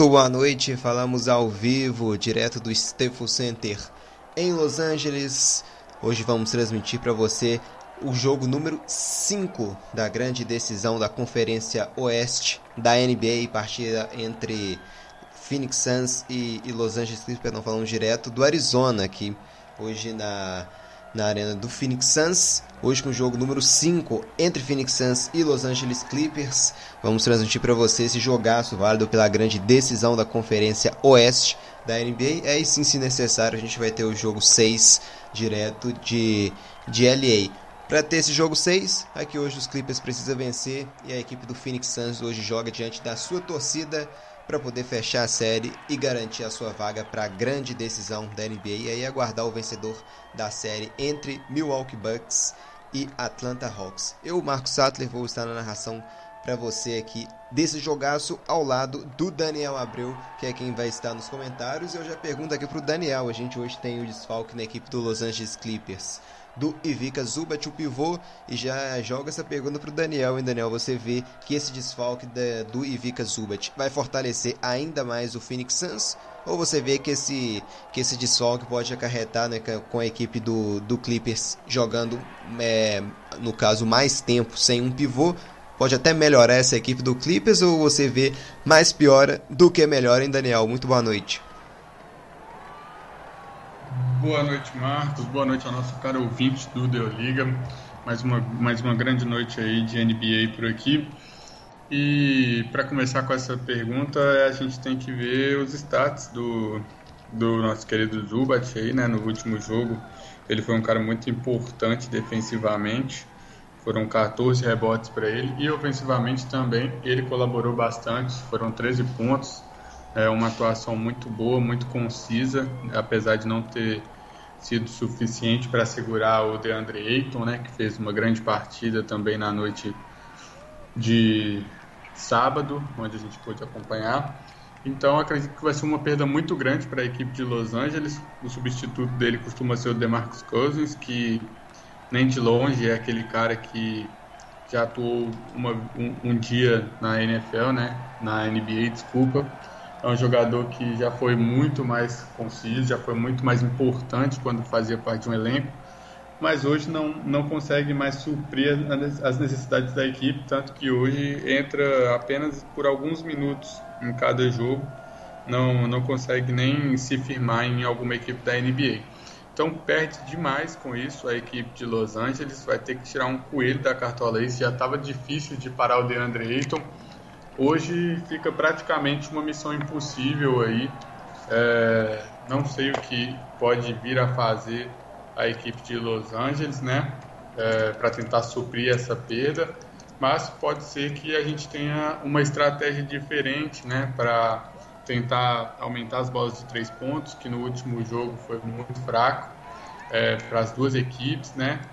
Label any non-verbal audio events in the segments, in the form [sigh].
Muito boa noite, falamos ao vivo, direto do Staples Center em Los Angeles. Hoje vamos transmitir para você o jogo número 5 da grande decisão da Conferência Oeste da NBA, partida entre Phoenix Suns e, e Los Angeles Clippers, não falamos direto do Arizona aqui, hoje na na arena do Phoenix Suns. Hoje com o jogo número 5 entre Phoenix Suns e Los Angeles Clippers. Vamos transmitir para você esse jogaço válido pela grande decisão da Conferência Oeste da NBA. É, sim, se necessário, a gente vai ter o jogo 6 direto de, de LA. Para ter esse jogo 6, aqui hoje os Clippers precisam vencer e a equipe do Phoenix Suns hoje joga diante da sua torcida para poder fechar a série e garantir a sua vaga para a grande decisão da NBA e aí aguardar o vencedor da série entre Milwaukee Bucks e Atlanta Hawks. Eu, Marcos Sattler, vou estar na narração para você aqui desse jogaço ao lado do Daniel Abreu, que é quem vai estar nos comentários. Eu já pergunto aqui pro Daniel, a gente hoje tem o desfalque na equipe do Los Angeles Clippers do Ivica Zubat, o pivô, e já joga essa pergunta para o Daniel, hein, Daniel? Você vê que esse desfalque da, do Ivica Zubat vai fortalecer ainda mais o Phoenix Suns? Ou você vê que esse, que esse desfalque pode acarretar né, com a equipe do, do Clippers jogando, é, no caso, mais tempo sem um pivô? Pode até melhorar essa equipe do Clippers ou você vê mais piora do que melhora, hein, Daniel? Muito boa noite. Boa noite, Marcos. Boa noite ao nosso cara ouvinte do Deu Liga. Mais uma, mais uma grande noite aí de NBA por aqui. E para começar com essa pergunta, a gente tem que ver os stats do, do nosso querido Zubat aí, né? No último jogo, ele foi um cara muito importante defensivamente. Foram 14 rebotes para ele e ofensivamente também ele colaborou bastante. Foram 13 pontos, é uma atuação muito boa, muito concisa, apesar de não ter sido suficiente para segurar o DeAndre Ayton, né, que fez uma grande partida também na noite de sábado, onde a gente pôde acompanhar. Então acredito que vai ser uma perda muito grande para a equipe de Los Angeles. O substituto dele costuma ser o DeMarcus Cousins, que nem de longe é aquele cara que já atuou uma, um, um, dia na NFL, né? Na NBA, desculpa é um jogador que já foi muito mais conciso, já foi muito mais importante quando fazia parte de um elenco, mas hoje não, não consegue mais suprir as necessidades da equipe, tanto que hoje entra apenas por alguns minutos em cada jogo, não, não consegue nem se firmar em alguma equipe da NBA. Então perde demais com isso a equipe de Los Angeles, vai ter que tirar um coelho da cartola aí, já estava difícil de parar o DeAndre Ayton, Hoje fica praticamente uma missão impossível aí. É, não sei o que pode vir a fazer a equipe de Los Angeles, né? É, para tentar suprir essa perda, mas pode ser que a gente tenha uma estratégia diferente, né? Para tentar aumentar as bolas de três pontos, que no último jogo foi muito fraco é, para as duas equipes, né?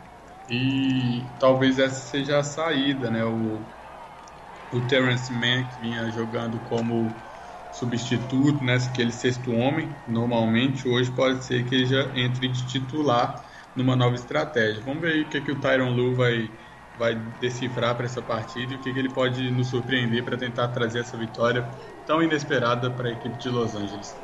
E talvez essa seja a saída, né? O, o Terence Mann, que vinha jogando como substituto, né, aquele sexto homem, normalmente, hoje pode ser que ele já entre de titular numa nova estratégia. Vamos ver o que, que o Tyron Lu vai, vai decifrar para essa partida e o que, que ele pode nos surpreender para tentar trazer essa vitória tão inesperada para a equipe de Los Angeles.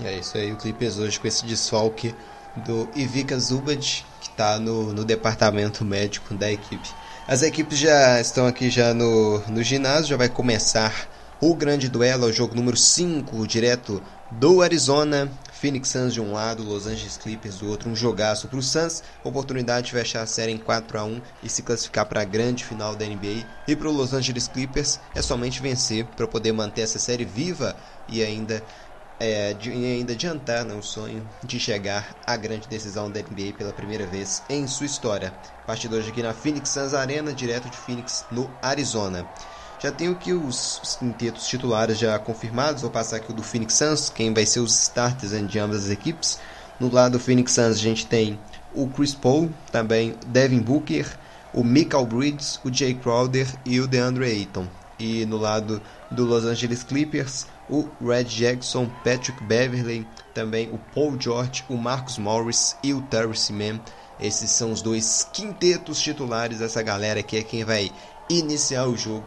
É isso aí, o Clippers hoje com esse desfalque do Ivica Zubac, que está no, no departamento médico da equipe. As equipes já estão aqui já no, no ginásio, já vai começar o grande duelo, o jogo número 5, direto do Arizona. Phoenix Suns de um lado, Los Angeles Clippers do outro, um jogaço para o Suns, oportunidade de fechar a série em 4 a 1 e se classificar para a grande final da NBA. E para o Los Angeles Clippers é somente vencer para poder manter essa série viva e ainda é, de, ainda adiantar né, o sonho de chegar à grande decisão da NBA pela primeira vez em sua história. Partida hoje aqui na Phoenix Suns Arena, direto de Phoenix, no Arizona. Já tenho aqui os, os quintetos titulares já confirmados. Vou passar aqui o do Phoenix Suns, quem vai ser os starters de ambas as equipes. No lado do Phoenix Suns a gente tem o Chris Paul, também Devin Booker, o Michael Bridges, o Jay Crowder e o DeAndre Ayton. E no lado do Los Angeles Clippers, o Red Jackson, Patrick Beverley, também o Paul George, o Marcus Morris e o Terrence Mann. Esses são os dois quintetos titulares dessa galera que é quem vai iniciar o jogo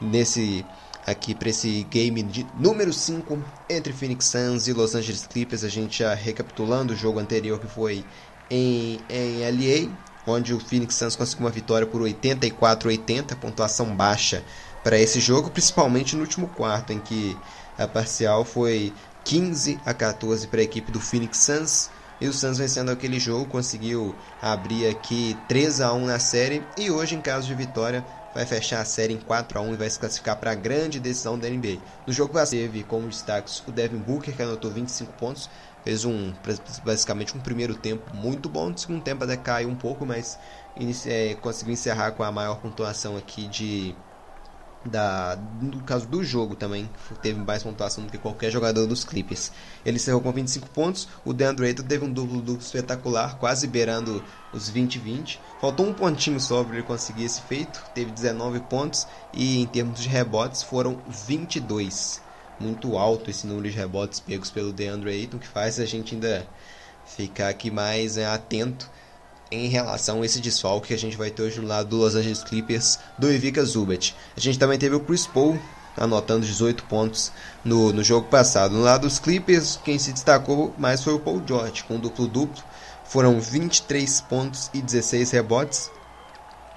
nesse aqui para esse game de número 5 entre Phoenix Suns e Los Angeles Clippers. A gente já recapitulando o jogo anterior que foi em, em LA, onde o Phoenix Suns conseguiu uma vitória por 84 a 80, pontuação baixa para esse jogo, principalmente no último quarto, em que a parcial foi 15 a 14 para a equipe do Phoenix Suns. E o Suns vencendo aquele jogo conseguiu abrir aqui 3 a 1 na série e hoje em caso de vitória vai fechar a série em 4 a 1 e vai se classificar para a grande decisão da NBA. No jogo teve como destaques o Devin Booker que anotou 25 pontos, fez um basicamente um primeiro tempo muito bom, no segundo tempo até caiu um pouco, mas é, conseguiu encerrar com a maior pontuação aqui de da, no caso do jogo também, teve mais pontuação do que qualquer jogador dos Clippers. Ele encerrou com 25 pontos, o DeAndre Ayton teve um duplo-duplo espetacular, quase beirando os 20-20. Faltou um pontinho só para ele conseguir esse feito, teve 19 pontos e em termos de rebotes foram 22. Muito alto esse número de rebotes pegos pelo DeAndre Ayton, que faz a gente ainda ficar aqui mais é, atento em relação a esse desfalque que a gente vai ter hoje no lado do Los Angeles Clippers do Ivica Zubat. A gente também teve o Chris Paul anotando 18 pontos no, no jogo passado. No lado dos Clippers, quem se destacou mais foi o Paul George, com duplo-duplo. Foram 23 pontos e 16 rebotes.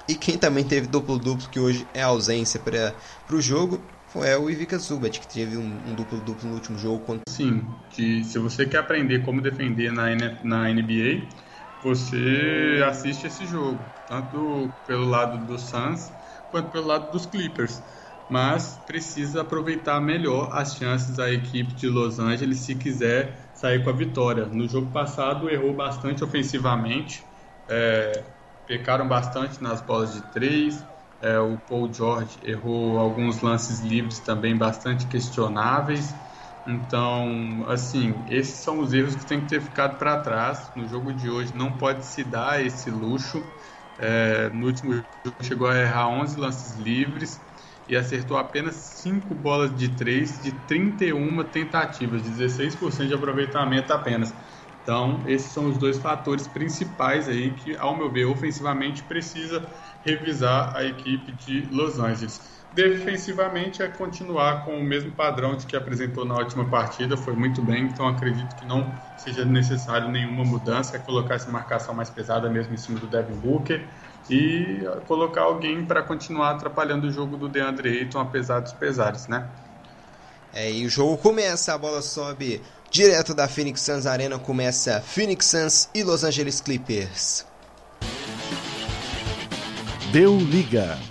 E quem também teve duplo-duplo, que hoje é ausência para o jogo, foi o Ivica Zubat, que teve um duplo-duplo no último jogo. Contra... Sim, que se você quer aprender como defender na, na NBA você assiste esse jogo, tanto pelo lado do Suns quanto pelo lado dos Clippers. Mas precisa aproveitar melhor as chances da equipe de Los Angeles se quiser sair com a vitória. No jogo passado errou bastante ofensivamente, é, pecaram bastante nas bolas de três. É, o Paul George errou alguns lances livres também bastante questionáveis. Então, assim, esses são os erros que tem que ter ficado para trás. No jogo de hoje não pode se dar esse luxo. É, no último jogo chegou a errar 11 lances livres e acertou apenas 5 bolas de 3 de 31 tentativas, 16% de aproveitamento apenas. Então, esses são os dois fatores principais aí que, ao meu ver, ofensivamente precisa revisar a equipe de Los Angeles. Defensivamente é continuar com o mesmo padrão de que apresentou na última partida, foi muito bem, então acredito que não seja necessário nenhuma mudança, é colocar essa marcação mais pesada mesmo em cima do Devin Booker e colocar alguém para continuar atrapalhando o jogo do DeAndre Ayton, apesar dos pesares, né? É, e o jogo começa, a bola sobe direto da Phoenix Suns Arena, começa Phoenix Suns e Los Angeles Clippers. Deu liga.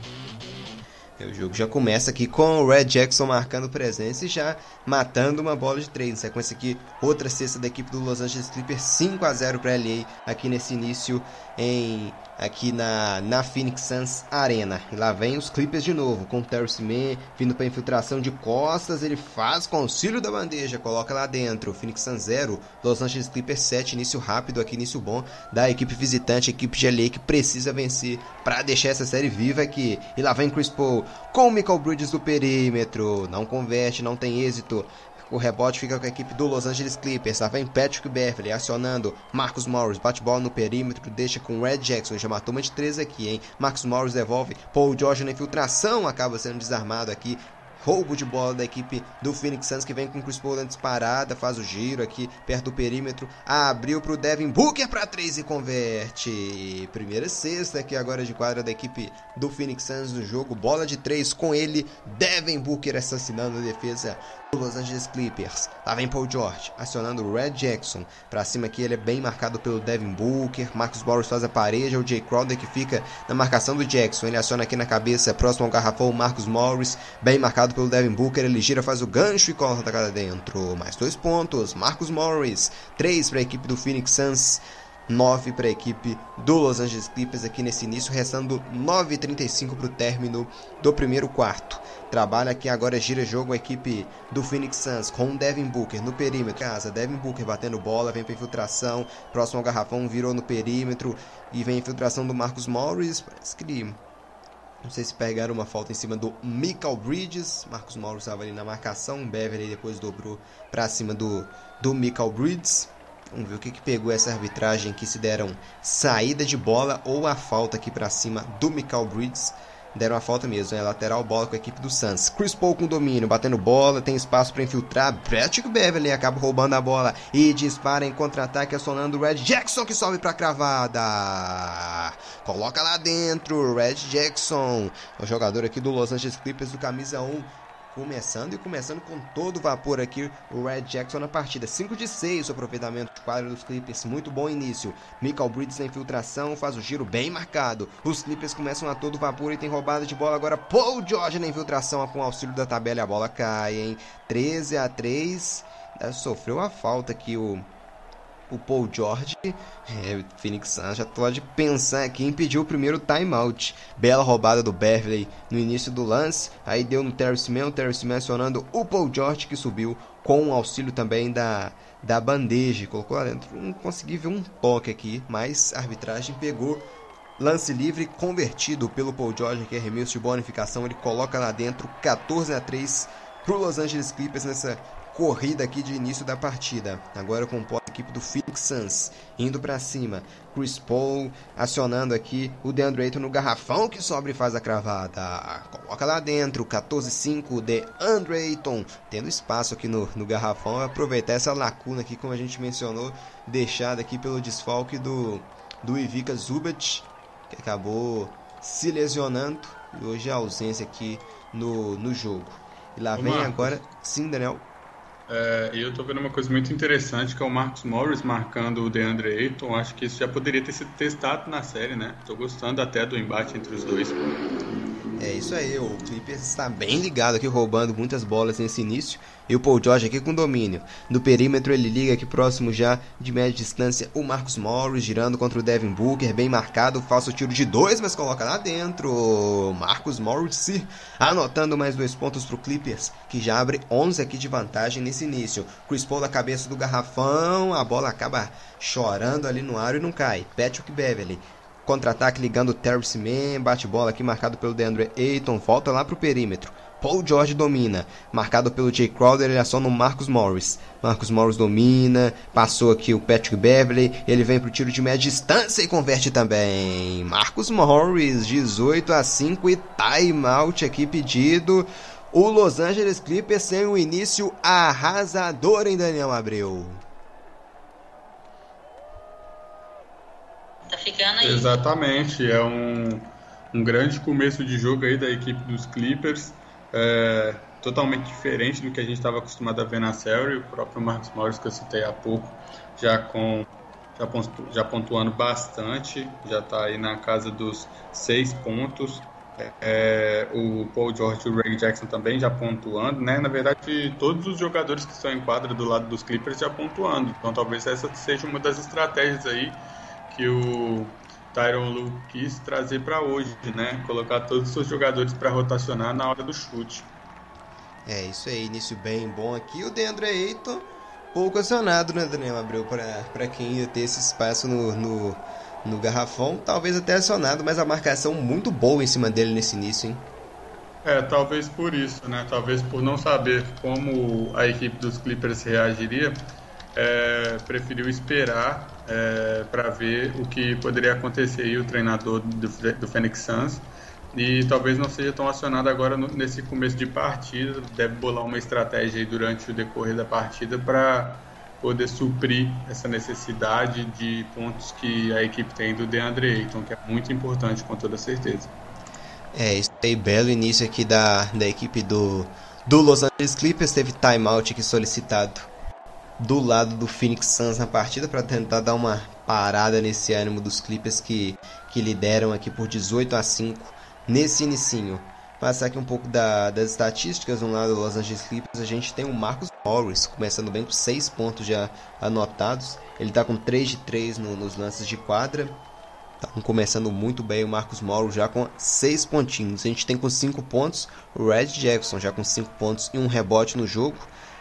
O jogo já começa aqui com o Red Jackson marcando presença e já matando uma bola de três. Na sequência aqui, outra cesta da equipe do Los Angeles Clippers, 5 a 0 para LA aqui nesse início em aqui na, na Phoenix Suns Arena. E lá vem os Clippers de novo, com o Terrence Mann vindo para infiltração de costas, ele faz concílio da bandeja, coloca lá dentro. Phoenix Suns 0, Los Angeles Clippers 7, início rápido aqui, início bom da equipe visitante, equipe de LA que precisa vencer para deixar essa série viva aqui. E lá vem Chris Paul com o Michael Bridges do perímetro, não converte, não tem êxito. O rebote fica com a equipe do Los Angeles Clippers. Lá vem Patrick Beverly acionando Marcus Morris. Bate bola no perímetro, deixa com Red Jackson. Já matou uma de três aqui, hein? Marcus Morris devolve. Paul George na infiltração acaba sendo desarmado aqui roubo de bola da equipe do Phoenix Suns que vem com Chris Paul disparada, faz o giro aqui perto do perímetro, abriu para o Devin Booker para três e converte. Primeira sexta aqui agora de quadra da equipe do Phoenix Suns no jogo, bola de três com ele, Devin Booker assassinando a defesa Los Angeles Clippers. Lá vem Paul George acionando o Red Jackson para cima aqui, ele é bem marcado pelo Devin Booker, Marcus Morris faz a parede, é o Jay Crowder que fica na marcação do Jackson, ele aciona aqui na cabeça, próximo ao garrafão, Marcus Morris, bem marcado pelo Devin Booker, ele gira, faz o gancho e coloca a tacada dentro. Mais dois pontos, Marcus Morris, três para a equipe do Phoenix Suns. 9 para a equipe do Los Angeles Clippers aqui nesse início, restando 9,35 para o término do primeiro quarto. Trabalha aqui agora, gira jogo a equipe do Phoenix Suns com o Devin Booker no perímetro. Casa, Devin Booker batendo bola, vem para infiltração, próximo ao garrafão, virou no perímetro e vem a infiltração do Marcus Morris. Parece que não sei se pegaram uma falta em cima do Michael Bridges. Marcos Mauro estava ali na marcação. Beverly depois dobrou para cima do, do Michael Bridges. Vamos ver o que, que pegou essa arbitragem que se deram saída de bola ou a falta aqui para cima do Michael Bridges. deram a falta mesmo, é lateral bola com a equipe do Suns. Chris Paul com domínio, batendo bola, tem espaço para infiltrar. Patrick Beverly acaba roubando a bola e dispara em contra-ataque, acionando o Red Jackson que sobe para cravada. Coloca lá dentro, Red Jackson, o jogador aqui do Los Angeles Clippers do camisa 1 começando e começando com todo vapor aqui o Red Jackson na partida. 5 de 6 o aproveitamento de quadro dos Clippers, muito bom início. Michael Bridges na infiltração, faz o giro bem marcado. Os Clippers começam a todo vapor e tem roubada de bola agora. Paul George na infiltração com auxílio da tabela e a bola cai, hein? 13 a 3. Sofreu a falta aqui o o Paul George, é, Phoenix Suns já pode pensar aqui em pedir o primeiro timeout. Bela roubada do Beverley no início do lance, aí deu no Terrence Mann, o Terrence Mann acionando o Paul George que subiu com o auxílio também da, da bandeja, colocou lá dentro. Não consegui ver um toque aqui, mas a arbitragem pegou lance livre convertido pelo Paul George, que é arremesso de bonificação, ele coloca lá dentro 14 a 3 para o Los Angeles Clippers nessa corrida aqui de início da partida. Agora com a equipe do Phoenix Suns indo para cima. Chris Paul acionando aqui o DeAndre Ayton no garrafão que sobra e faz a cravada. Coloca lá dentro, 14-5, DeAndre Ayton tendo espaço aqui no, no garrafão. Aproveitar essa lacuna aqui, como a gente mencionou, deixada aqui pelo desfalque do, do Ivica Zubat, que acabou se lesionando e hoje a ausência aqui no, no jogo. E lá Ô, vem Marcos. agora, sim, Daniel. É, eu tô vendo uma coisa muito interessante que é o Marcus Morris marcando o DeAndre Ayton. Acho que isso já poderia ter sido testado na série, né? Tô gostando até do embate entre os dois. É isso aí, o Clippers está bem ligado aqui, roubando muitas bolas nesse início. E o Paul George aqui com domínio. No perímetro ele liga aqui próximo já de média distância o Marcos Morris, girando contra o Devin Booker, bem marcado, falso tiro de dois, mas coloca lá dentro. Marcos Morris anotando mais dois pontos para o Clippers, que já abre 11 aqui de vantagem nesse início. Chris Paul na cabeça do garrafão, a bola acaba chorando ali no ar e não cai. Patrick Beverly Contra-ataque ligando o Terrence Mann, bate bola aqui marcado pelo DeAndre Ayton, volta lá pro perímetro. Paul George domina, marcado pelo Jay Crowder, ele aciona o Marcus Morris. Marcus Morris domina, passou aqui o Patrick Beverly, ele vem pro tiro de média distância e converte também. Marcus Morris, 18 a 5 e timeout aqui pedido. O Los Angeles Clippers tem um início arrasador em Daniel Abreu. Tá ficando aí. Exatamente, é um, um grande começo de jogo aí da equipe dos Clippers. É, totalmente diferente do que a gente estava acostumado a ver na série. O próprio Marcos Morris, que eu citei há pouco, já com já, pontu, já pontuando bastante, já está aí na casa dos seis pontos. É, o Paul George e o Ray Jackson também já pontuando, né? Na verdade, todos os jogadores que estão em quadra do lado dos Clippers já pontuando. Então, talvez essa seja uma das estratégias aí que o Tyron Lu quis trazer para hoje, né? Colocar todos os seus jogadores para rotacionar na hora do chute. É, isso aí, início bem bom aqui. O Deandre Ayton, pouco acionado, né, Daniel Abreu, para quem ia ter esse espaço no, no, no garrafão. Talvez até acionado, mas a marcação muito boa em cima dele nesse início, hein? É, talvez por isso, né? Talvez por não saber como a equipe dos Clippers reagiria, é, preferiu esperar é, para ver o que poderia acontecer aí o treinador do, do Phoenix Suns e talvez não seja tão acionado agora no, nesse começo de partida, deve bolar uma estratégia durante o decorrer da partida para poder suprir essa necessidade de pontos que a equipe tem do DeAndre Ayton, que é muito importante com toda certeza. É, isso belo início aqui da, da equipe do, do Los Angeles Clippers, teve timeout aqui solicitado do lado do Phoenix Suns na partida para tentar dar uma parada nesse ânimo dos Clippers que, que lideram aqui por 18 a 5 nesse inicinho. Passar aqui um pouco da, das estatísticas no lado do Los Angeles Clippers, a gente tem o Marcus Morris começando bem com 6 pontos já anotados. Ele está com 3 de 3 no, nos lances de quadra. Tá começando muito bem o Marcus Morris já com 6 pontinhos. A gente tem com 5 pontos o Red Jackson já com 5 pontos e um rebote no jogo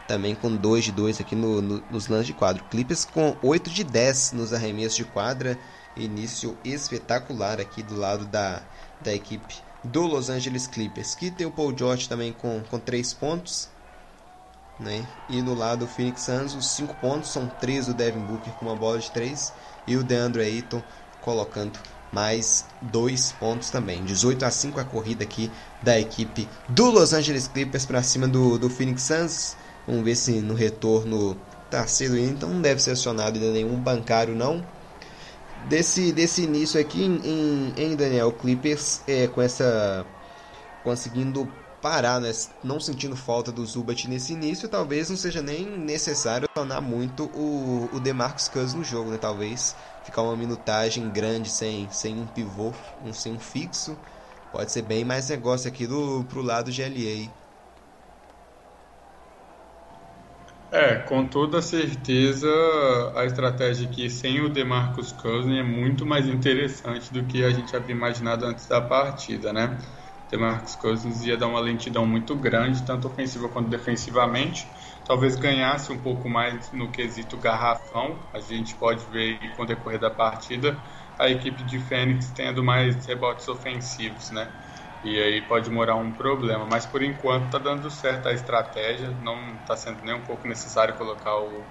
também com 2 de 2 aqui no, no, nos lances de quadro. Clippers com 8 de 10 nos arremessos de quadra. Início espetacular aqui do lado da, da equipe do Los Angeles Clippers. Que tem o Paul George também com, com 3 pontos. Né? E no lado do Phoenix Suns, os 5 pontos são 3 do Devin Booker com uma bola de 3 e o DeAndre Ayton colocando mais dois pontos também. 18 a 5 a corrida aqui da equipe do Los Angeles Clippers para cima do, do Phoenix Suns. Vamos ver se no retorno tá cedo então não deve ser acionado ainda nenhum bancário não. Desse, desse início aqui em, em Daniel Clippers é, com essa conseguindo parar, né? não sentindo falta do Zubat nesse início, talvez não seja nem necessário tornar muito o, o DeMarcus Cousins no jogo, né? Talvez ficar uma minutagem grande sem, sem um pivô, um, sem um fixo, pode ser bem mais negócio aqui do, pro lado GLA. É, com toda certeza a estratégia aqui sem o DeMarcus Cousins é muito mais interessante do que a gente havia imaginado antes da partida, né? DeMarcus Cousins ia dar uma lentidão muito grande, tanto ofensiva quanto defensivamente. Talvez ganhasse um pouco mais no quesito garrafão. A gente pode ver com o decorrer da partida a equipe de Fênix tendo mais rebotes ofensivos, né? E aí pode morar um problema. Mas por enquanto está dando certo a estratégia. Não está sendo nem um pouco necessário colocar o,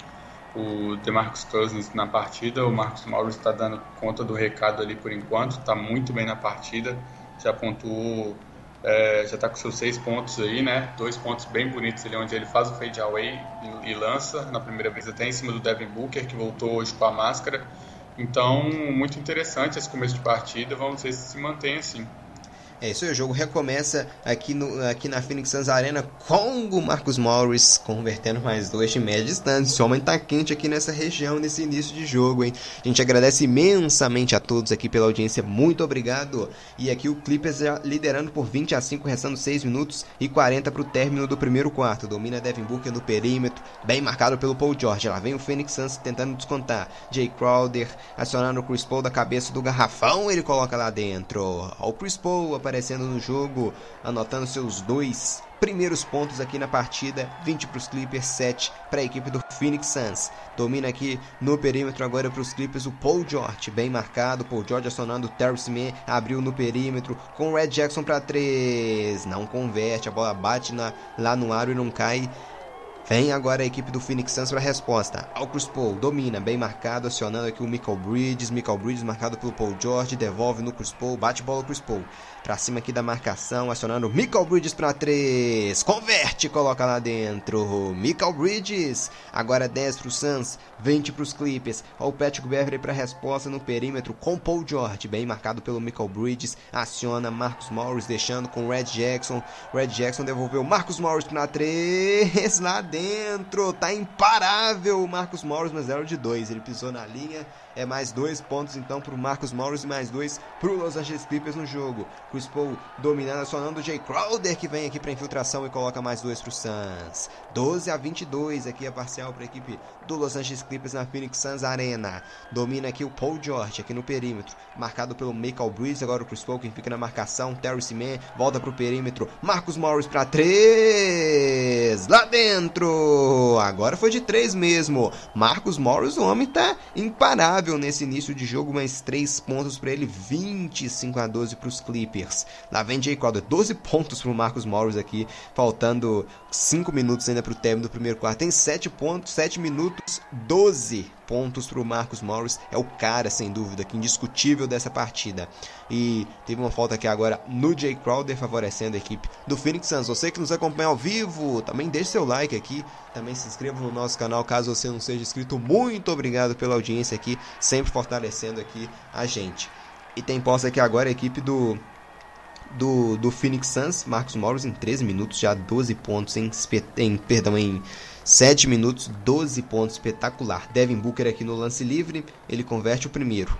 o DeMarcus Cousins na partida. O Marcos Mauro está dando conta do recado ali por enquanto. Está muito bem na partida. Já pontuou é, já está com seus seis pontos aí, né? Dois pontos bem bonitos ali, onde ele faz o fade away e, e, lança. Na primeira vez até em cima do Devin Booker, que voltou hoje com a máscara. Então, muito interessante esse começo de partida. Vamos ver se se mantém assim. É isso aí, o jogo recomeça aqui, no, aqui na Phoenix Suns Arena com o Marcus Morris convertendo mais dois de média distância. O homem tá quente aqui nessa região, nesse início de jogo, hein? A gente agradece imensamente a todos aqui pela audiência, muito obrigado. E aqui o Clippers já liderando por 20 a 5, restando 6 minutos e 40 para o término do primeiro quarto. Domina Devin Booker no perímetro, bem marcado pelo Paul George. Lá vem o Phoenix Suns tentando descontar. Jay Crowder acionando o Chris Paul da cabeça do garrafão, ele coloca lá dentro. O Chris Paul aparecendo no jogo, anotando seus dois primeiros pontos aqui na partida, 20 para os Clippers, 7 para a equipe do Phoenix Suns. Domina aqui no perímetro agora para os Clippers o Paul George, bem marcado, Paul George acionando o Terrence Mann, abriu no perímetro com o Red Jackson para 3, não converte, a bola bate na, lá no aro e não cai. Vem agora a equipe do Phoenix Suns para a resposta. Chris Paul, domina, bem marcado, acionando aqui o Michael Bridges. Michael Bridges marcado pelo Paul George, devolve no Chris Paul, bate bola Chris Paul. Pra cima aqui da marcação, acionando Michael Bridges para 3. Converte, coloca lá dentro. Michael Bridges. Agora 10 pro Suns, 20 pros Clippers. Olha o Patrick Beverly para resposta no perímetro com Paul George, bem marcado pelo Michael Bridges. Aciona Marcus Morris, deixando com Red Jackson. Red Jackson devolveu Marcus Morris para 3. Lá dentro, tá imparável o Marcus Morris, mas 0 de 2. Ele pisou na linha é mais dois pontos então para o Marcos Morris e mais dois para o Los Angeles Clippers no jogo. Chris Paul dominando, acionando o Jay Crowder que vem aqui para infiltração e coloca mais dois para o Suns. 12 a 22 aqui a parcial para a equipe do Los Angeles Clippers na Phoenix Suns Arena. Domina aqui o Paul George aqui no perímetro, marcado pelo Michael Bridges. Agora o Chris Paul quem fica na marcação. Terry Seaman volta para o perímetro. Marcos Morris para 3 lá dentro. Agora foi de 3 mesmo. Marcos Morris, o homem tá imparável nesse início de jogo, mais 3 pontos para ele, 25 a 12 para os Clippers. Lá vem Jay Crowder, 12 [laughs] pontos para o Marcus Morris aqui, faltando 5 minutos ainda para o término do primeiro quarto. Tem 7 pontos, 7 minutos, 12 pontos para o Marcus Morris. É o cara, sem dúvida, que indiscutível dessa partida. E teve uma falta aqui agora no Jay Crowder, favorecendo a equipe do Phoenix Suns. Você que nos acompanha ao vivo, também deixe seu like aqui. Também se inscreva no nosso canal caso você não seja inscrito. Muito obrigado pela audiência aqui, sempre fortalecendo aqui a gente. E tem posse aqui agora a equipe do do, do Phoenix Suns, Marcos Morris em 13 minutos, já 12 pontos em, em perdão, em 7 minutos, 12 pontos, espetacular. Devin Booker aqui no lance livre, ele converte o primeiro.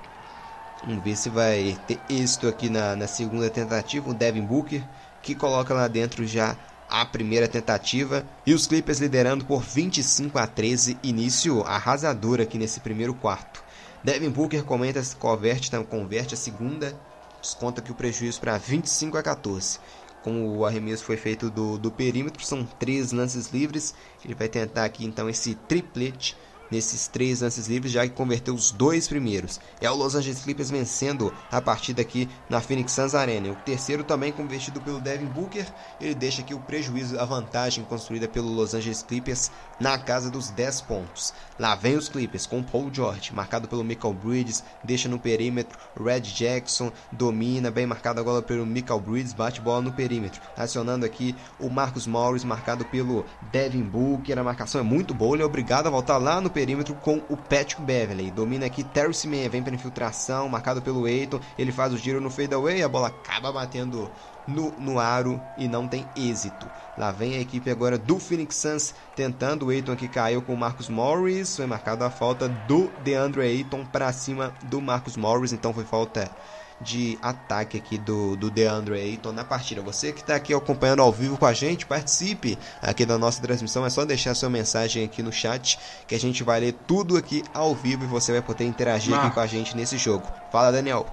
Vamos ver se vai ter êxito aqui na, na segunda tentativa. O Devin Booker que coloca lá dentro já a primeira tentativa. E os Clippers liderando por 25 a 13. Início arrasador aqui nesse primeiro quarto. Devin Booker comenta, converte, converte a segunda. Desconta aqui o prejuízo para 25 a 14 como o arremesso foi feito do, do perímetro, são três lances livres. Ele vai tentar aqui então esse triplete nesses três lances livres, já que converteu os dois primeiros. É o Los Angeles Clippers vencendo a partida aqui na Phoenix Suns Arena. O terceiro também convertido pelo Devin Booker, ele deixa aqui o prejuízo, a vantagem construída pelo Los Angeles Clippers na casa dos 10 pontos. Lá vem os Clippers com Paul George, marcado pelo Michael Bridges, deixa no perímetro, Red Jackson domina, bem marcado agora pelo Michael Bridges, bate bola no perímetro, acionando aqui o Marcus Morris, marcado pelo Devin Booker, a marcação é muito boa, ele é obrigado a voltar lá no perímetro com o Patrick Beverley, domina aqui Terry Seaman, vem para infiltração, marcado pelo Eiton, ele faz o giro no fadeaway, a bola acaba batendo no, no aro e não tem êxito. Lá vem a equipe agora do Phoenix Suns tentando. O Aiton que caiu com o Marcus Morris. Foi marcada a falta do DeAndre Ayton para cima do Marcus Morris. Então foi falta de ataque aqui do, do DeAndre Ayton na partida. Você que está aqui acompanhando ao vivo com a gente, participe aqui da nossa transmissão. É só deixar sua mensagem aqui no chat que a gente vai ler tudo aqui ao vivo e você vai poder interagir aqui com a gente nesse jogo. Fala, Daniel.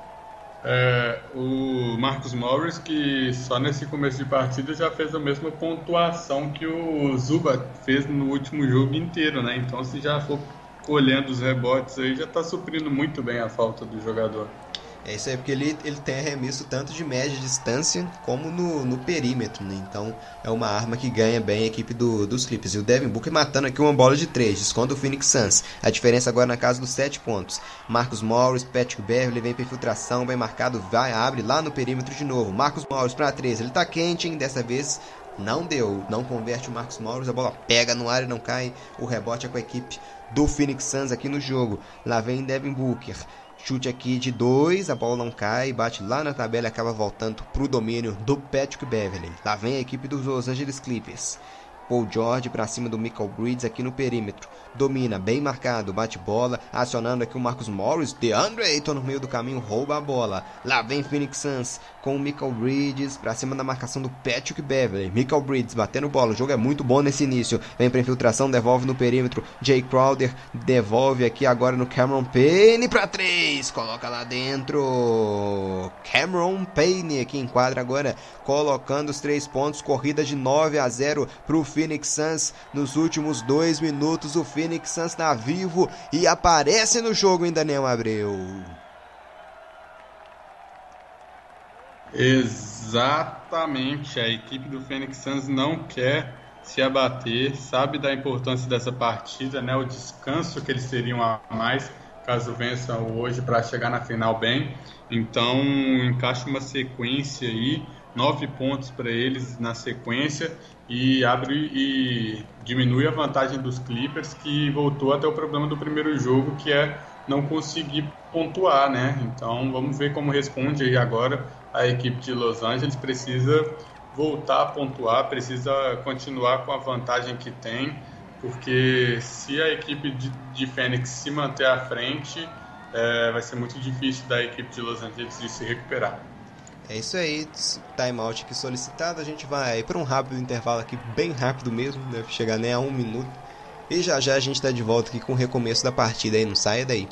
É, o Marcos Morris, que só nesse começo de partida já fez a mesma pontuação que o Zuba fez no último jogo inteiro, né? Então, se já for colhendo os rebotes aí, já está suprindo muito bem a falta do jogador. É isso aí, porque ele, ele tem arremesso tanto de média distância como no, no perímetro, né? Então é uma arma que ganha bem a equipe do, dos Clippers. E o Devin Booker matando aqui uma bola de 3, desconta o Phoenix Suns. A diferença agora na casa dos 7 pontos. Marcos Morris, Patrick Beverly vem para infiltração, bem marcado, vai, abre lá no perímetro de novo. Marcos Morris para 3, ele tá quente, hein? Dessa vez não deu, não converte o Marcos Morris, a bola pega no ar e não cai. O rebote é com a equipe do Phoenix Suns aqui no jogo. Lá vem Devin Booker. Chute aqui de 2, a bola não cai, bate lá na tabela e acaba voltando para o domínio do Patrick Beverly. Lá vem a equipe dos Los Angeles Clippers. Paul George para cima do Michael Bridges aqui no perímetro. Domina, bem marcado, bate bola, acionando aqui o Marcus Morris. DeAndre Ayton no meio do caminho rouba a bola. Lá vem Phoenix Suns com o Michael Bridges para cima da marcação do Patrick Beverly. Michael Bridges batendo bola, o jogo é muito bom nesse início. Vem para infiltração, devolve no perímetro. Jay Crowder devolve aqui agora no Cameron Payne para três. Coloca lá dentro. Cameron Payne aqui enquadra agora, colocando os três pontos. Corrida de 9 a 0 para o Phoenix Suns nos últimos dois minutos. O Phoenix Suns está vivo e aparece no jogo em Daniel Abreu. Exatamente, a equipe do Phoenix Suns não quer se abater, sabe da importância dessa partida, né? O descanso que eles teriam a mais caso vençam hoje para chegar na final bem. Então encaixa uma sequência aí, nove pontos para eles na sequência e abre e diminui a vantagem dos Clippers que voltou até o problema do primeiro jogo que é não conseguir pontuar, né? Então vamos ver como responde aí agora a equipe de Los Angeles precisa voltar a pontuar, precisa continuar com a vantagem que tem, porque se a equipe de, de Fênix se manter à frente, é, vai ser muito difícil da equipe de Los Angeles de se recuperar. É isso aí, timeout aqui solicitado. A gente vai para um rápido intervalo aqui, bem rápido mesmo, deve chegar nem a um minuto. E já já a gente está de volta aqui com o recomeço da partida aí, não saia daí.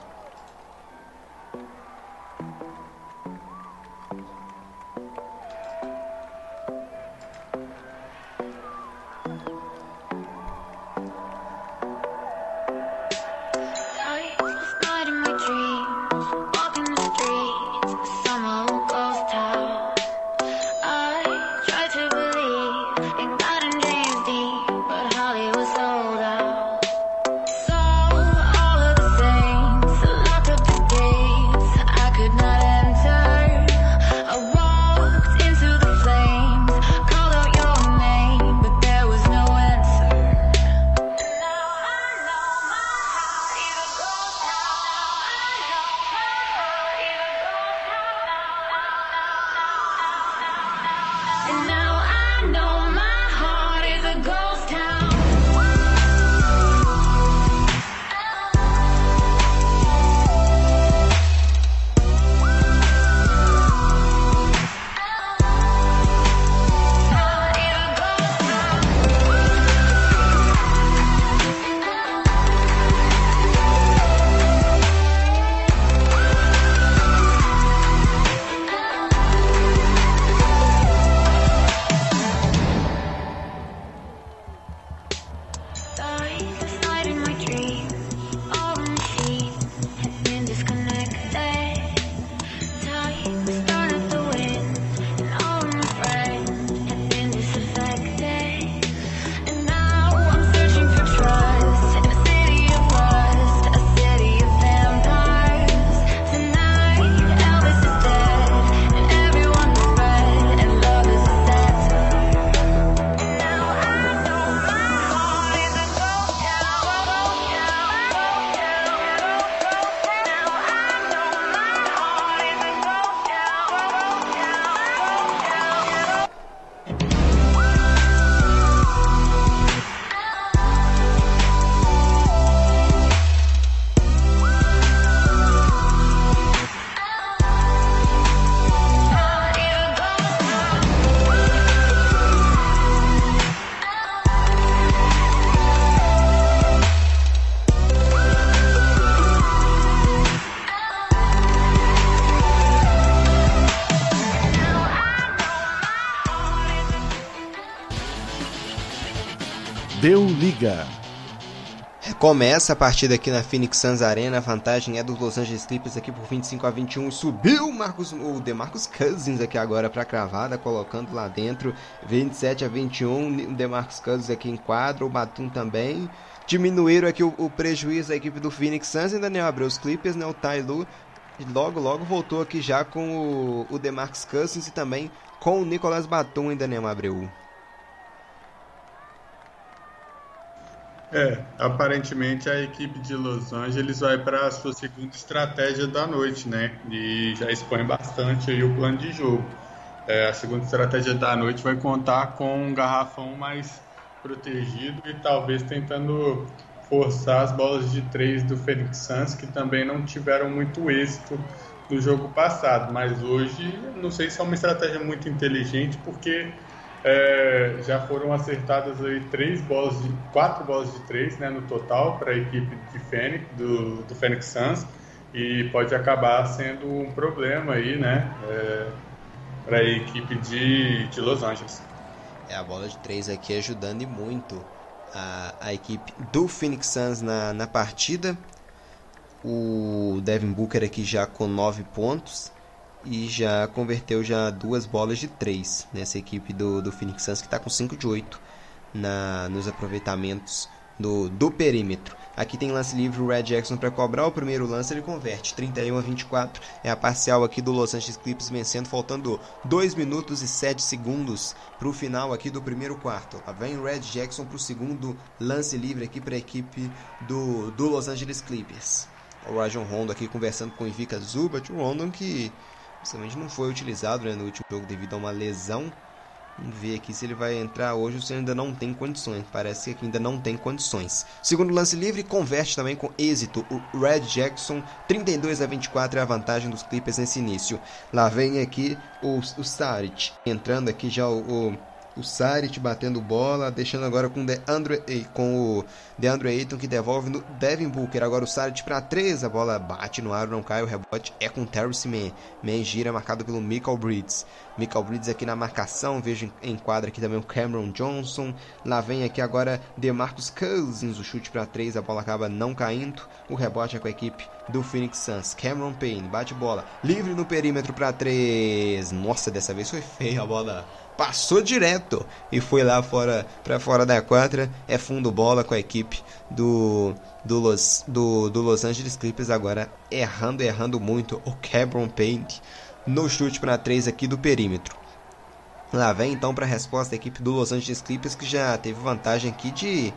Liga. Começa a partida aqui na Phoenix Suns Arena. A vantagem é dos Los Angeles Clippers aqui por 25 a 21. Subiu Marcos, o DeMarcus Cousins aqui agora para a cravada, colocando lá dentro. 27 a 21. O DeMarcus Cousins aqui em quadro. O Batum também. Diminuíram aqui o, o prejuízo da equipe do Phoenix Suns. Ainda nem abriu os Clippers, né? O Ty Lue logo, logo voltou aqui já com o, o DeMarcus Cousins e também com o Nicolas Batum. Ainda nem abriu. É, aparentemente a equipe de Los Angeles vai para a sua segunda estratégia da noite, né? E já expõe bastante aí o plano de jogo. É, a segunda estratégia da noite vai contar com um garrafão mais protegido e talvez tentando forçar as bolas de três do Phoenix Suns, que também não tiveram muito êxito no jogo passado. Mas hoje, não sei se é uma estratégia muito inteligente, porque é, já foram acertadas aí três bolas de quatro bolas de três, né, no total para a equipe de Fênix do, do Phoenix Suns e pode acabar sendo um problema aí, né, é, para a equipe de, de Los Angeles. É a bola de três aqui ajudando muito a, a equipe do Phoenix Suns na, na partida. O Devin Booker aqui já com nove pontos e já converteu já duas bolas de três nessa equipe do, do Phoenix Suns que está com 5 de 8 na, nos aproveitamentos do, do perímetro. Aqui tem lance livre o Red Jackson para cobrar o primeiro lance, ele converte 31 a 24. É a parcial aqui do Los Angeles Clippers vencendo, faltando 2 minutos e 7 segundos para o final aqui do primeiro quarto. Lá vem o Red Jackson para o segundo lance livre aqui para a equipe do, do Los Angeles Clippers. O Rajon Rondo aqui conversando com o Ivica Zubat, o Rondo que Principalmente não foi utilizado né, no último jogo devido a uma lesão. Vamos ver aqui se ele vai entrar hoje ou se ainda não tem condições. Parece que ainda não tem condições. Segundo lance livre, converte também com êxito o Red Jackson. 32 a 24 é a vantagem dos Clippers nesse início. Lá vem aqui o, o Saric. Entrando aqui já o, o o Saric batendo bola, deixando agora com, DeAndre, com o DeAndre Ayton que devolve no Devin Booker. Agora o Saric para 3, a bola bate no ar, não cai, o rebote é com Terrence Mann. Mann gira marcado pelo Michael Bridges. Michael Bridges aqui na marcação, vejo em quadra aqui também o Cameron Johnson. Lá vem aqui agora DeMarcus Cousins, o chute para 3, a bola acaba não caindo. O rebote é com a equipe do Phoenix Suns. Cameron Payne bate bola, livre no perímetro para 3. Nossa, dessa vez foi feia a bola passou direto e foi lá fora para fora da quadra. É fundo bola com a equipe do do Los, do, do Los Angeles Clippers agora errando, errando muito o Cameron Paint no chute para 3 aqui do perímetro. Lá vem então para a resposta da equipe do Los Angeles Clippers que já teve vantagem aqui de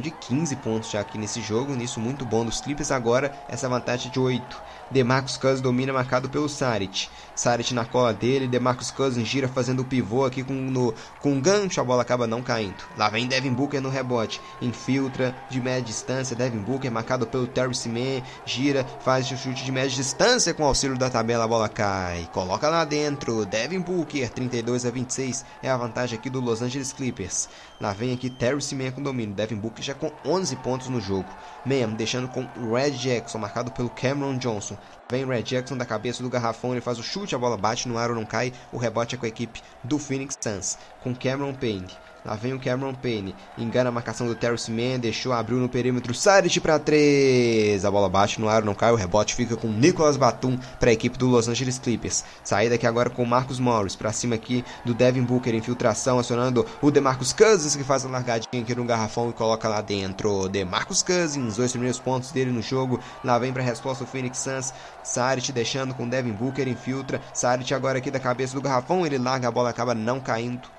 de 15 pontos já aqui nesse jogo, nisso muito bom dos Clippers. Agora essa vantagem de 8. Demarcus Cousins domina marcado pelo Saric. Saric na cola dele, Demarcus Cousins gira fazendo o pivô aqui com, no, com um gancho, a bola acaba não caindo. Lá vem Devin Booker no rebote, infiltra de média distância, Devin Booker marcado pelo Terry Seaman, gira, faz o chute de média distância com auxílio da tabela, a bola cai. Coloca lá dentro, Devin Booker, 32 a 26, é a vantagem aqui do Los Angeles Clippers. Lá vem aqui Terry Seaman com domínio, Devin Booker já com 11 pontos no jogo. Mesmo, deixando com Red Jackson, marcado pelo Cameron Johnson. Vem Red Jackson da cabeça do garrafão, ele faz o chute, a bola bate no ar ou não cai. O rebote é com a equipe do Phoenix Suns, com Cameron Payne. Lá vem o Cameron Payne. Engana a marcação do Terrence Mann. Deixou, abriu no perímetro. Saric para 3. A bola bate no ar, não cai. O rebote fica com Nicolas Batum para a equipe do Los Angeles Clippers. Saída aqui agora com Marcus Morris. Para cima aqui do Devin Booker. Infiltração acionando o DeMarcus Cousins que faz a largadinha aqui no garrafão e coloca lá dentro. DeMarcus Cousins. Dois primeiros pontos dele no jogo. Lá vem para a resposta o Phoenix Suns. Saric deixando com Devin Booker. Infiltra. Saric agora aqui da cabeça do garrafão. Ele larga a bola, acaba não caindo.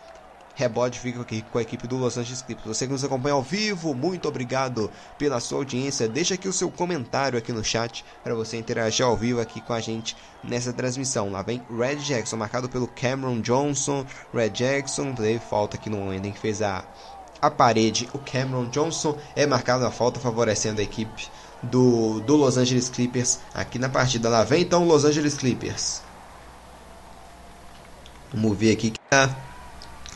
Rebote fica aqui com a equipe do Los Angeles Clippers. Você que nos acompanha ao vivo, muito obrigado pela sua audiência. Deixa aqui o seu comentário aqui no chat para você interagir ao vivo aqui com a gente nessa transmissão. Lá vem Red Jackson, marcado pelo Cameron Johnson. Red Jackson, teve falta aqui no momento em que fez a, a parede. O Cameron Johnson é marcado a falta, favorecendo a equipe do, do Los Angeles Clippers aqui na partida. Lá vem então o Los Angeles Clippers. Vamos ver aqui que tá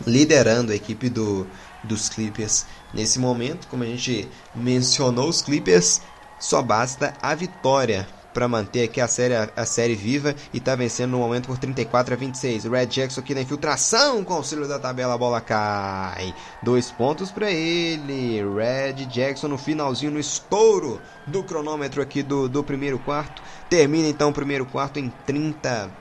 liderando a equipe do, dos Clippers nesse momento. Como a gente mencionou, os Clippers só basta a vitória para manter aqui a série, a série viva e tá vencendo no momento por 34 a 26. O Red Jackson aqui na infiltração com auxílio da tabela, a bola cai. Dois pontos para ele. Red Jackson no finalzinho, no estouro do cronômetro aqui do, do primeiro quarto. Termina então o primeiro quarto em 30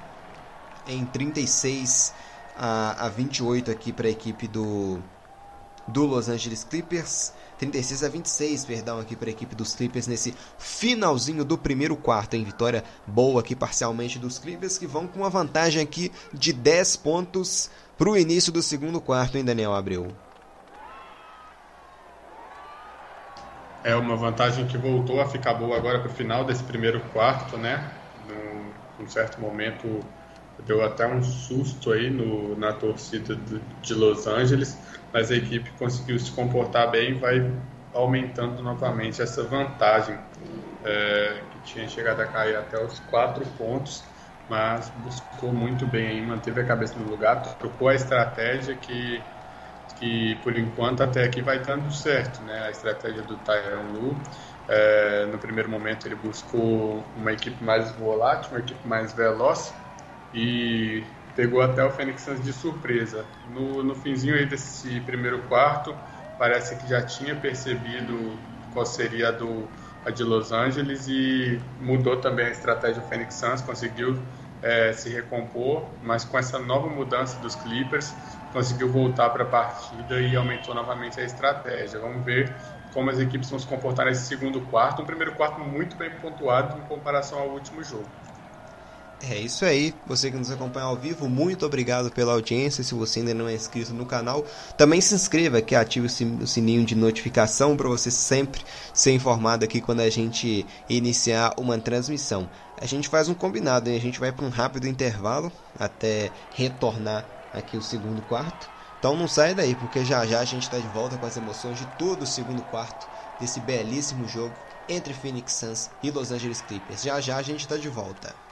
em 36 a, a 28 aqui para a equipe do do Los Angeles Clippers. 36 a 26, perdão, aqui para a equipe dos Clippers nesse finalzinho do primeiro quarto, em vitória boa aqui parcialmente dos Clippers que vão com uma vantagem aqui de 10 pontos para o início do segundo quarto, hein, Daniel Abreu? É uma vantagem que voltou a ficar boa agora para o final desse primeiro quarto, né? Num, num certo momento deu até um susto aí no, na torcida de Los Angeles mas a equipe conseguiu se comportar bem e vai aumentando novamente essa vantagem, é, que tinha chegado a cair até os quatro pontos, mas buscou muito bem aí, manteve a cabeça no lugar, trocou a estratégia que, que por enquanto até aqui vai dando certo, né? A estratégia do Tyron Lu. É, no primeiro momento ele buscou uma equipe mais volátil, uma equipe mais veloz e pegou até o Phoenix Suns de surpresa. No, no finzinho desse primeiro quarto, parece que já tinha percebido qual seria a, do, a de Los Angeles e mudou também a estratégia do Phoenix Suns, conseguiu é, se recompor, mas com essa nova mudança dos Clippers, conseguiu voltar para a partida e aumentou novamente a estratégia. Vamos ver como as equipes vão se comportar nesse segundo quarto. Um primeiro quarto muito bem pontuado em comparação ao último jogo. É isso aí, você que nos acompanha ao vivo, muito obrigado pela audiência. Se você ainda não é inscrito no canal, também se inscreva que ative o sininho de notificação para você sempre ser informado aqui quando a gente iniciar uma transmissão. A gente faz um combinado, hein? a gente vai para um rápido intervalo até retornar aqui o segundo quarto. Então não sai daí, porque já já a gente está de volta com as emoções de todo o segundo quarto desse belíssimo jogo entre Phoenix Suns e Los Angeles Clippers. Já já a gente está de volta.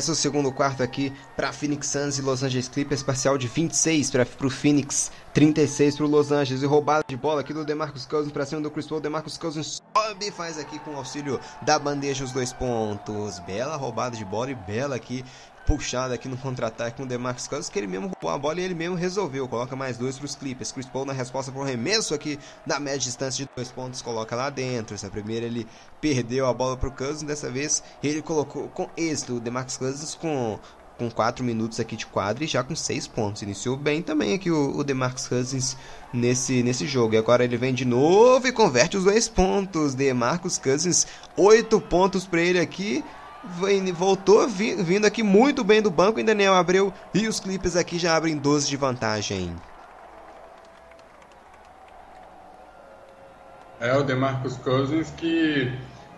Começa o segundo quarto aqui para Phoenix Suns e Los Angeles Clippers, parcial de 26 para o Phoenix, 36 para o Los Angeles. E roubada de bola aqui do DeMarcus Cousins para cima do Chris Paul. DeMarcus Cousins sobe faz aqui com auxílio da bandeja os dois pontos. Bela roubada de bola e bela aqui puxada aqui no contra-ataque com o DeMarcus Cousins, que ele mesmo roubou a bola e ele mesmo resolveu. Coloca mais dois para os Clippers. Chris Paul na resposta para o remesso aqui na média distância de dois pontos, coloca lá dentro. Essa primeira ele perdeu a bola para o Cousins, dessa vez ele colocou com êxito o DeMarcus Cousins com com 4 minutos aqui de quadra e já com 6 pontos. Iniciou bem também aqui o, o DeMarcus Cousins nesse, nesse jogo. E agora ele vem de novo e converte os dois pontos. DeMarcus Cousins, 8 pontos para ele aqui. Voltou vindo aqui muito bem do banco em Daniel Abreu e os Clippers aqui já abrem 12 de vantagem. É o DeMarcus Cousins que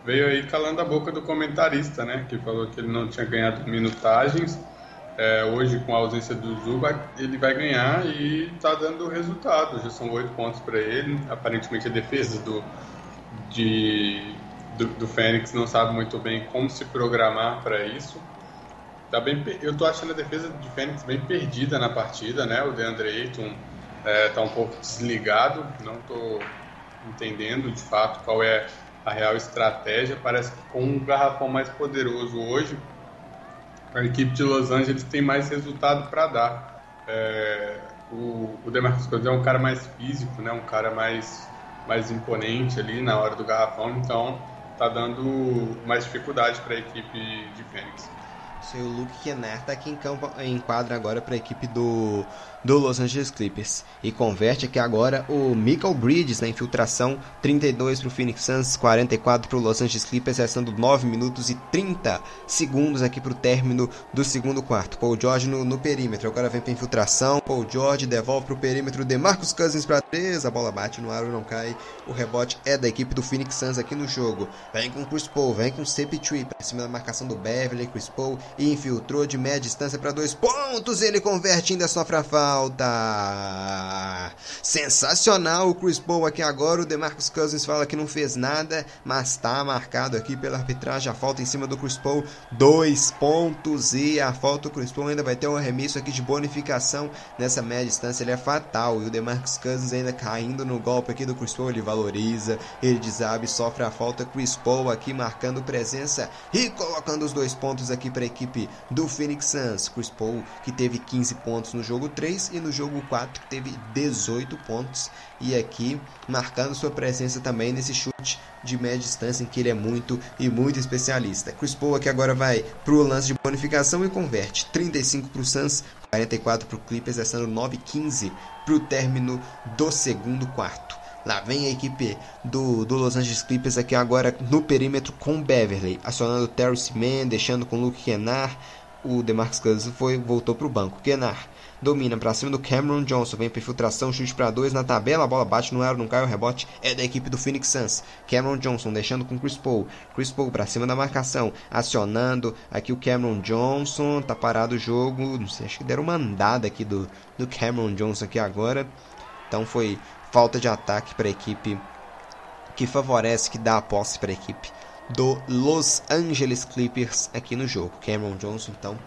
veio aí calando a boca do comentarista, né? Que falou que ele não tinha ganhado minutagens. É, hoje, com a ausência do Zuba, ele vai ganhar e está dando resultado. Já são oito pontos para ele. Aparentemente, a defesa do, de, do, do Fênix não sabe muito bem como se programar para isso. Tá bem, eu tô achando a defesa de Fênix bem perdida na partida, né? O DeAndre Ayton é, tá um pouco desligado. Não tô entendendo de fato qual é a real estratégia. Parece que com um garrafão mais poderoso hoje, a equipe de Los Angeles tem mais resultado para dar. É, o, o DeMarcus Cousins é um cara mais físico, né? Um cara mais mais imponente ali na hora do garrafão, então tá dando mais dificuldade para a equipe de Fênix. O Luke Kennard tá aqui em campo em quadra agora para a equipe do do Los Angeles Clippers. E converte aqui agora o Michael Bridges na infiltração, 32 para o Phoenix Suns, 44 para o Los Angeles Clippers, restando 9 minutos e 30 segundos aqui para o término do segundo quarto. Paul George no, no perímetro, agora vem para infiltração, Paul George devolve para o perímetro, de Marcus Cousins para 3, a bola bate no aro, não cai, o rebote é da equipe do Phoenix Suns aqui no jogo. Vem com Chris Paul, vem com CP3 para cima da marcação do Beverly, Chris Paul infiltrou de média distância para dois pontos, ele converte ainda sofre a falta falta. Sensacional o Chris Paul aqui agora. O DeMarcus Cousins fala que não fez nada, mas tá marcado aqui pela arbitragem a falta em cima do Chris Paul. Dois pontos e a falta do Chris Paul ainda vai ter um arremesso aqui de bonificação nessa média distância. Ele é fatal e o DeMarcus Cousins ainda caindo no golpe aqui do Chris Paul. Ele valoriza, ele desabe, sofre a falta. Chris Paul aqui marcando presença e colocando os dois pontos aqui para a equipe do Phoenix Suns. Chris Paul que teve 15 pontos no jogo 3 e no jogo 4 teve 18 pontos e aqui marcando sua presença também nesse chute de média distância em que ele é muito e muito especialista. Chris Paul aqui agora vai para o lance de bonificação e converte 35 para o Suns, 44 para o Clippers, restando 9-15 para o término do segundo quarto. Lá vem a equipe do, do Los Angeles Clippers aqui agora no perímetro com Beverly, acionando Terrence Mann, deixando com Luke Kennard. O DeMarcus Cousins foi voltou para o banco. Kennard domina para cima do Cameron Johnson, vem para infiltração, chute para dois na tabela, a bola bate no aro, não cai, o rebote é da equipe do Phoenix Suns. Cameron Johnson deixando com Chris Paul, Chris Paul para cima da marcação, acionando aqui o Cameron Johnson, tá parado o jogo, não sei, acho que deram uma andada aqui do, do Cameron Johnson aqui agora, então foi falta de ataque para a equipe que favorece, que dá a posse para a equipe do Los Angeles Clippers aqui no jogo. Cameron Johnson, então,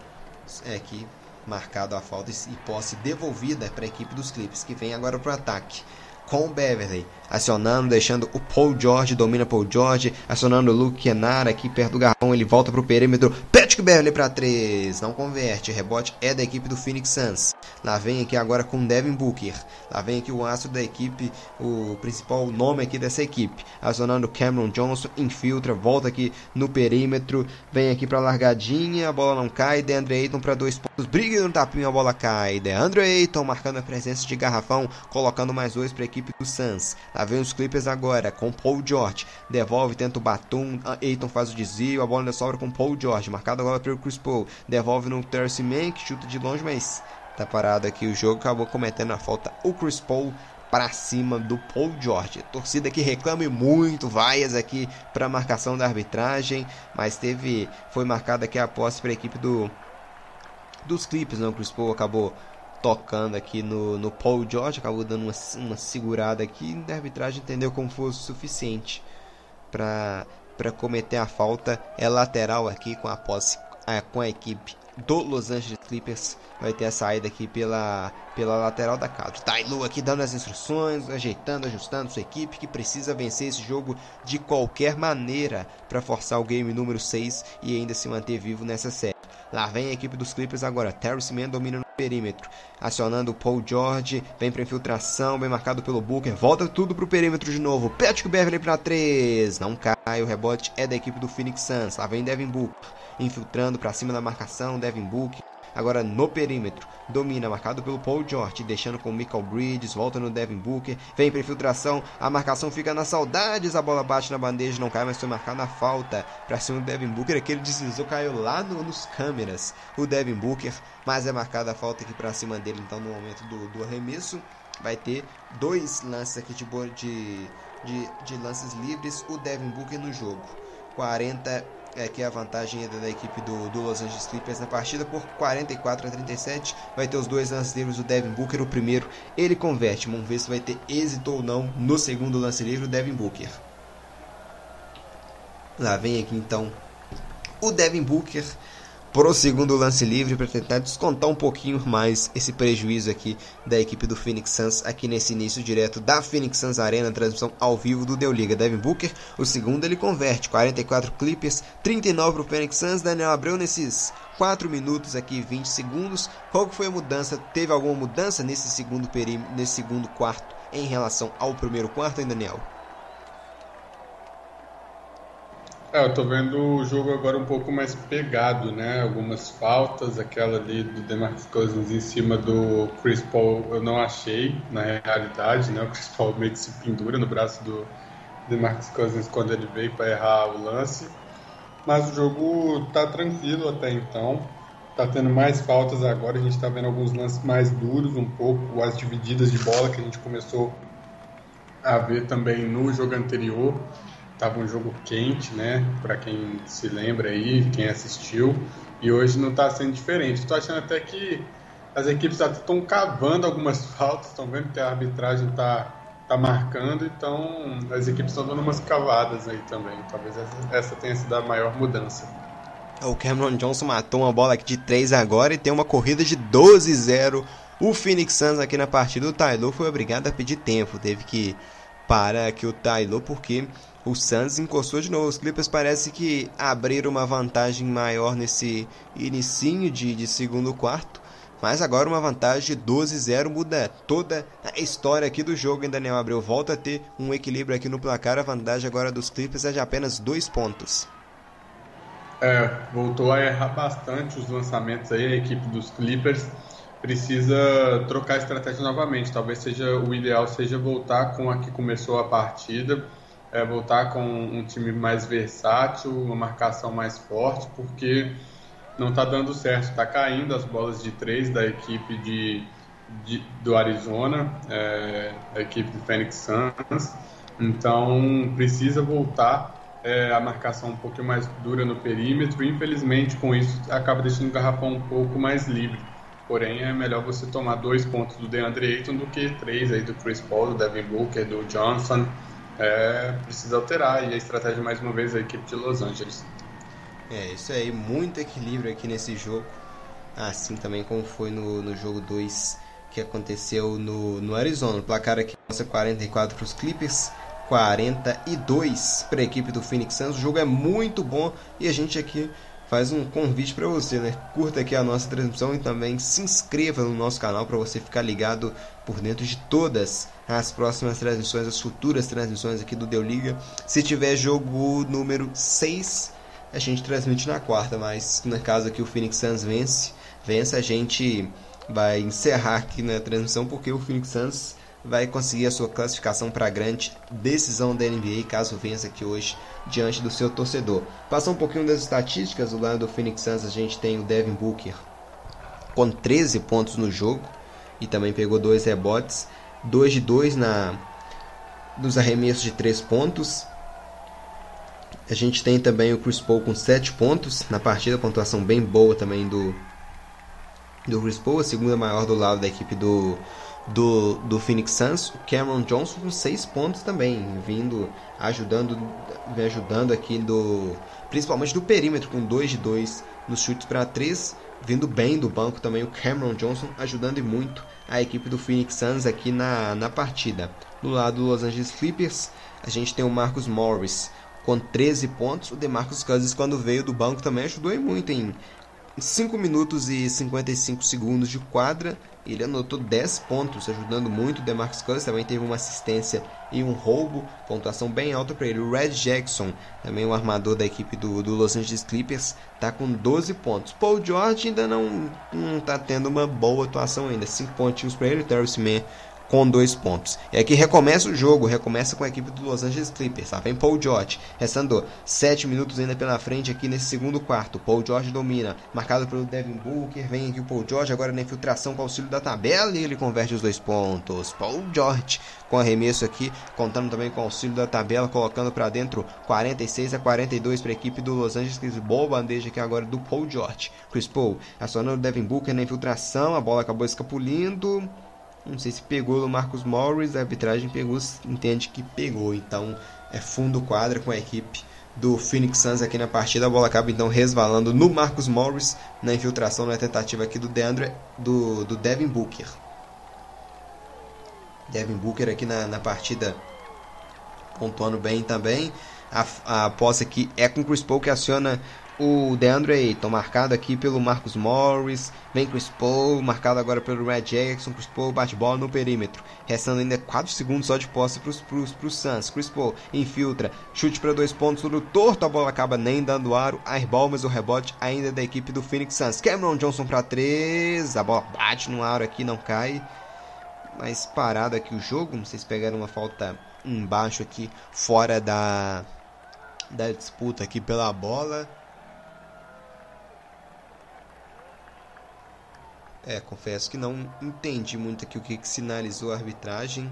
é aqui marcado a falta e posse devolvida para a equipe dos Clippers, que vem agora para o ataque. Com o Beverly, acionando, deixando o Paul George, domina Paul George, acionando o Luke Kennard aqui perto do garrafão, ele volta para o perímetro, Patrick Beverly para 3, não converte, rebote é da equipe do Phoenix Suns. Lá vem aqui agora com Devin Booker, lá vem aqui o astro da equipe, o principal nome aqui dessa equipe, acionando Cameron Johnson, infiltra, volta aqui no perímetro, vem aqui para largadinha, a bola não cai, DeAndre Ayton para dois pontos, briga no tapinho, a bola cai, DeAndre Ayton marcando a presença de garrafão, colocando mais dois para equipe do Suns. Lá vem os Clippers agora com Paul George. Devolve, tenta o Batum. Aiton faz o desvio. A bola ainda sobra com Paul George. Marcado agora pelo Chris Paul. Devolve no Terce Man, que chuta de longe, mas tá parado aqui o jogo. Acabou cometendo a falta o Chris Paul para cima do Paul George. torcida que reclame muito, vaias aqui para marcação da arbitragem, mas teve foi marcada aqui a posse para a equipe do dos Clippers, não, Chris Paul acabou tocando aqui no, no Paul George, acabou dando uma, uma segurada aqui e a arbitragem entendeu como fosse suficiente para cometer a falta. É lateral aqui com a posse é, com a equipe do Los Angeles Clippers. Vai ter a saída aqui pela, pela lateral da quadra. Tailu aqui dando as instruções, ajeitando, ajustando sua equipe que precisa vencer esse jogo de qualquer maneira para forçar o game número 6 e ainda se manter vivo nessa série. Lá vem a equipe dos Clippers agora. Terrence Mann domina no perímetro. Acionando o Paul George. Vem para infiltração. Bem marcado pelo Booker. Volta tudo para o perímetro de novo. Patrick Beverly para 3. Não cai. O rebote é da equipe do Phoenix Suns. Lá vem Devin Booker. Infiltrando para cima da marcação. Devin Booker agora no perímetro. Domina, marcado pelo Paul George, deixando com Michael Bridges, volta no Devin Booker, vem para infiltração, a marcação fica nas saudades, a bola bate na bandeja, não cai, mas foi marcada a falta para cima do Devin Booker, aquele deslizou, caiu lá no, nos câmeras, o Devin Booker, mas é marcada a falta aqui para cima dele, então no momento do, do arremesso, vai ter dois lances aqui de, de, de, de lances livres, o Devin Booker no jogo. 40 é, que é a vantagem da equipe do, do, Los Angeles Clippers na partida por 44 a 37. Vai ter os dois lances livres, o Devin Booker, o primeiro ele converte. Vamos ver se vai ter êxito ou não no segundo lance livre, o Devin Booker. Lá vem aqui então o Devin Booker pro segundo lance livre para tentar descontar um pouquinho mais esse prejuízo aqui da equipe do Phoenix Suns aqui nesse início direto da Phoenix Suns Arena, transmissão ao vivo do Deu Liga. Devin Booker, o segundo ele converte, 44 Clippers, 39 pro Phoenix Suns, Daniel Abreu nesses 4 minutos aqui 20 segundos. Qual foi a mudança? Teve alguma mudança nesse segundo perímetro, nesse segundo quarto em relação ao primeiro quarto, hein, Daniel? É, eu tô vendo o jogo agora um pouco mais pegado, né? Algumas faltas, aquela ali do DeMarcus Cousins em cima do Chris Paul eu não achei, na realidade, né? O Chris Paul meio que se pendura no braço do DeMarcus Cousins quando ele veio para errar o lance. Mas o jogo tá tranquilo até então. Tá tendo mais faltas agora, a gente tá vendo alguns lances mais duros um pouco, as divididas de bola que a gente começou a ver também no jogo anterior Tava um jogo quente, né? Para quem se lembra aí, quem assistiu. E hoje não está sendo diferente. Estou achando até que as equipes estão cavando algumas [laughs] faltas, estão vendo que a arbitragem está tá marcando, então as equipes estão dando umas cavadas aí também. Talvez essa, essa tenha sido a maior mudança. O Cameron Johnson matou uma bola aqui de 3 agora e tem uma corrida de 12-0. O Phoenix Suns aqui na partida, o Taylor foi obrigado a pedir tempo, teve que parar aqui o Taylor porque o Suns encostou de novo. Os Clippers parece que abriram uma vantagem maior nesse inicinho de, de segundo quarto. Mas agora uma vantagem de 12-0 muda toda a história aqui do jogo. Em Daniel Abreu volta a ter um equilíbrio aqui no placar. A vantagem agora dos Clippers é de apenas dois pontos. É, voltou a errar bastante os lançamentos aí. A equipe dos Clippers precisa trocar a estratégia novamente. Talvez seja o ideal seja voltar com a que começou a partida é, voltar com um time mais versátil, uma marcação mais forte, porque não está dando certo. Está caindo as bolas de três da equipe de, de do Arizona, é, a equipe do Phoenix Suns. Então precisa voltar é, a marcação um pouco mais dura no perímetro. Infelizmente, com isso, acaba deixando o garrafão um pouco mais livre. Porém, é melhor você tomar dois pontos do DeAndre Ayton do que três aí do Chris Paul, do Devin Booker, do Johnson é, precisa alterar e a estratégia mais uma vez a equipe de Los Angeles. É, isso aí, muito equilíbrio aqui nesse jogo. Assim também como foi no, no jogo 2 que aconteceu no, no Arizona. O placar aqui mostra 44 para os Clippers, 42 para a equipe do Phoenix Suns. O jogo é muito bom e a gente aqui faz um convite para você, né? Curta aqui a nossa transmissão e também se inscreva no nosso canal para você ficar ligado por dentro de todas as próximas transmissões, as futuras transmissões aqui do Deu Liga. Se tiver jogo número 6, a gente transmite na quarta, mas no caso aqui o Phoenix Suns vence, vence a gente vai encerrar aqui na transmissão porque o Phoenix Suns vai conseguir a sua classificação para a grande decisão da NBA caso vença aqui hoje diante do seu torcedor. Passar um pouquinho das estatísticas do lado do Phoenix Suns, a gente tem o Devin Booker com 13 pontos no jogo e também pegou dois rebotes, 2 de 2 na nos arremessos de 3 pontos. A gente tem também o Chris Paul com 7 pontos na partida, pontuação bem boa também do do Chris Paul, a segunda maior do lado da equipe do do, do Phoenix Suns, o Cameron Johnson com 6 pontos também, vindo ajudando ajudando aqui do principalmente do perímetro com 2 de 2 nos chutes para 3, vindo bem do banco também o Cameron Johnson ajudando e muito a equipe do Phoenix Suns aqui na, na partida. Do lado do Los Angeles Clippers, a gente tem o Marcus Morris com 13 pontos. O DeMarcus Cousins quando veio do banco também ajudou muito em 5 minutos e 55 segundos de quadra ele anotou 10 pontos, ajudando muito o DeMarcus Cousins, também teve uma assistência e um roubo, pontuação bem alta para ele. O Red Jackson, também o armador da equipe do, do Los Angeles Clippers, está com 12 pontos. Paul George ainda não está tendo uma boa atuação ainda, 5 pontinhos para ele. Terrence Mann com dois pontos. E aqui recomeça o jogo, recomeça com a equipe do Los Angeles Clippers. Lá vem Paul George, restando 7 minutos ainda pela frente aqui nesse segundo quarto. Paul George domina, marcado pelo Devin Booker. Vem aqui o Paul George agora na infiltração com auxílio da tabela e ele converte os dois pontos. Paul George com arremesso aqui, contando também com auxílio da tabela, colocando para dentro 46 a 42 para a equipe do Los Angeles Clippers. Boa bandeja aqui agora do Paul George. Chris Paul acionando o Devin Booker na infiltração, a bola acabou escapulindo. Não sei se pegou no Marcos Morris, a arbitragem pegou, entende que pegou. Então é fundo quadra com a equipe do Phoenix Suns aqui na partida. A bola acaba então resvalando no Marcos Morris na infiltração, na tentativa aqui do Deandre, do, do Devin Booker. Devin Booker aqui na, na partida pontuando bem também. A, a posse aqui é com o Chris Paul que aciona o DeAndre Ayton, marcado aqui pelo Marcus Morris. Vem Chris Paul, marcado agora pelo Red Jackson. Chris Paul bate bola no perímetro. Restando ainda 4 segundos só de posse para os Suns. Chris Paul infiltra, chute para dois pontos no torto. A bola acaba nem dando aro. Airball, mas o rebote ainda é da equipe do Phoenix Suns. Cameron Johnson para 3. A bola bate no aro aqui, não cai. Mas parado aqui o jogo. Se pegaram uma falta embaixo aqui, fora da, da disputa aqui pela bola. É, confesso que não entendi muito aqui o que, que sinalizou a arbitragem.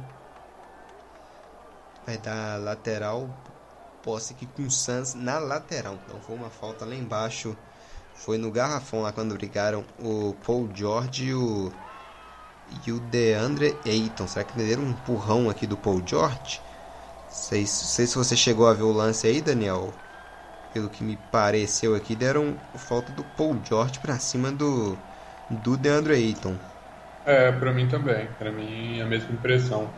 Vai dar lateral, posse aqui com o Sans na lateral. Então foi uma falta lá embaixo. Foi no garrafão lá quando brigaram o Paul George e o, e o DeAndre Ayton. Será que deram um empurrão aqui do Paul George? Sei, sei se você chegou a ver o lance aí, Daniel. Pelo que me pareceu aqui, deram falta do Paul George para cima do do DeAndre Ayton. É, para mim também. Para mim é a mesma impressão.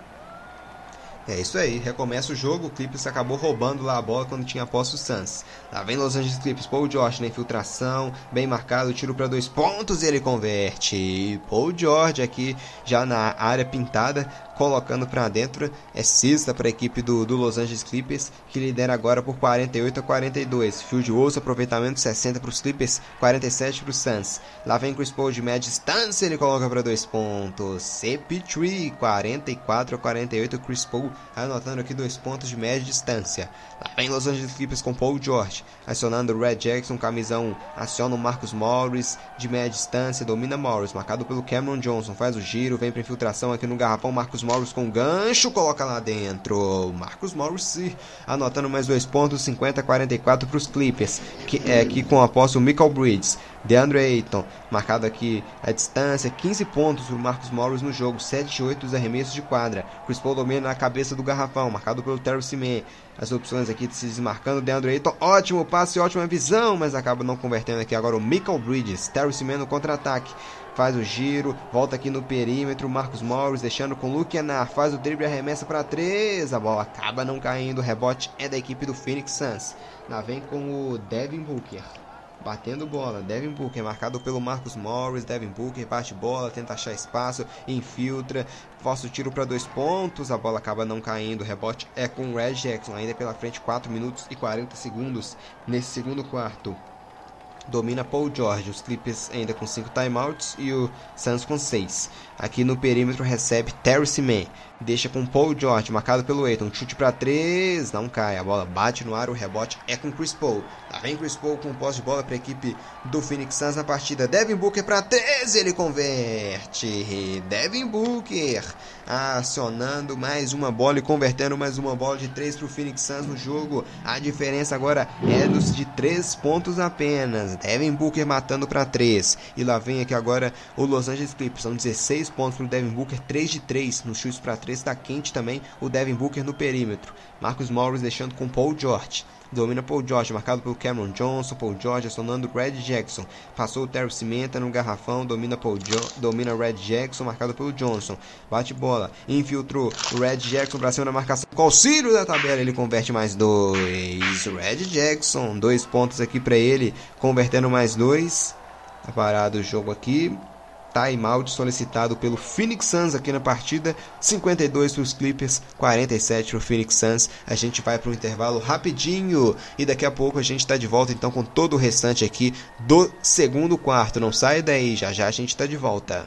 É isso aí, recomeça o jogo, o Clippers acabou roubando lá a bola quando tinha posse o Suns. Lá vem Los Angeles Clippers, Paul George na infiltração, bem marcado, tiro para dois pontos e ele converte. Paul George aqui já na área pintada, colocando para dentro. É cesta para a equipe do, do Los Angeles Clippers, que lidera agora por 48 a 42. Field goal, aproveitamento 60 para os Clippers, 47 para os Suns. Lá vem Chris Paul de média distância, ele coloca para dois pontos. CP3, 44 a 48. Chris Paul anotando aqui dois pontos de média distância. Lá vem Los Angeles Clippers com Paul George, acionando o Red Jackson, camisão, aciona o Marcus Morris de média distância, domina Morris, marcado pelo Cameron Johnson, faz o giro, vem para infiltração aqui no garrafão, Marcus Morris com gancho, coloca lá dentro. Marcos Morris anotando mais dois pontos, 50 a 44 para os Clippers, que é aqui com a o Michael Bridges. DeAndre Ayton, marcado aqui a distância, 15 pontos para o Marcos Morris no jogo, 7 de 8 dos arremessos de quadra. Chris Paul domina na cabeça do garrafão, marcado pelo Terry Simen. As opções aqui se desmarcando, DeAndre Ayton, ótimo passe, ótima visão, mas acaba não convertendo aqui agora o Michael Bridges. Terry Simen no contra-ataque faz o giro, volta aqui no perímetro, Marcos Morris deixando com Luke Anar, faz o drible e arremessa para três, a bola acaba não caindo, o rebote é da equipe do Phoenix Suns. Lá vem com o Devin Booker. Batendo bola, Devin Booker marcado pelo Marcos Morris. Devin Booker bate bola, tenta achar espaço, infiltra, força o tiro para dois pontos. A bola acaba não caindo. O rebote é com o Red Jackson, ainda pela frente, 4 minutos e 40 segundos nesse segundo quarto domina Paul George, os Clippers ainda com 5 timeouts e o Suns com 6. Aqui no perímetro recebe Terry Seaman, deixa com Paul George, marcado pelo Aiton, chute para 3, não cai, a bola bate no ar, o rebote é com Chris Paul. Lá vem Chris Paul com posse de bola para a equipe do Phoenix Suns na partida. Devin Booker para 13, ele converte. Devin Booker acionando mais uma bola e convertendo mais uma bola de 3 para o Phoenix Suns no jogo. A diferença agora é dos de 3 pontos apenas. Devin Booker matando para 3. E lá vem aqui agora o Los Angeles Clippers. São 16 pontos para o Devin Booker, 3 de 3 nos chutes para 3. Está quente também o Devin Booker no perímetro. Marcos Morris deixando com Paul George. Domina Paul George, marcado pelo Cameron Johnson. Paul George acionando Red Jackson. Passou o Terry Cimenta no garrafão. Domina Paul jo domina Red Jackson, marcado pelo Johnson. Bate bola. Infiltrou o Red Jackson pra cima da marcação. Com auxílio da tabela, ele converte mais dois. Red Jackson, dois pontos aqui para ele. Convertendo mais dois. Tá parado o jogo aqui. Timeout solicitado pelo Phoenix Suns aqui na partida. 52 para os Clippers, 47 para o Phoenix Suns. A gente vai para o intervalo rapidinho e daqui a pouco a gente está de volta então com todo o restante aqui do segundo quarto. Não sai daí, já já a gente está de volta.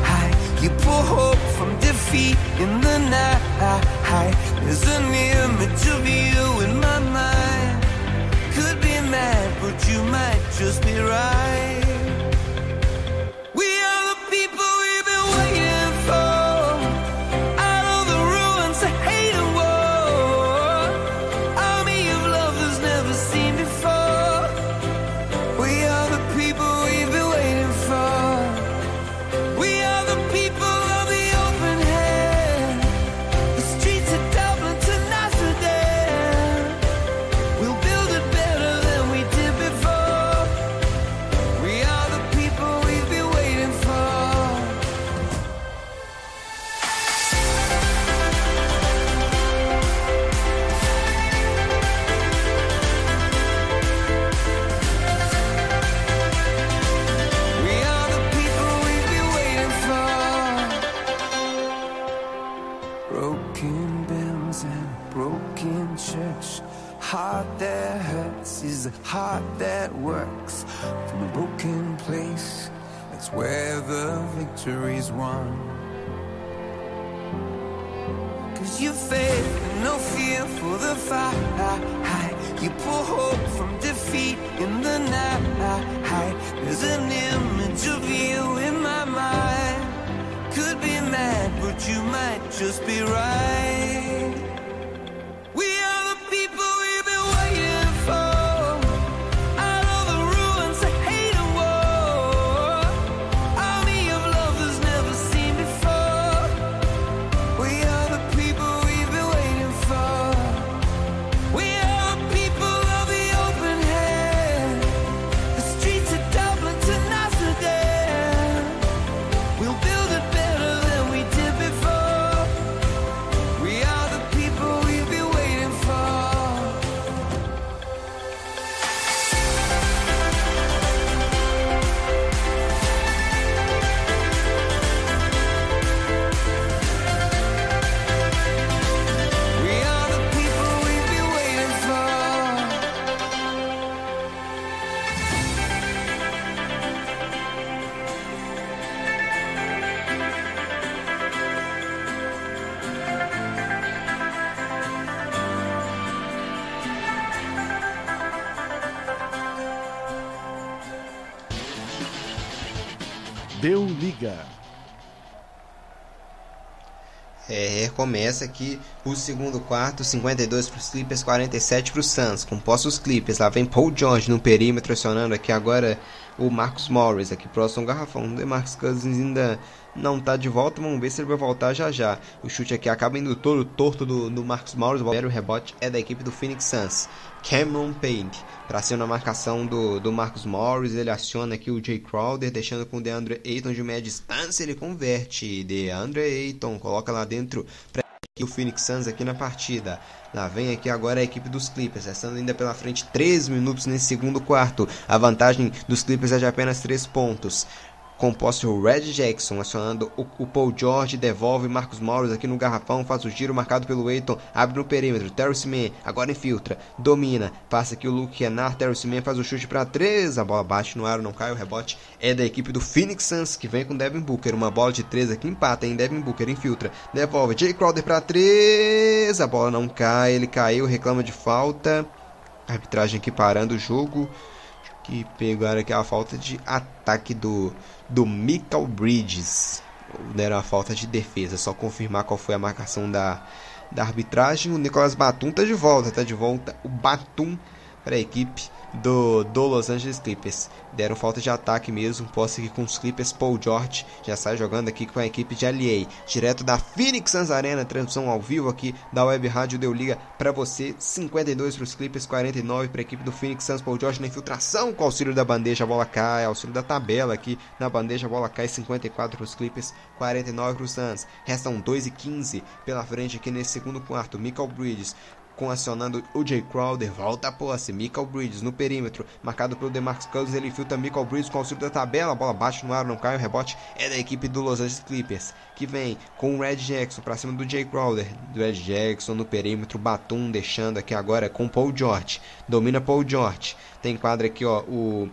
You pull hope from defeat in the night. There's an image of you in my mind. Could be mad, but you might just be right. Liga. É, começa aqui o segundo quarto, 52 para os Clippers, 47 para os Suns. Composto os Clippers, lá vem Paul George no perímetro, acionando aqui agora o Marcus Morris, aqui próximo ao garrafão. O DeMarcus Cousins ainda não está de volta, vamos ver se ele vai voltar já já. O chute aqui acaba indo todo torto do, do Marcus Morris, o rebote é da equipe do Phoenix Suns. Cameron Payne para ser na marcação do, do Marcus Morris, ele aciona aqui o Jay Crowder, deixando com o DeAndre Ayton de meia distância, ele converte. DeAndre Ayton coloca lá dentro para o Phoenix Suns aqui na partida. Lá vem aqui agora a equipe dos Clippers, estando ainda pela frente 3 minutos nesse segundo quarto. A vantagem dos Clippers é de apenas 3 pontos composto o Red Jackson, acionando o, o, Paul George, devolve Marcos Morris aqui no garrafão, faz o giro marcado pelo Eiton, abre no perímetro, Terrence Mann agora infiltra, domina, passa aqui o Luke Kennard, Terrence Mann faz o chute para três, a bola bate no ar, não cai, o rebote é da equipe do Phoenix Suns, que vem com Devin Booker, uma bola de três aqui empata, em Devin Booker infiltra, devolve, Jay Crowder para três, a bola não cai, ele caiu, reclama de falta, arbitragem aqui parando o jogo. Que pegaram aqui a falta de ataque do, do Michael Bridges. Deram a falta de defesa. Só confirmar qual foi a marcação da, da arbitragem. O Nicolas Batum tá de volta. Tá de volta o Batum para a equipe do, do Los Angeles Clippers. Deram falta de ataque mesmo, posse aqui com os Clippers. Paul George já sai jogando aqui com a equipe de LA, direto da Phoenix Suns Arena, transmissão ao vivo aqui da Web Rádio Deu Liga para você. 52 para os Clippers, 49 para a equipe do Phoenix Suns. Paul George na infiltração com auxílio da bandeja, a bola cai, auxílio da tabela aqui na bandeja, a bola cai. 54 para os Clippers, 49 para os Suns. Restam 2 e 15 pela frente aqui nesse segundo quarto. Michael Bridges com acionando o Jay Crowder, volta a posse, Michael Bridges no perímetro, marcado pelo DeMarcus Cousins, ele filtra Michael Bridges com o auxílio da tabela, a bola bate no ar, não cai, o rebote é da equipe do Los Angeles Clippers, que vem com o Red Jackson para cima do Jay Crowder, Red Jackson no perímetro, Batum deixando aqui agora com Paul George, domina Paul George, tem quadra aqui ó, o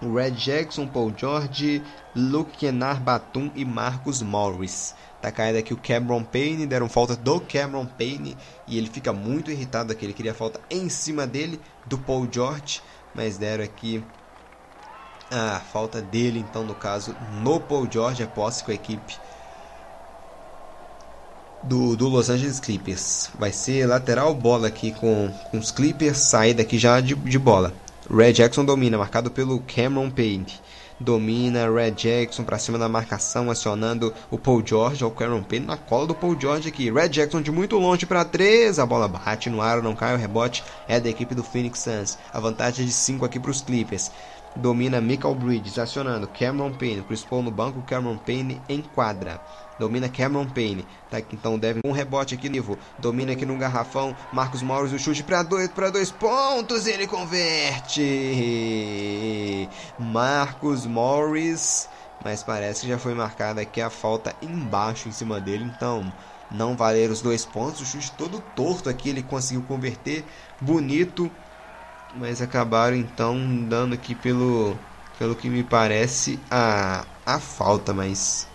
Red Jackson, Paul George, Luke Kennard, Batum e Marcus Morris. Tá caindo aqui o Cameron Payne, deram falta do Cameron Payne e ele fica muito irritado aqui, ele queria falta em cima dele, do Paul George, mas deram aqui a falta dele, então no caso, no Paul George, posse com a equipe do, do Los Angeles Clippers. Vai ser lateral bola aqui com, com os Clippers, saída aqui já de, de bola. Red Jackson domina, marcado pelo Cameron Payne. Domina Red Jackson para cima da marcação, acionando o Paul George, o Cameron Payne na cola do Paul George aqui. Red Jackson de muito longe para 3, a bola bate no ar, não cai, o rebote é da equipe do Phoenix Suns. A vantagem é de 5 aqui para os Clippers. Domina Michael Bridges, acionando Cameron Payne, Chris Paul no banco, Cameron Payne em quadra. Domina Cameron Payne. Tá aqui, então deve um rebote aqui, Nivo. Domina aqui no garrafão. Marcos Morris, o chute para dois, para dois pontos. Ele converte. Marcos Morris. Mas parece que já foi marcada aqui a falta embaixo em cima dele. Então não valer os dois pontos. O chute todo torto aqui. Ele conseguiu converter. Bonito. Mas acabaram então dando aqui pelo. Pelo que me parece a, a falta, mas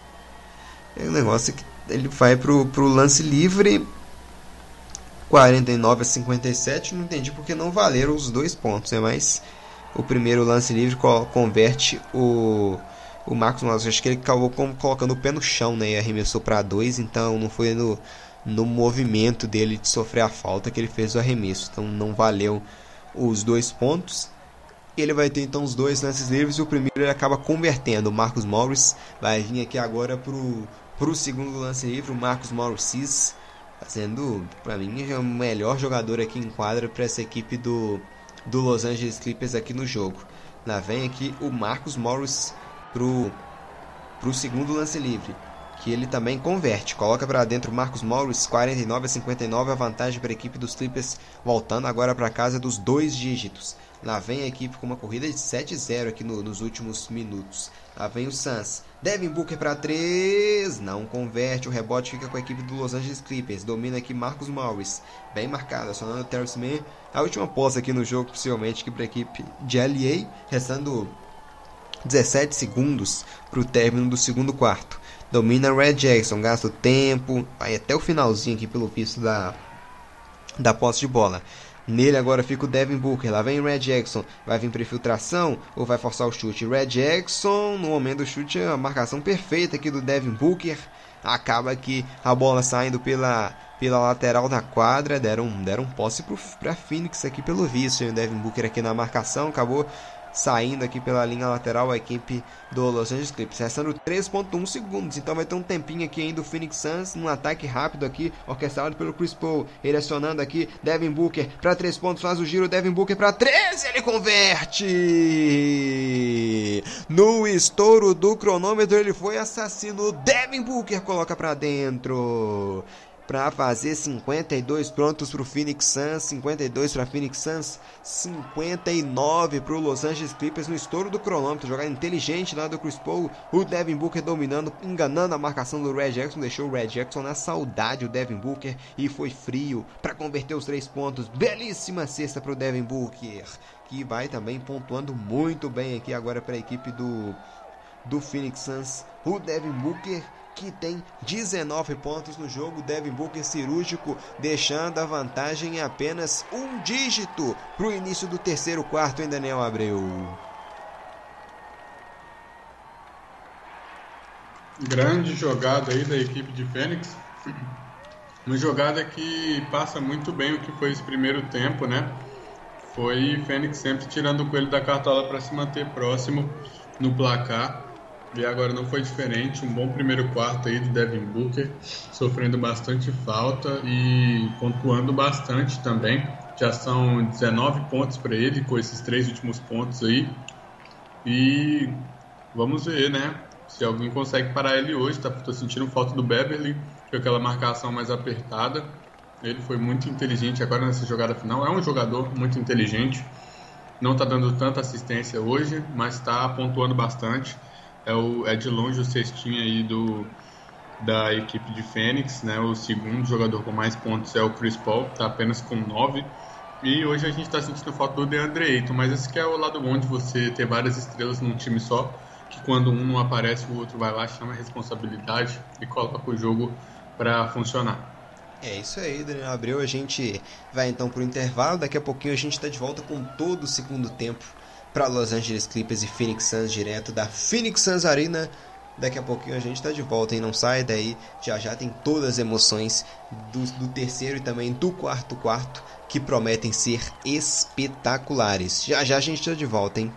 é um negócio que ele vai pro, pro lance livre 49 a 57. Não entendi porque não valeram os dois pontos. É mais o primeiro lance livre converte o, o Marcos Morris. Acho que ele acabou colocando o pé no chão né, e arremessou para dois. Então não foi no, no movimento dele de sofrer a falta que ele fez o arremesso. Então não valeu os dois pontos. Ele vai ter então os dois lances livres o primeiro ele acaba convertendo. O Marcos Morris vai vir aqui agora pro para o segundo lance livre, o Marcos Mauricis, fazendo, para mim, o melhor jogador aqui em quadra para essa equipe do, do Los Angeles Clippers aqui no jogo. Lá vem aqui o Marcos Morris pro, pro segundo lance livre, que ele também converte. Coloca para dentro Marcos Morris, 49 a 59, a vantagem para a equipe dos Clippers, voltando agora para casa dos dois dígitos. Lá vem a equipe com uma corrida de 7-0 aqui no, nos últimos minutos. Lá vem o Suns. Devin Booker para 3. Não converte. O rebote fica com a equipe do Los Angeles Clippers. Domina aqui Marcus Morris. Bem marcado. Acionando o Terrence Mann. A última posse aqui no jogo, possivelmente, aqui para a equipe de LA. Restando 17 segundos para o término do segundo quarto. Domina Red Jackson. Gasta o tempo. Vai até o finalzinho aqui, pelo visto, da, da posse de bola. Nele agora fica o Devin Booker. Lá vem Red Jackson. Vai vir para infiltração ou vai forçar o chute? Red Jackson, no momento do chute, a marcação perfeita aqui do Devin Booker. Acaba aqui a bola saindo pela, pela lateral da quadra. Deram, deram posse para Phoenix aqui pelo visto. O Devin Booker aqui na marcação. Acabou saindo aqui pela linha lateral a equipe do Los Angeles Clippers, restando 3.1 segundos, então vai ter um tempinho aqui ainda o Phoenix Suns, num ataque rápido aqui, orquestrado pelo Chris Paul, ele acionando aqui, Devin Booker para 3 pontos, faz o giro, Devin Booker para 13, ele converte! No estouro do cronômetro ele foi assassino, Devin Booker coloca para dentro! Para fazer 52 prontos para o Phoenix Suns, 52 para Phoenix Suns, 59 para o Los Angeles Clippers no estouro do cronômetro, jogada inteligente lá do Chris Paul, o Devin Booker dominando, enganando a marcação do Red Jackson, deixou o Red Jackson na saudade o Devin Booker e foi frio para converter os três pontos, belíssima cesta para o Devin Booker, que vai também pontuando muito bem aqui agora para a equipe do do Phoenix Suns, o Devin Booker, que tem 19 pontos no jogo. Devin Booker cirúrgico, deixando a vantagem em apenas um dígito para o início do terceiro quarto em Daniel Abreu. Grande jogada aí da equipe de Fênix. [clears throat] Uma jogada que passa muito bem o que foi esse primeiro tempo, né? Foi Fênix sempre tirando o coelho da cartola para se manter próximo no placar. E agora não foi diferente. Um bom primeiro quarto aí do Devin Booker, sofrendo bastante falta e pontuando bastante também. Já são 19 pontos para ele com esses três últimos pontos aí. E vamos ver, né? Se alguém consegue parar ele hoje, tá? Tô sentindo falta do Beverly, com aquela marcação mais apertada. Ele foi muito inteligente agora nessa jogada final. É um jogador muito inteligente. Não está dando tanta assistência hoje, mas está pontuando bastante. É, o, é de longe o cestinho aí do, da equipe de Fênix. Né? O segundo jogador com mais pontos é o Chris Paul, está apenas com 9. E hoje a gente está sentindo falta do DeAndre Ayton, mas esse que é o lado bom de você ter várias estrelas num time só que quando um não aparece, o outro vai lá, chama a responsabilidade e coloca o jogo para funcionar. É isso aí, Daniel Abreu. A gente vai então para o intervalo. Daqui a pouquinho a gente está de volta com todo o segundo tempo para Los Angeles Clippers e Phoenix Suns direto da Phoenix Suns Arena. Daqui a pouquinho a gente está de volta e não sai daí. Já já tem todas as emoções do, do terceiro e também do quarto quarto que prometem ser espetaculares. Já já a gente está de volta, hein?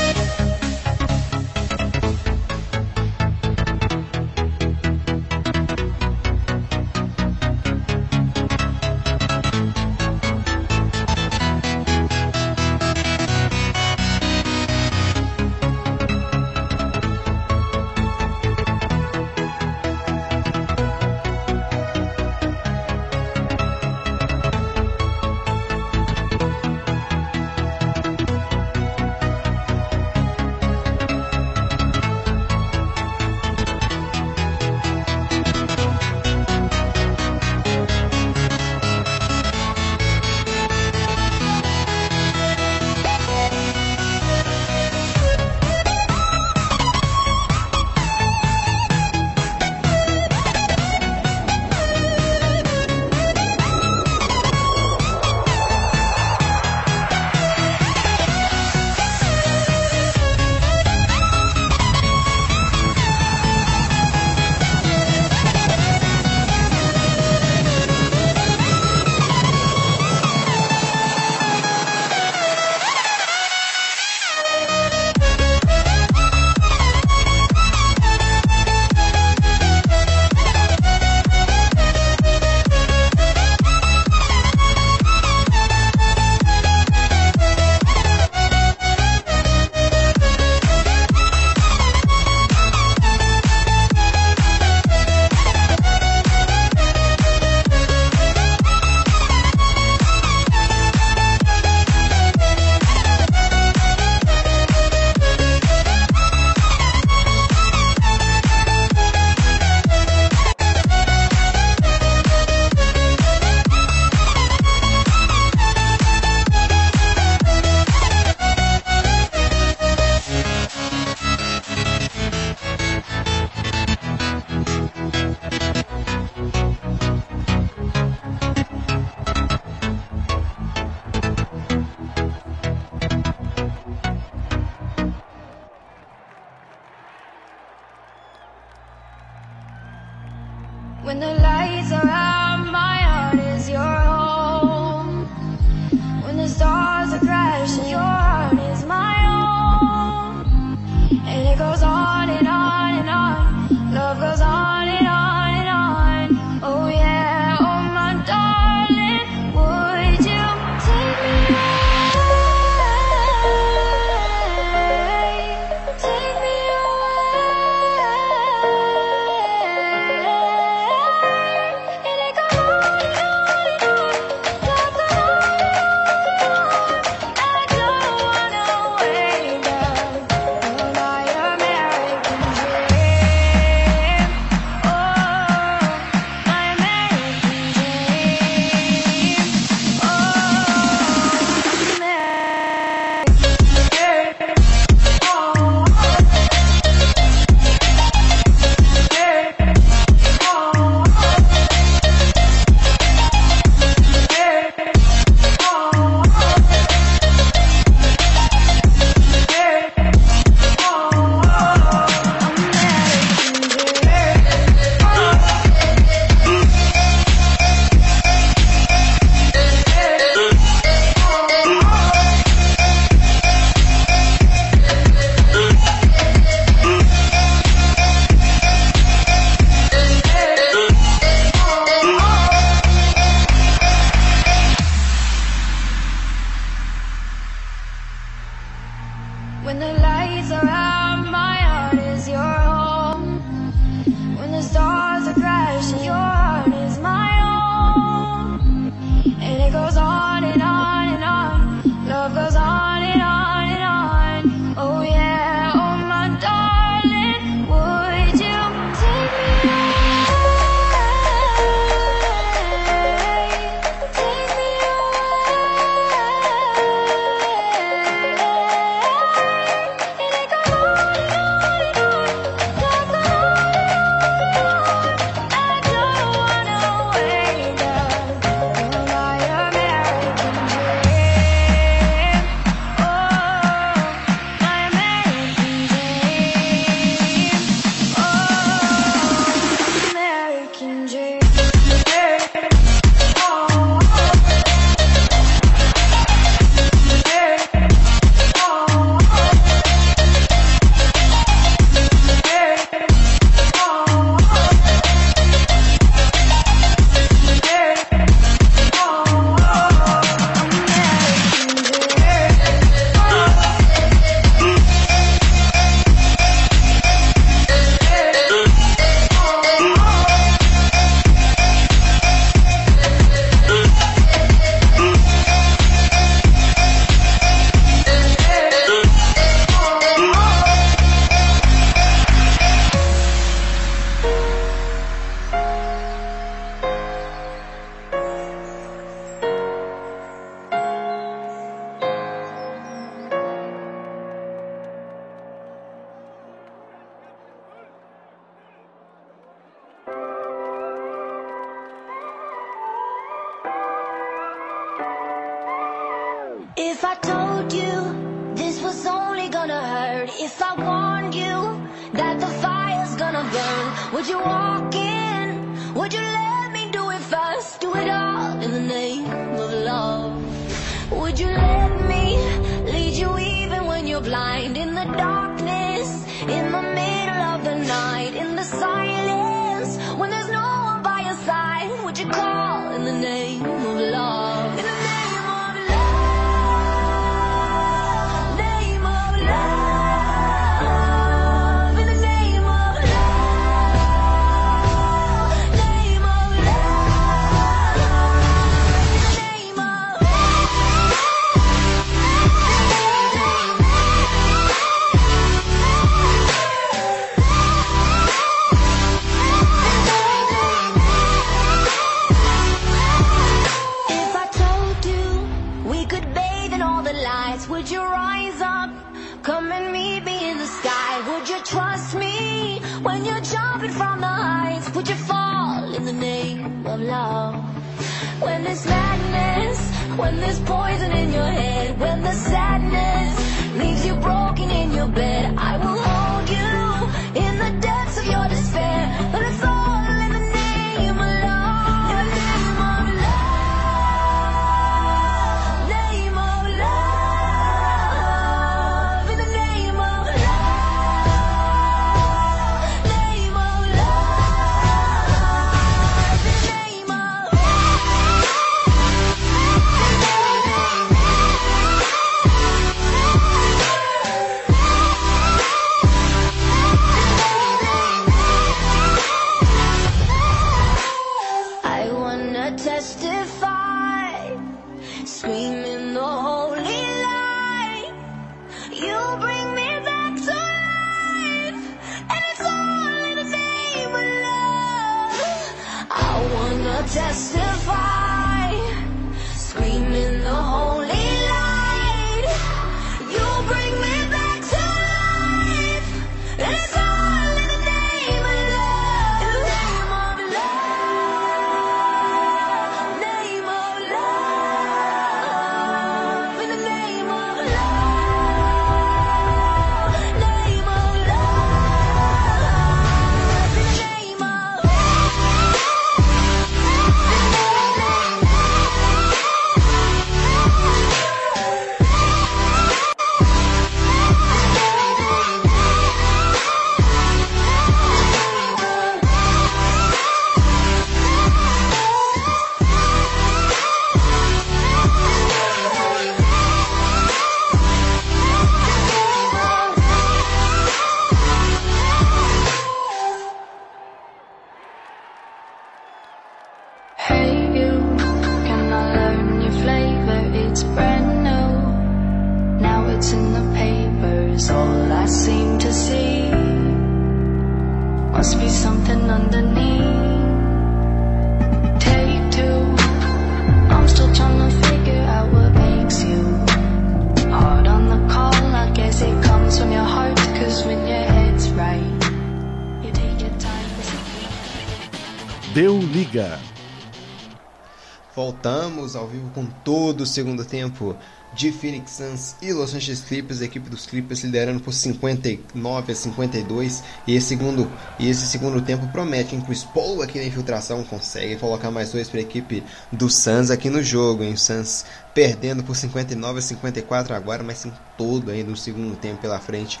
Voltamos ao vivo com todo o segundo tempo de Phoenix Suns e Los Angeles Clippers, a equipe dos Clippers liderando por 59 a 52 e esse segundo, e esse segundo tempo promete, hein? Chris aqui na infiltração consegue colocar mais dois para a equipe do Suns aqui no jogo, hein? O Suns perdendo por 59 a 54 agora, mas tem todo ainda o segundo tempo pela frente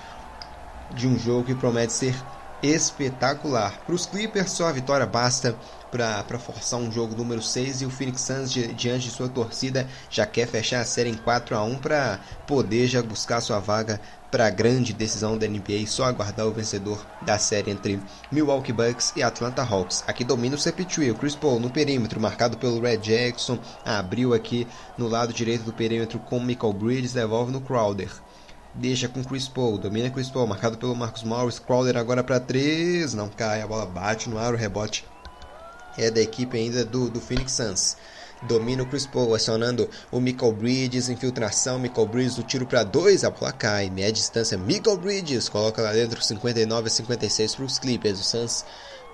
de um jogo que promete ser espetacular. Para os Clippers, só a vitória basta para forçar um jogo número 6 e o Phoenix Suns, di, diante de sua torcida, já quer fechar a série em 4 a 1 para poder já buscar sua vaga para a grande decisão da NBA e só aguardar o vencedor da série entre Milwaukee Bucks e Atlanta Hawks. Aqui domina o CP3, Chris Paul no perímetro, marcado pelo Red Jackson, abriu aqui no lado direito do perímetro com Michael Bridges, devolve no Crowder deixa com Chris Paul, domina Chris Paul, marcado pelo Marcus Morris, Crowder agora para 3, não cai, a bola bate no ar, o rebote é da equipe ainda do, do Phoenix Suns. Domina o Chris Paul, acionando o Michael Bridges, infiltração, Michael Bridges, o tiro para dois, a bola cai, meia distância, Michael Bridges, coloca lá dentro 59 a 56 para os Clippers, o Suns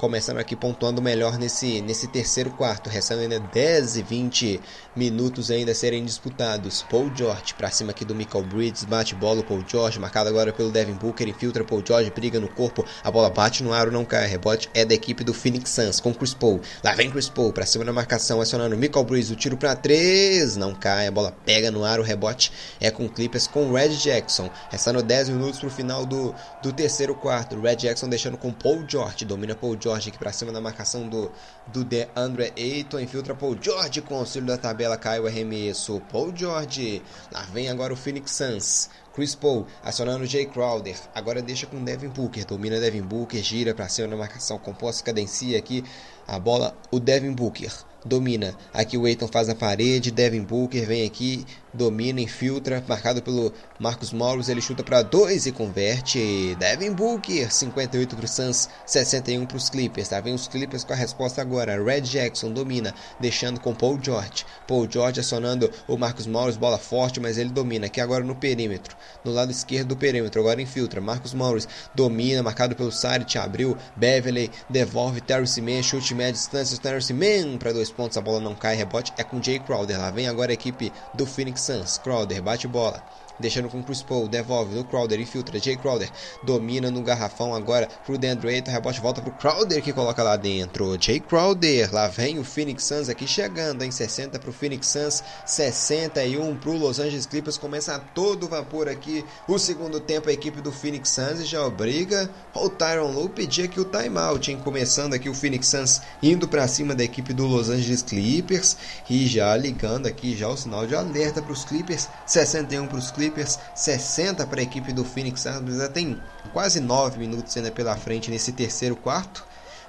começando aqui pontuando melhor nesse, nesse terceiro quarto, restando ainda 10 e 20 minutos ainda a serem disputados. Paul George para cima aqui do Michael Bridges, bate bola Paul George, marcado agora pelo Devin Booker, infiltra Paul George, briga no corpo, a bola bate no aro, não cai, rebote é da equipe do Phoenix Suns com Chris Paul. Lá vem Chris Paul para cima da marcação, acionando Michael Bridges, o tiro para 3, não cai, a bola pega no aro, o rebote é com Clippers com Red Jackson, restando 10 minutos para o final do, do terceiro quarto. Red Jackson deixando com Paul George, domina Paul George aqui para cima na marcação do, do DeAndre Ayton. Infiltra Paul George com auxílio da tabela. Cai o arremesso. Paul George. Lá vem agora o Phoenix Suns. Chris Paul acionando Jay Crowder. Agora deixa com Devin Booker. Domina Devin Booker. Gira para cima na marcação. Composta cadencia aqui. A bola, o Devin Booker domina. Aqui o Eiton faz a parede, Devin Booker vem aqui, domina, infiltra, marcado pelo Marcos Morris, ele chuta para 2 e converte. Devin Booker, 58 para o Suns, 61 para os Clippers. Tá vendo os Clippers com a resposta agora. Red Jackson domina, deixando com Paul George. Paul George acionando o Marcos Morris, bola forte, mas ele domina. Aqui agora no perímetro, no lado esquerdo do perímetro, agora infiltra. Marcos Morris domina, marcado pelo Saric, abriu. Beverly devolve Terrence Mann, chute média distância, Terrence Mann para dois pontos, a bola não cai, rebote é com Jay Crowder. Lá vem agora a equipe do Phoenix Suns. Crowder bate bola deixando com Chris Paul, devolve no Crowder, infiltra, Jay Crowder, domina no garrafão agora pro DeAndre Ayton, rebote volta pro Crowder que coloca lá dentro, Jay Crowder, lá vem o Phoenix Suns aqui chegando em 60 pro Phoenix Suns, 61 pro Los Angeles Clippers, começa a todo vapor aqui o segundo tempo a equipe do Phoenix Suns já obriga o Tyron Lue pedir aqui o timeout, hein, começando aqui o Phoenix Suns indo para cima da equipe do Los Angeles Clippers e já ligando aqui já o sinal de alerta para os Clippers, 61 para os Clippers Clippers, 60 para a equipe do Phoenix Suns. Já tem quase 9 minutos ainda pela frente nesse terceiro quarto.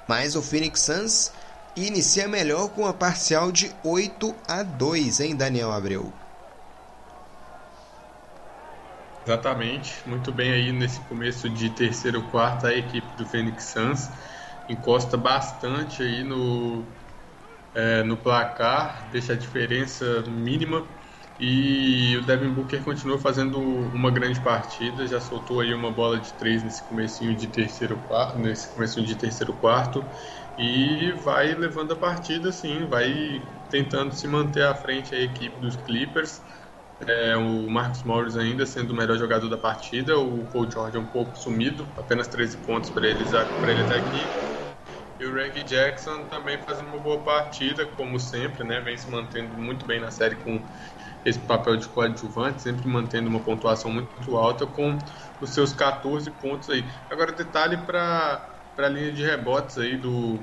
Mas o Phoenix Suns inicia melhor com a parcial de 8 a 2, hein, Daniel Abreu? Exatamente, muito bem aí nesse começo de terceiro quarto a equipe do Phoenix Suns encosta bastante aí no, é, no placar, deixa a diferença mínima e o Devin Booker continua fazendo uma grande partida, já soltou aí uma bola de três nesse comecinho de terceiro quarto, nesse comecinho de terceiro quarto e vai levando a partida sim, vai tentando se manter à frente a equipe dos Clippers. É, o Marcus Morris ainda sendo o melhor jogador da partida, o Paul George é um pouco sumido, apenas 13 pontos para ele, ele até aqui. E o Reggie Jackson também fazendo uma boa partida, como sempre, né? Vem se mantendo muito bem na série com esse papel de coadjuvante, sempre mantendo uma pontuação muito alta com os seus 14 pontos aí. Agora detalhe para a linha de rebotes aí do,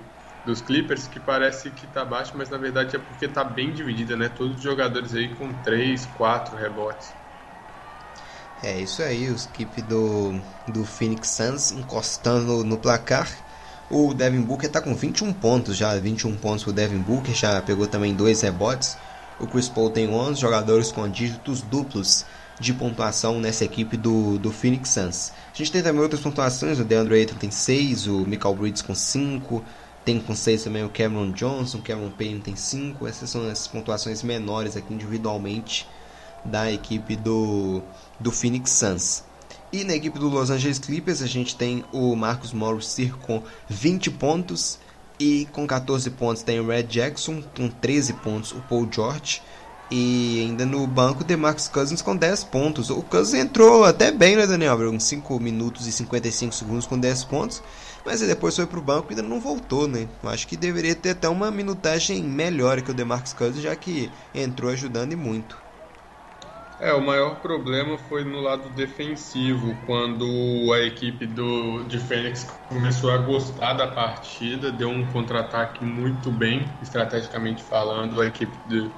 dos Clippers, que parece que está baixo, mas na verdade é porque está bem dividida, né? Todos os jogadores aí com 3, 4 rebotes. É isso aí, o skip do, do Phoenix Suns encostando no, placar. O Devin Booker está com 21 pontos já, 21 pontos o Devin Booker, já pegou também dois rebotes. O Chris Paul tem 11 jogadores com dígitos duplos de pontuação nessa equipe do, do Phoenix Suns. A gente tem também outras pontuações, o DeAndre Ayton tem 6, o Michael Bridges com 5, tem com 6 também o Cameron Johnson, o Cameron Payne tem 5. Essas são as pontuações menores aqui individualmente da equipe do, do Phoenix Suns. E na equipe do Los Angeles Clippers a gente tem o Marcus Morris com 20 pontos e com 14 pontos tem o Red Jackson, com 13 pontos o Paul George e ainda no banco, Demarcus Cousins com 10 pontos. O Cousins entrou até bem, né, Daniel? Em 5 minutos e 55 segundos com 10 pontos. Mas ele depois foi pro banco e ainda não voltou, né? Eu acho que deveria ter até uma minutagem melhor que o Demarcus Cousins, já que entrou ajudando e muito. É, o maior problema foi no lado defensivo, quando a equipe do, de Fênix começou a gostar da partida, deu um contra-ataque muito bem, estrategicamente falando, a equipe de,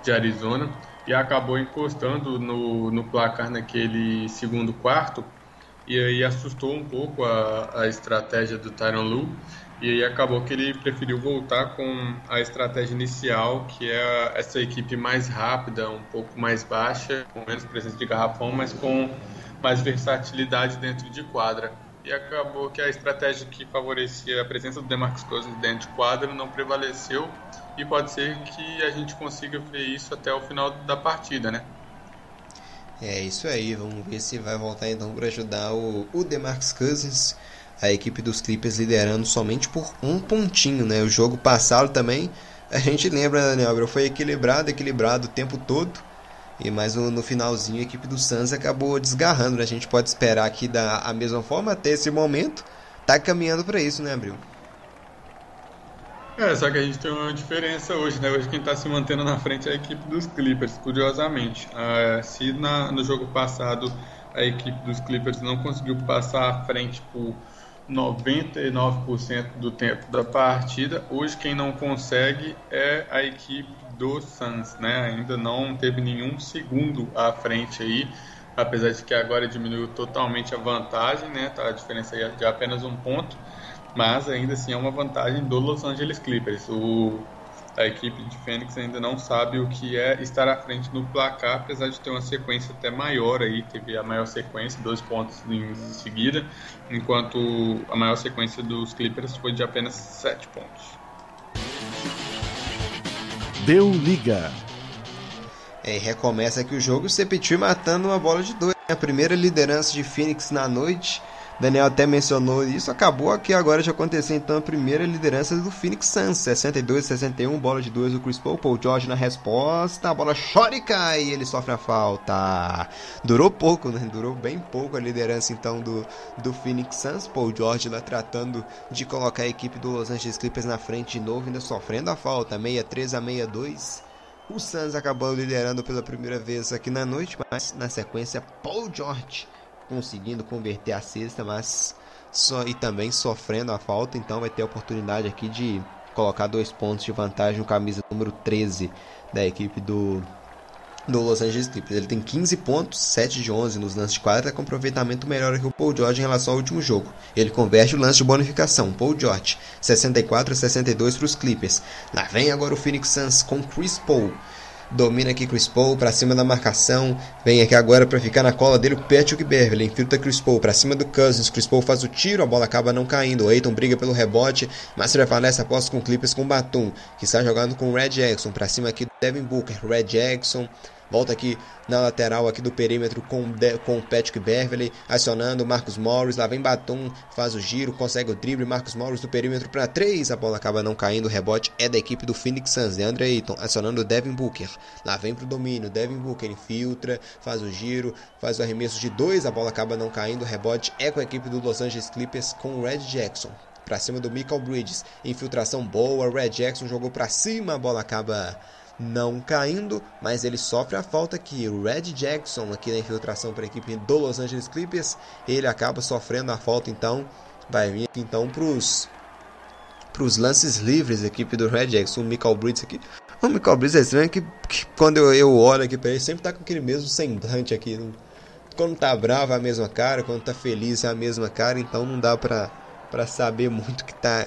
de Arizona e acabou encostando no, no placar naquele segundo quarto e aí assustou um pouco a, a estratégia do Tyron Lu e aí acabou que ele preferiu voltar com a estratégia inicial, que é essa equipe mais rápida, um pouco mais baixa, com menos presença de garrafão, mas com mais versatilidade dentro de quadra. E acabou que a estratégia que favorecia a presença do DeMarcus Cousins dentro de quadra não prevaleceu e pode ser que a gente consiga ver isso até o final da partida, né? É isso aí, vamos ver se vai voltar então para ajudar o, o DeMarcus Cousins, a equipe dos Clippers liderando somente por um pontinho, né? O jogo passado também, a gente lembra, Daniel, foi equilibrado, equilibrado o tempo todo. E mais no, finalzinho a equipe do Suns acabou desgarrando, né? A gente pode esperar que da a mesma forma até esse momento tá caminhando para isso, né, Abril? É, só que a gente tem uma diferença hoje, né? Hoje quem está se mantendo na frente é a equipe dos Clippers, curiosamente. Ah, se na, no jogo passado a equipe dos Clippers não conseguiu passar à frente por 99% do tempo da partida, hoje quem não consegue é a equipe do Suns, né? Ainda não teve nenhum segundo à frente aí, apesar de que agora diminuiu totalmente a vantagem, né? Tá a diferença é de apenas um ponto mas ainda assim é uma vantagem do Los Angeles Clippers. O, a equipe de Phoenix ainda não sabe o que é estar à frente no placar, apesar de ter uma sequência até maior aí, teve a maior sequência, dois pontos em seguida, enquanto a maior sequência dos Clippers foi de apenas sete pontos. Deu liga. É, recomeça aqui o jogo, o Sepetui matando uma bola de dois. A primeira liderança de Phoenix na noite. Daniel até mencionou isso, acabou aqui agora de acontecer então a primeira liderança do Phoenix Suns, 62 61, bola de dois do Chris Paul, Paul George na resposta, a bola chora e cai e ele sofre a falta. Durou pouco, né? Durou bem pouco a liderança então do, do Phoenix Suns, Paul George lá tratando de colocar a equipe do Los Angeles Clippers na frente de novo, ainda sofrendo a falta, 63 a 62. O Suns acabou liderando pela primeira vez aqui na noite, mas na sequência Paul George conseguindo converter a cesta, mas só e também sofrendo a falta, então vai ter a oportunidade aqui de colocar dois pontos de vantagem no camisa número 13 da equipe do do Los Angeles Clippers. Ele tem 15 pontos, 7 de 11 nos lances de quadra, com aproveitamento melhor que o Paul George em relação ao último jogo. Ele converte o lance de bonificação. Paul George, 64 a 62 para os Clippers. Lá vem agora o Phoenix Suns com Chris Paul. Domina aqui Chris Paul para cima da marcação. Vem aqui agora para ficar na cola dele o Patrick Beverly. Infiltra Chris Paul para cima do Cousins. Chris Paul faz o tiro, a bola acaba não caindo. O Aiton briga pelo rebote, mas prevalece após com Clippers com Batum, que está jogando com o Red Jackson. Para cima aqui do Devin Booker. Red Jackson Volta aqui na lateral aqui do perímetro com, com Patrick Beverly, acionando Marcos Morris, lá vem Batum, faz o giro, consegue o drible, Marcos Morris do perímetro para 3, a bola acaba não caindo, o rebote é da equipe do Phoenix Suns, Deandre Ayton, acionando Devin Booker, lá vem pro domínio, Devin Booker infiltra, faz o giro, faz o arremesso de 2, a bola acaba não caindo, o rebote é com a equipe do Los Angeles Clippers com o Red Jackson. Para cima do Michael Bridges, infiltração boa, Red Jackson jogou para cima, a bola acaba não caindo, mas ele sofre a falta que o Red Jackson aqui na infiltração para a equipe do Los Angeles Clippers, ele acaba sofrendo a falta então, vai vir aqui então para os para os lances livres, a equipe do Red Jackson, o Michael Bridges aqui. O Michael Bridges é estranho que, que quando eu, eu olho aqui para ele, sempre tá com aquele mesmo semblante aqui. Quando tá bravo é a mesma cara, quando tá feliz é a mesma cara, então não dá para para saber muito que tá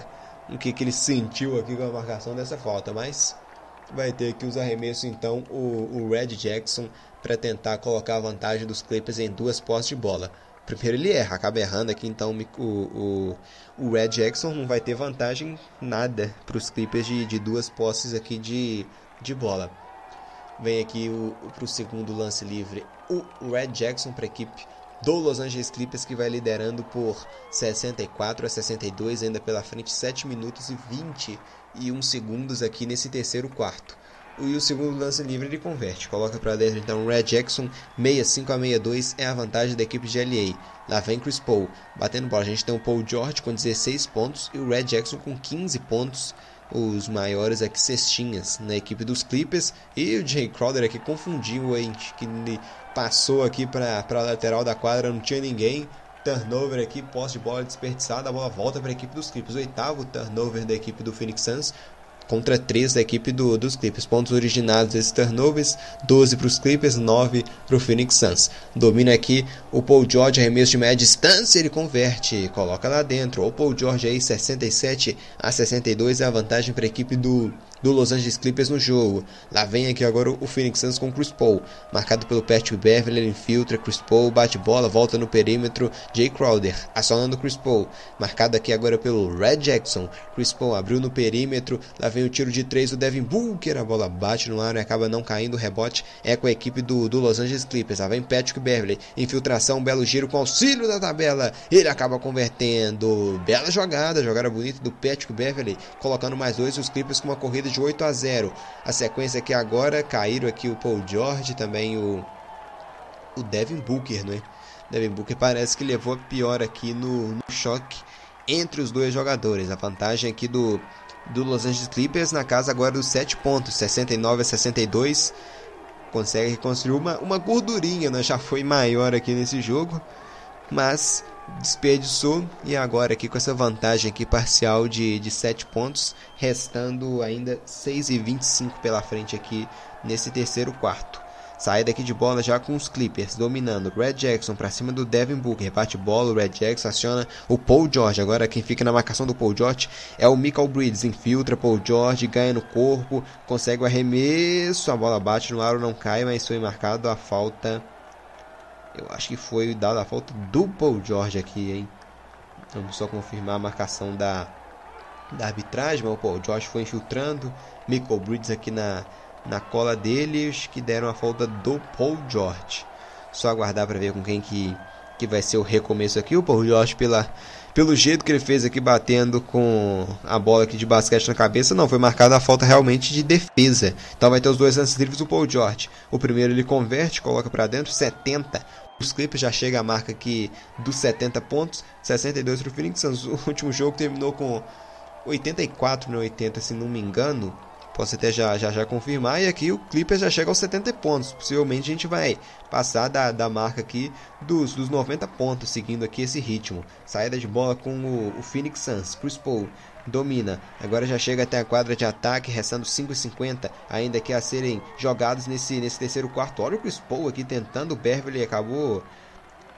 o que, que ele sentiu aqui com a marcação dessa falta, mas vai ter aqui os arremessos então o, o Red Jackson para tentar colocar a vantagem dos Clippers em duas postes de bola. Primeiro ele erra, acaba errando aqui, então o, o, o Red Jackson não vai ter vantagem nada para os Clippers de, de duas posses aqui de, de bola. Vem aqui para o segundo lance livre o Red Jackson para a equipe do Los Angeles Clippers que vai liderando por 64 a 62, ainda pela frente 7 minutos e 21 segundos aqui nesse terceiro quarto. E o segundo lance livre ele converte, coloca para dentro então Red Jackson 65 a 62 é a vantagem da equipe de LA. Lá vem Chris Paul batendo bola. A gente tem o Paul George com 16 pontos e o Red Jackson com 15 pontos os maiores aqui cestinhas na equipe dos Clippers e o Jay Crowder aqui confundiu gente que ele passou aqui para a lateral da quadra não tinha ninguém turnover aqui posse de bola desperdiçada a bola volta para a equipe dos Clippers oitavo turnover da equipe do Phoenix Suns contra 3 da equipe do, dos Clippers. Pontos originados desses turnovers, 12 para os Clippers, 9 para o Phoenix Suns. Domina aqui o Paul George, arremesso de média distância, ele converte, coloca lá dentro. O Paul George aí, 67 a 62 é a vantagem para a equipe do do Los Angeles Clippers no jogo. Lá vem aqui agora o Phoenix Suns com Chris Paul, marcado pelo Patrick Beverly, ele infiltra Chris Paul, bate bola, volta no perímetro, Jay Crowder, acionando Chris Paul, marcado aqui agora pelo Red Jackson. Chris Paul abriu no perímetro, lá vem o tiro de três do Devin Booker, a bola bate no ar e acaba não caindo, o rebote é com a equipe do, do Los Angeles Clippers. Lá vem Patrick Beverly, infiltração, belo giro com auxílio da tabela, ele acaba convertendo. Bela jogada, jogada bonita do Patrick Beverly, colocando mais dois os Clippers com uma corrida de 8 a 0. A sequência aqui agora caíram aqui o Paul George, também o o Devin Booker, né? Devin Booker parece que levou a pior aqui no, no choque entre os dois jogadores. A vantagem aqui do do Los Angeles Clippers na casa agora dos 7 pontos, 69 a 62. Consegue reconstruir uma, uma gordurinha, né? já foi maior aqui nesse jogo, mas desperdiçou e agora aqui com essa vantagem aqui parcial de, de 7 pontos, restando ainda 6 e 25 pela frente aqui nesse terceiro quarto. Saída aqui de bola já com os Clippers dominando. Red Jackson para cima do Devin Booker. Bate bola, o Red Jackson aciona o Paul George. Agora quem fica na marcação do Paul George é o Michael Bridges. Infiltra Paul George, ganha no corpo, consegue o arremesso. A bola bate no aro, não cai, mas foi marcado a falta eu acho que foi dada a falta do Paul George aqui, hein? Vamos só confirmar a marcação da, da arbitragem, mas o Paul George foi infiltrando. Michael Bridges aqui na, na cola dele, os que deram a falta do Paul George. Só aguardar para ver com quem que, que vai ser o recomeço aqui. O Paul George pela pelo jeito que ele fez aqui batendo com a bola aqui de basquete na cabeça, não, foi marcada a falta realmente de defesa. Então vai ter os dois lances livres do Paul George. O primeiro ele converte, coloca para dentro, 70 os Clippers já chega a marca aqui dos 70 pontos, 62 para o Phoenix Suns. O último jogo terminou com 84 no 80, se não me engano. Posso até já, já, já confirmar. E aqui o Clippers já chega aos 70 pontos. Possivelmente a gente vai passar da, da marca aqui dos, dos 90 pontos, seguindo aqui esse ritmo. Saída de bola com o, o Phoenix Suns. Chris Paul domina. Agora já chega até a quadra de ataque, restando 5,50 ainda que a serem jogados nesse, nesse terceiro quarto. Olha o Chris Paul aqui tentando. O Beverly acabou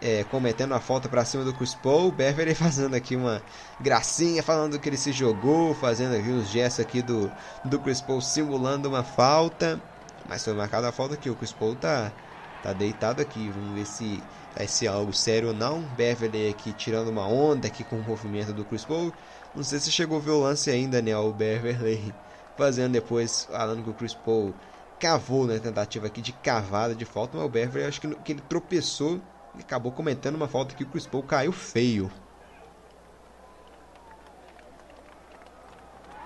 é, cometendo a falta para cima do Chris Paul. Beverly [laughs] fazendo aqui uma gracinha, falando que ele se jogou, fazendo aqui os gestos aqui do, do Chris Paul simulando uma falta. Mas foi marcada a falta aqui. O Chris Paul tá, tá deitado aqui. Vamos ver se vai ser algo sério ou não. Beverly aqui tirando uma onda aqui com o movimento do Chris Paul. Não sei se chegou a ver o lance ainda, né? O Beverly fazendo depois, falando que o Chris Paul cavou na né, tentativa aqui de cavada de falta, mas o Beverly acho que, que ele tropeçou e acabou cometendo uma falta que o Chris Paul caiu feio.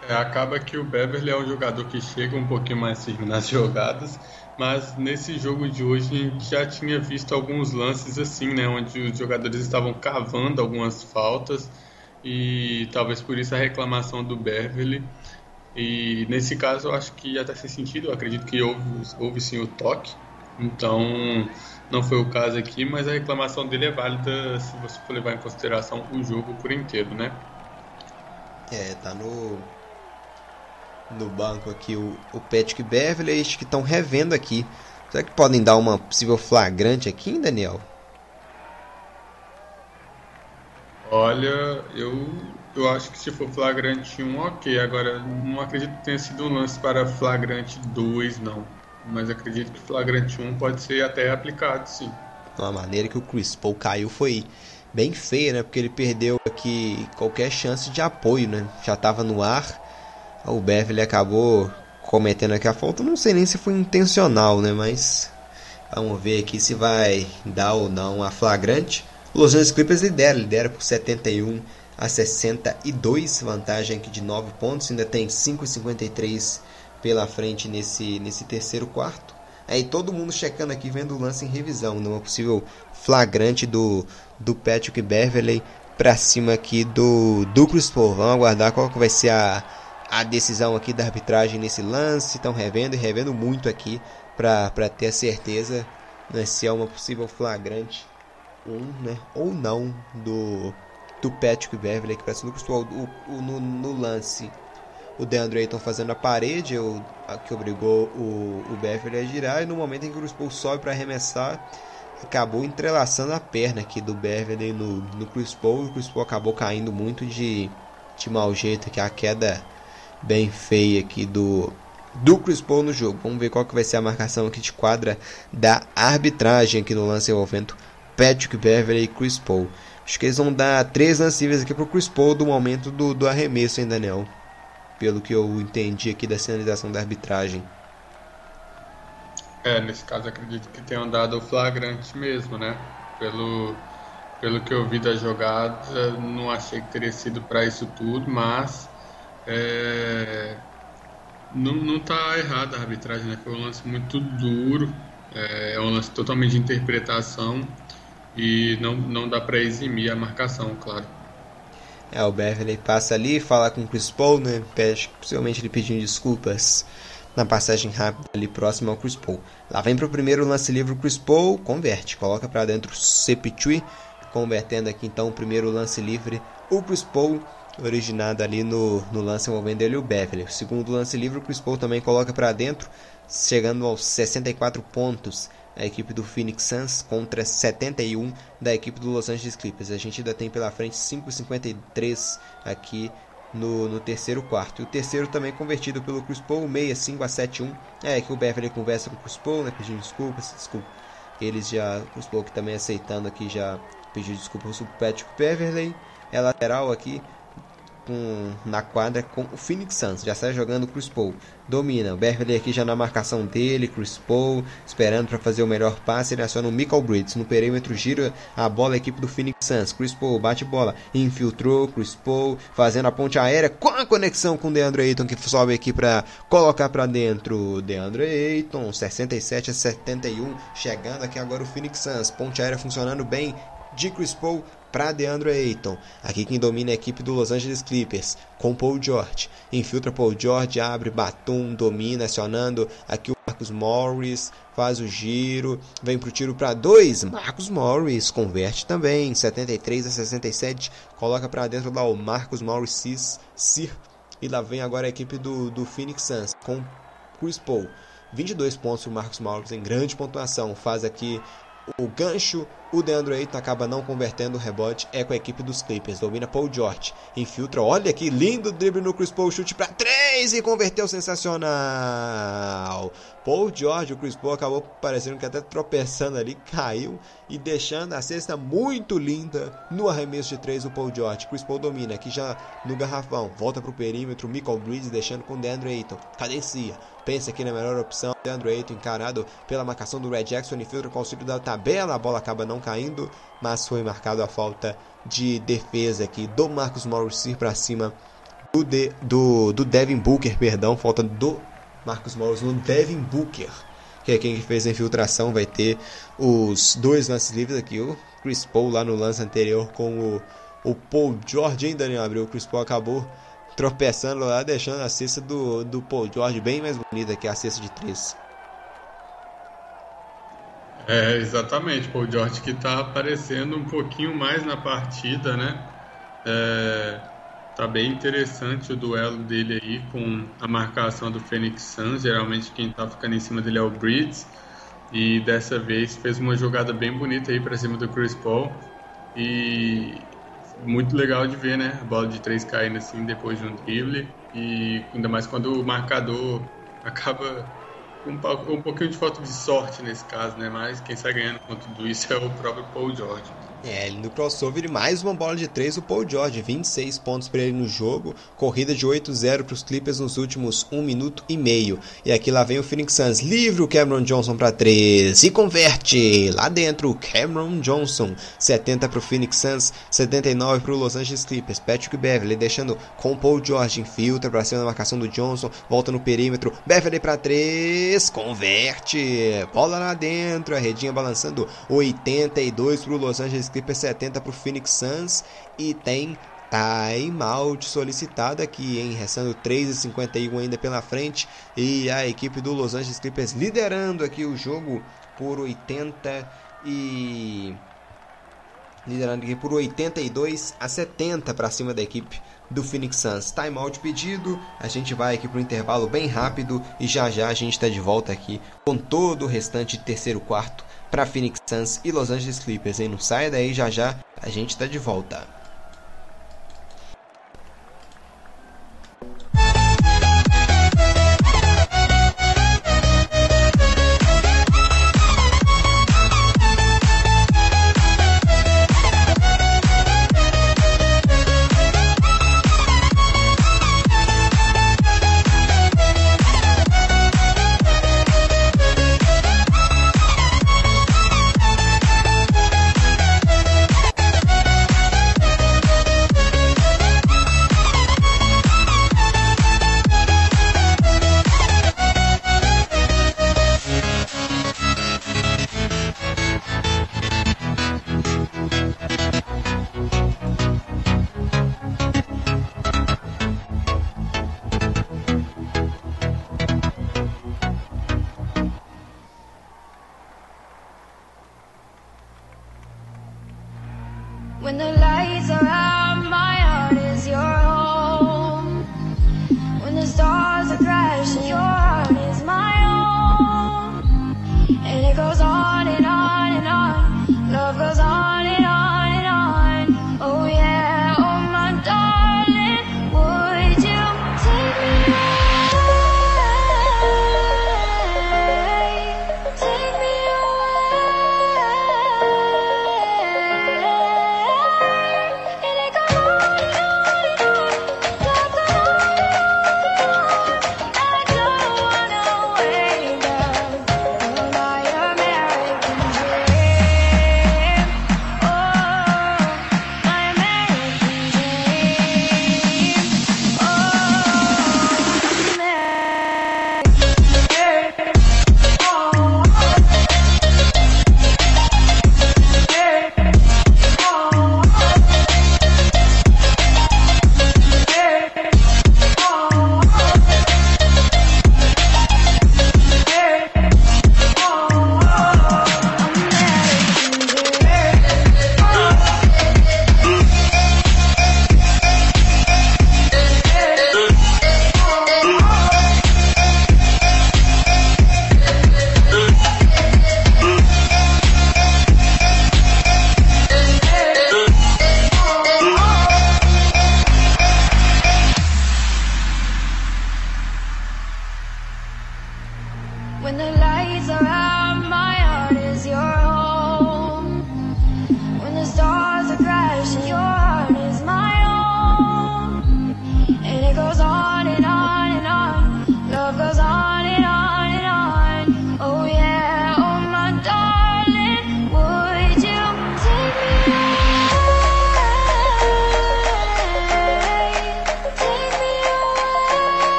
É, acaba que o Beverly é um jogador que chega um pouquinho mais firme nas [laughs] jogadas, mas nesse jogo de hoje a gente já tinha visto alguns lances assim, né, onde os jogadores estavam cavando algumas faltas e talvez por isso a reclamação do Beverly. E nesse caso eu acho que está sem sentido, eu acredito que houve, houve sim o toque, então não foi o caso aqui, mas a reclamação dele é válida se você for levar em consideração o jogo por inteiro, né? É, tá no no banco aqui o, o Patrick Beverly, eles que estão revendo aqui. Será que podem dar uma possível flagrante aqui, Daniel? Olha, eu, eu acho que se for flagrante 1, ok. Agora, não acredito que tenha sido um lance para flagrante 2, não. Mas acredito que flagrante 1 pode ser até aplicado, sim. Uma maneira que o Chris Paul caiu foi bem feia, né? Porque ele perdeu aqui qualquer chance de apoio, né? Já estava no ar. O Beverly acabou cometendo aqui a falta. Não sei nem se foi intencional, né? Mas vamos ver aqui se vai dar ou não a flagrante. Los Angeles Clippers lidera, lidera por 71 a 62, vantagem aqui de 9 pontos. Ainda tem 5,53 pela frente nesse, nesse terceiro quarto. Aí todo mundo checando aqui, vendo o lance em revisão, numa possível flagrante do, do Patrick Beverley para cima aqui do, do Chris Paul. Vamos aguardar qual que vai ser a, a decisão aqui da arbitragem nesse lance. Estão revendo e revendo muito aqui para ter a certeza né, se é uma possível flagrante né, ou não do, do Patrick Beverley que do Chris Paul. O, o, no, no lance o DeAndre Ayton fazendo a parede, o, a, que obrigou o, o Beverly a girar, e no momento em que o Chris Paul sobe para arremessar, acabou entrelaçando a perna aqui do Beverly no, no Chris Paul, e o Chris Paul acabou caindo muito de, de mau jeito, que é a queda bem feia aqui do, do Chris Paul no jogo. Vamos ver qual que vai ser a marcação aqui de quadra da arbitragem aqui no lance envolvendo Patrick Beverly e Chris Paul. Acho que eles vão dar três lances aqui pro Chris Paul do momento do, do arremesso, hein, Daniel? pelo que eu entendi aqui da sinalização da arbitragem. É, nesse caso acredito que tenham dado o flagrante mesmo, né? Pelo, pelo que eu vi da jogada, não achei que teria sido para isso tudo, mas é, não, não tá errado a arbitragem, né? Foi um lance muito duro, é, é um lance totalmente de interpretação e não, não dá para eximir a marcação, claro. É, o Beverly passa ali, fala com o Chris Paul, né? Pede, possivelmente ele pedindo desculpas na passagem rápida ali próximo ao Chris Paul. Lá vem pro primeiro lance livre o Chris Paul, converte, coloca para dentro o Sepichui, convertendo aqui então o primeiro lance livre o Chris Paul, originado ali no, no lance envolvendo ele e o Beverly. O segundo lance livre o Chris Paul também coloca para dentro, chegando aos 64 pontos a equipe do Phoenix Suns contra 71 da equipe do Los Angeles Clippers. A gente ainda tem pela frente 5,53 aqui no, no, terceiro quarto. E o terceiro também convertido pelo Chris Paul, 65 a 71. É que o Beverly conversa com o Chris Paul, né, pedindo desculpas, desculpa. Eles já, o Chris Paul que também aceitando aqui já pediu desculpas pro Patrick Beverly. É lateral aqui com, na quadra com o Phoenix Suns. Já sai jogando o Chris Paul. Domina. O Beverly aqui já na marcação dele. Chris Paul esperando para fazer o melhor passe. Ele aciona o Michael Bridges. No perímetro gira a bola a equipe do Phoenix Suns. Chris Paul bate bola. Infiltrou. Chris Paul fazendo a ponte aérea com a conexão com o DeAndre Ayton que sobe aqui para colocar para dentro. DeAndre Ayton 67 a 71. Chegando aqui agora o Phoenix Suns. Ponte aérea funcionando bem de Chris Paul para DeAndre Ayton. Aqui quem domina é a equipe do Los Angeles Clippers, com Paul George. Infiltra Paul George, abre Batum, domina, acionando aqui o Marcus Morris, faz o giro, vem pro tiro para dois. Marcus Morris converte também, 73 a 67, coloca para dentro lá o Marcus Morris Cis, Sir. E lá vem agora a equipe do, do Phoenix Suns com Chris Paul. 22 pontos o Marcos Morris em grande pontuação. Faz aqui o gancho, o DeAndre Ayton acaba não convertendo o rebote, é com a equipe dos Clippers. Domina Paul George, infiltra, olha que lindo drible no Chris Paul, chute para 3 e converteu sensacional. Paul George, o Chris Paul acabou parecendo que até tropeçando ali, caiu e deixando a cesta muito linda no arremesso de 3 o Paul George. Chris Paul domina aqui já no garrafão, volta para o perímetro, Michael Bridges deixando com DeAndre Ayton, cadencia, pensa aqui na melhor opção, DeAndre Ayton encarado pela marcação do Red Jackson, infiltra com o auxílio da tabela, a bola acaba não caindo, mas foi marcado a falta de defesa aqui do Marcos Morris para cima do, de, do, do Devin Booker, perdão, falta do Marcos Morris no Devin Booker, que é quem fez a infiltração, vai ter os dois lances livres aqui, o Chris Paul lá no lance anterior com o, o Paul George, hein, Daniel Abreu, o Chris Paul acabou tropeçando lá, deixando a cesta do, do Paul George bem mais bonita que a cesta de três. É, exatamente, Paul George que está aparecendo um pouquinho mais na partida, né? É, tá bem interessante o duelo dele aí com a marcação do Phoenix Suns. Geralmente quem tá ficando em cima dele é o Bridges. E dessa vez fez uma jogada bem bonita aí para cima do Chris Paul. E muito legal de ver, né? A bola de três caindo assim depois de um drible. E ainda mais quando o marcador [laughs] acaba um, um pouquinho de falta de sorte nesse caso, né? Mas quem sai ganhando com tudo isso é o próprio Paul George. É, no crossover mais uma bola de 3 o Paul George, 26 pontos para ele no jogo, corrida de 8-0 para os Clippers nos últimos 1 minuto e meio. E aqui lá vem o Phoenix Suns, livre o Cameron Johnson para 3 e converte lá dentro o Cameron Johnson, 70 para o Phoenix Suns, 79 para o Los Angeles Clippers. Patrick Beverly deixando com o Paul George, infiltra para cima da marcação do Johnson, volta no perímetro, Beverly para 3, converte, bola lá dentro, a redinha balançando 82 para o Los Angeles Clippers 70 para o Phoenix Suns e tem timeout solicitado aqui, hein? Restando 3,51 ainda pela frente e a equipe do Los Angeles Clippers liderando aqui o jogo por 80 e liderando aqui por 82 a 70 para cima da equipe do Phoenix Suns. Timeout pedido, a gente vai aqui para o intervalo bem rápido e já já a gente está de volta aqui com todo o restante terceiro quarto para Phoenix Suns e Los Angeles Clippers. Hein? Não saia daí, já já a gente está de volta.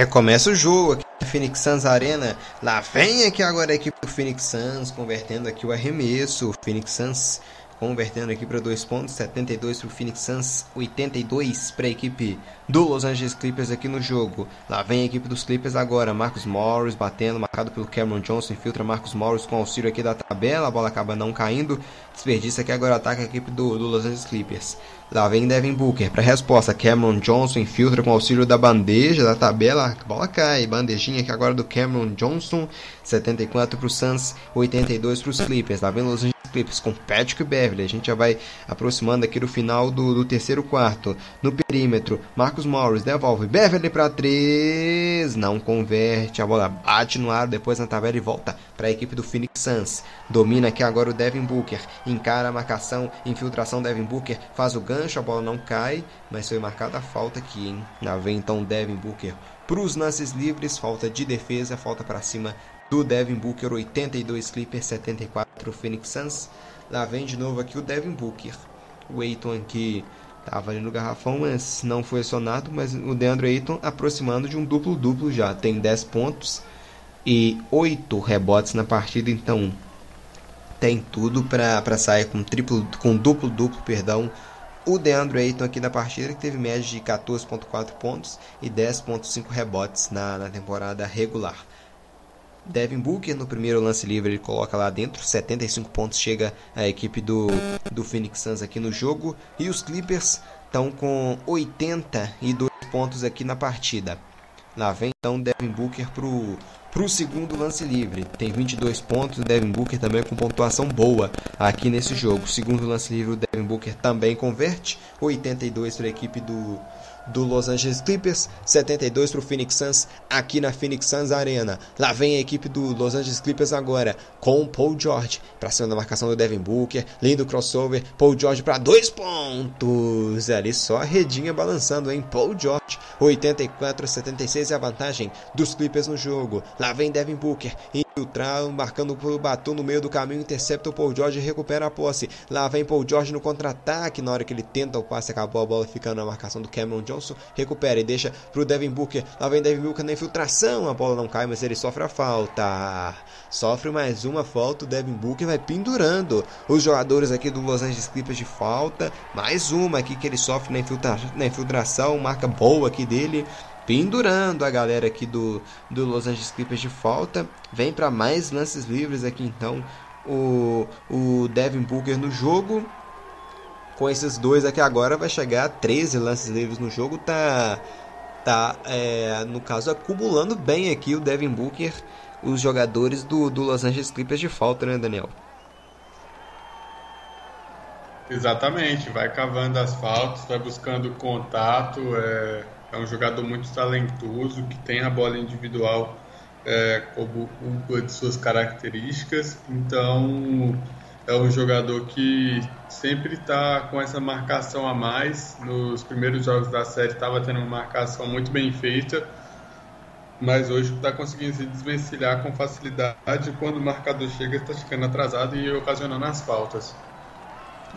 Recomeça o jogo aqui na Phoenix Suns Arena. Lá vem aqui agora a equipe do Phoenix Suns convertendo aqui o arremesso. O Phoenix Suns convertendo aqui para dois pontos, 72 para o Phoenix Suns, 82 para a equipe do Los Angeles Clippers aqui no jogo. Lá vem a equipe dos Clippers agora, Marcus Morris batendo, marcado pelo Cameron Johnson, infiltra Marcus Morris com auxílio aqui da tabela, a bola acaba não caindo, desperdiça aqui agora ataca a equipe do, do Los Angeles Clippers. Lá vem Devin Booker para resposta, Cameron Johnson infiltra com auxílio da bandeja da tabela, a bola cai, bandejinha aqui agora do Cameron Johnson, 74 para o Suns, 82 para os Clippers. Lá vem Los Angeles Clippers com Patrick Beverly. A gente já vai aproximando aqui do final do, do terceiro quarto. No perímetro, Marcus Morris devolve Beverly para 3. Não converte. A bola bate no ar, depois na tabela e volta para a equipe do Phoenix Suns. Domina aqui agora o Devin Booker. Encara a marcação, infiltração Devin Booker. Faz o gancho, a bola não cai, mas foi marcada a falta aqui, hein? Lá vem então Devin Booker para os lances livres. Falta de defesa, falta para cima do Devin Booker, 82 Clippers, 74 Phoenix Suns. Lá vem de novo aqui o Devin Booker. O Aiton aqui estava ali no garrafão, mas não foi acionado. Mas o DeAndre Ayton aproximando de um duplo-duplo já. Tem 10 pontos e 8 rebotes na partida, então tem tudo para sair com triplo com duplo-duplo, perdão. O DeAndre Ayton aqui na partida que teve média de 14.4 pontos e 10.5 rebotes na, na temporada regular. Devin Booker no primeiro lance livre ele coloca lá dentro, 75 pontos chega a equipe do, do Phoenix Suns aqui no jogo e os Clippers estão com 82 pontos aqui na partida. Lá vem então Devin Booker pro pro segundo lance livre. Tem 22 pontos, o Devin Booker também com pontuação boa aqui nesse jogo. Segundo lance livre, o Devin Booker também converte, 82 para a equipe do do Los Angeles Clippers, 72 para o Phoenix Suns, aqui na Phoenix Suns Arena. Lá vem a equipe do Los Angeles Clippers agora, com Paul George, para cima da marcação do Devin Booker, lindo crossover, Paul George para dois pontos, ali só a redinha balançando, hein, Paul George, 84 a 76 é a vantagem dos Clippers no jogo. Lá vem Devin Booker, infiltrado, marcando o Batum no meio do caminho, intercepta o Paul George e recupera a posse. Lá vem Paul George no contra-ataque, na hora que ele tenta o passe, acabou a bola ficando na marcação do Cameron Johnson, recupera e deixa pro Devin Booker. Lá vem Devin Booker na infiltração, a bola não cai, mas ele sofre a falta. Sofre mais uma falta, o Devin Booker vai pendurando os jogadores aqui do Los Angeles Clippers de falta. Mais uma aqui que ele sofre na, infiltra na infiltração, marca boa aqui dele pendurando a galera aqui do, do Los Angeles Clippers de falta. Vem para mais lances livres aqui então o, o Devin Booker no jogo. Com esses dois aqui agora vai chegar a 13 lances livres no jogo. Tá, tá é, no caso, acumulando bem aqui o Devin Booker, os jogadores do, do Los Angeles Clippers de falta, né, Daniel? Exatamente, vai cavando as faltas, vai buscando contato. É é um jogador muito talentoso, que tem a bola individual é, como uma de suas características. Então, é um jogador que sempre está com essa marcação a mais. Nos primeiros jogos da série estava tendo uma marcação muito bem feita, mas hoje está conseguindo se desvencilhar com facilidade. Quando o marcador chega, está ficando atrasado e ocasionando as faltas.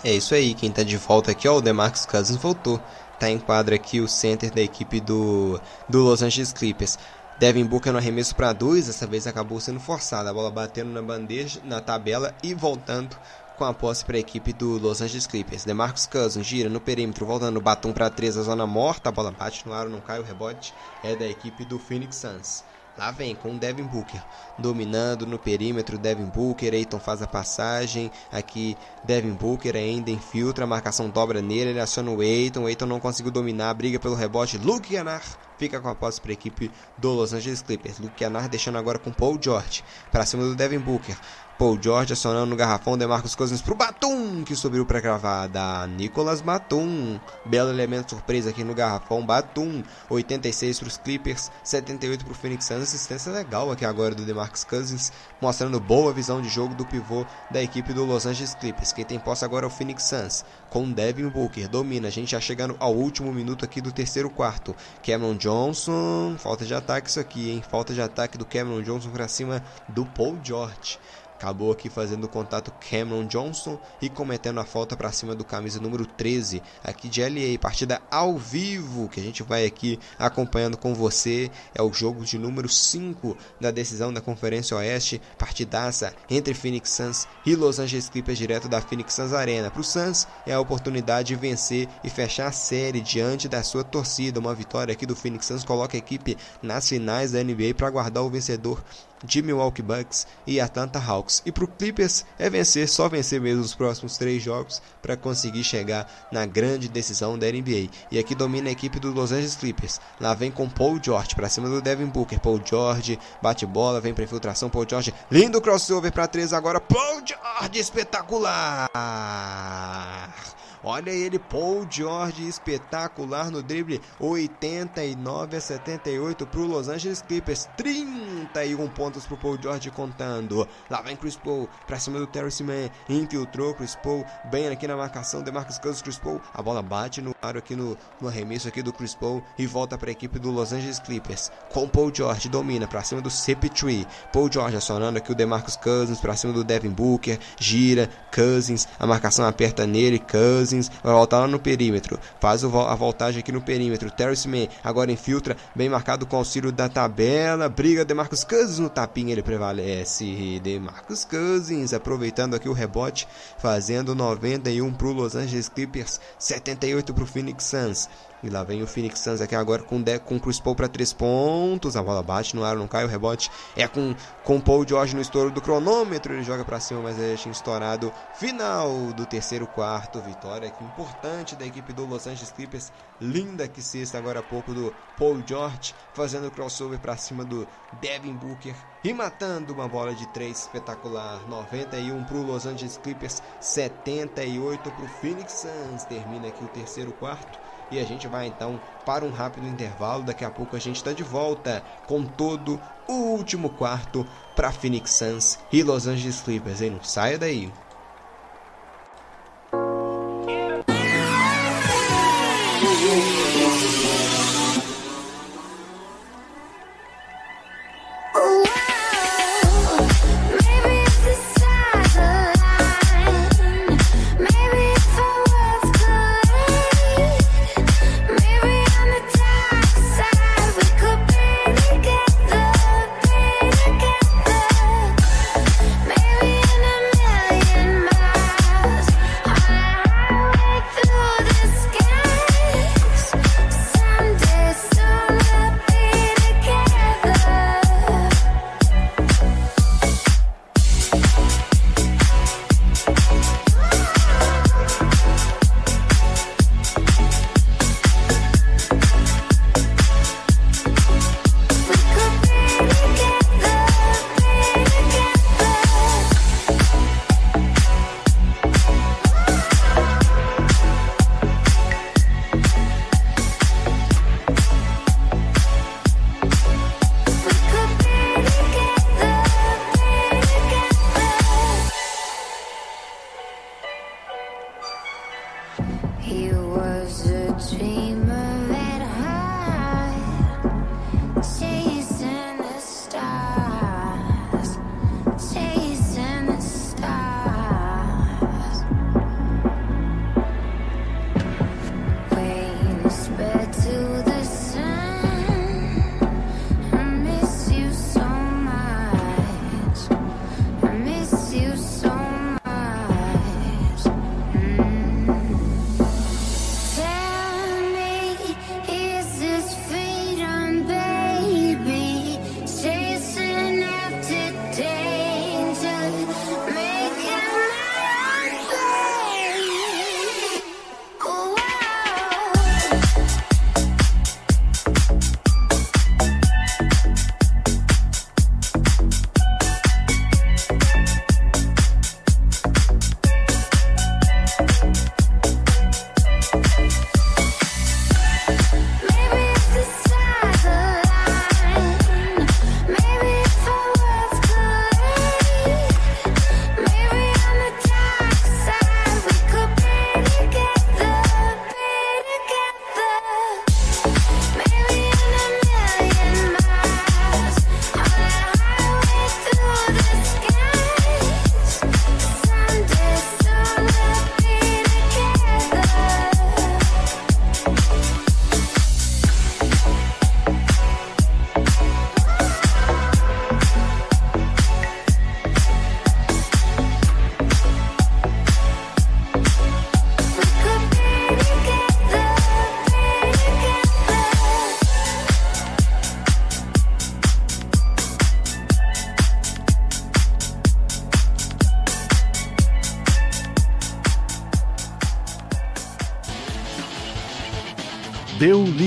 É isso aí, quem está de volta aqui, ó, o Demarcus Cousins voltou tá em quadra aqui o center da equipe do, do Los Angeles Clippers. Devin Booker no arremesso para dois, dessa vez acabou sendo forçada, a bola batendo na bandeja, na tabela e voltando com a posse para a equipe do Los Angeles Clippers. DeMarcus Cousins gira no perímetro, voltando batom para três, a zona morta, a bola bate no ar, não cai o rebote, é da equipe do Phoenix Suns. Lá vem com o Devin Booker dominando no perímetro. Devin Booker, Eiton faz a passagem. Aqui Devin Booker ainda infiltra, a marcação dobra nele. Ele aciona o Eiton. O não conseguiu dominar, briga pelo rebote. Luke Yanar fica com a posse para a equipe do Los Angeles Clippers. Luke Yanar deixando agora com Paul George para cima do Devin Booker. Paul George acionando no garrafão, Demarcus Cousins pro Batum, que subiu pra cravada. Nicolas Batum, belo elemento surpresa aqui no garrafão. Batum, 86 pros Clippers, 78 pro Phoenix Suns. Assistência legal aqui agora do Demarcus Cousins, mostrando boa visão de jogo do pivô da equipe do Los Angeles Clippers. Quem tem posse agora é o Phoenix Suns, com Devin Booker, domina. A gente já chegando ao último minuto aqui do terceiro quarto. Cameron Johnson, falta de ataque isso aqui, hein? Falta de ataque do Cameron Johnson pra cima do Paul George. Acabou aqui fazendo contato Cameron Johnson e cometendo a falta para cima do camisa número 13 aqui de LA, partida ao vivo que a gente vai aqui acompanhando com você. É o jogo de número 5 da decisão da Conferência Oeste, partidaça entre Phoenix Suns e Los Angeles Clippers direto da Phoenix Suns Arena. Para o Suns é a oportunidade de vencer e fechar a série diante da sua torcida. Uma vitória aqui do Phoenix Suns coloca a equipe nas finais da NBA para aguardar o vencedor de Milwaukee Bucks e Atlanta Hawks. E para o Clippers é vencer, só vencer mesmo os próximos três jogos para conseguir chegar na grande decisão da NBA. E aqui domina a equipe do Los Angeles Clippers. Lá vem com Paul George para cima do Devin Booker. Paul George bate bola, vem para infiltração. Paul George, lindo crossover para três agora. Paul George espetacular! Olha ele, Paul George, espetacular no drible, 89 a 78 para o Los Angeles Clippers, 31 pontos para o Paul George contando. Lá vem Chris Paul para cima do Terry Mann, infiltrou Chris Paul, bem aqui na marcação, Demarcus Cousins, Chris Paul, a bola bate no aro aqui no, no arremesso aqui do Chris Paul e volta para a equipe do Los Angeles Clippers. Com Paul George domina para cima do CP3, Paul George acionando aqui o Demarcus Cousins para cima do Devin Booker, gira, Cousins, a marcação aperta nele, Cousins Cousins vai voltar lá no perímetro, faz a voltagem aqui no perímetro. Terrence Mann agora infiltra, bem marcado com auxílio da tabela. Briga de Marcos Cousins no tapinha, ele prevalece. De Marcos Cousins aproveitando aqui o rebote, fazendo 91 para o Los Angeles Clippers, 78 para o Phoenix Suns. E lá vem o Phoenix Suns aqui agora com, de, com Chris Paul para três pontos. A bola bate no ar, não cai. O rebote é com, com Paul George no estouro do cronômetro. Ele joga para cima, mas ele tinha estourado. Final do terceiro quarto. Vitória aqui importante da equipe do Los Angeles Clippers. Linda que sexta agora há pouco do Paul George. Fazendo crossover para cima do Devin Booker. E matando uma bola de três espetacular. 91 para o Los Angeles Clippers. 78 para o Phoenix Suns. Termina aqui o terceiro quarto. E a gente vai então para um rápido intervalo. Daqui a pouco a gente está de volta com todo o último quarto para Phoenix Suns e Los Angeles Clippers. Hein? Não saia daí.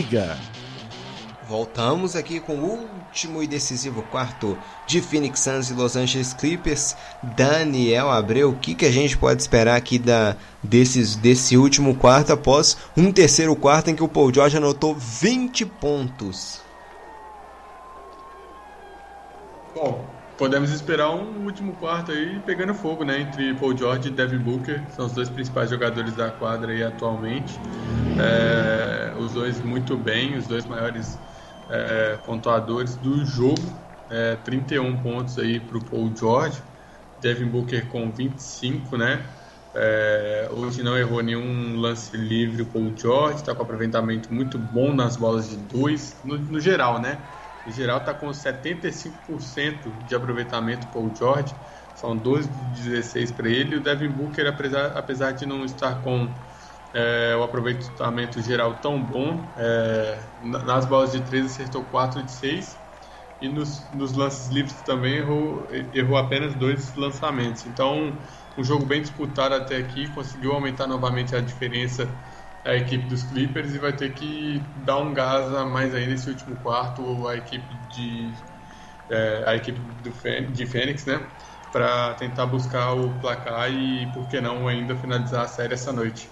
Liga. Voltamos aqui com o último e decisivo quarto de Phoenix Suns e Los Angeles Clippers. Daniel Abreu, o que, que a gente pode esperar aqui da, desses, desse último quarto após um terceiro quarto em que o Paul George anotou 20 pontos? Bom, podemos esperar um último quarto aí pegando fogo, né? Entre Paul George e Devin Booker, são os dois principais jogadores da quadra aí atualmente. É, os dois muito bem, os dois maiores é, pontuadores do jogo. É, 31 pontos aí para o Paul George. Devin Booker com 25, né? É, hoje não errou nenhum lance livre o Paul George, está com aproveitamento muito bom nas bolas de dois, no, no geral, né? Geral está com 75% de aproveitamento Paul George, são 12 de 16 para ele. O Devin Booker, apesar, apesar de não estar com é, o aproveitamento geral tão bom. É, nas bolas de 3 acertou 4 de 6 e nos, nos lances livres também errou, errou apenas dois lançamentos. Então, um jogo bem disputado até aqui, conseguiu aumentar novamente a diferença a equipe dos Clippers e vai ter que dar um gás a mais ainda nesse último quarto a equipe de é, a equipe do, de Fênix, né, para tentar buscar o placar e por que não ainda finalizar a série essa noite.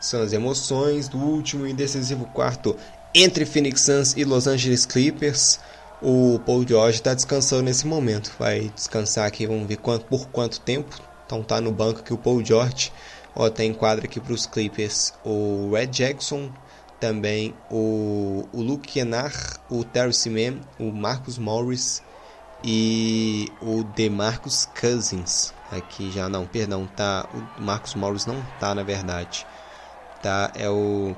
São as emoções do último e decisivo quarto entre Phoenix Suns e Los Angeles Clippers. O Paul George está descansando nesse momento. Vai descansar aqui, vamos ver quanto, por quanto tempo. Então tá no banco aqui o Paul George. Ó, tem quadra aqui para os Clippers o Red Jackson, também o, o Luke Kennard, o Terry Seaman, o Marcus Morris e o DeMarcus Cousins. Aqui já não, perdão, tá. O Marcus Morris não tá na verdade tá? É o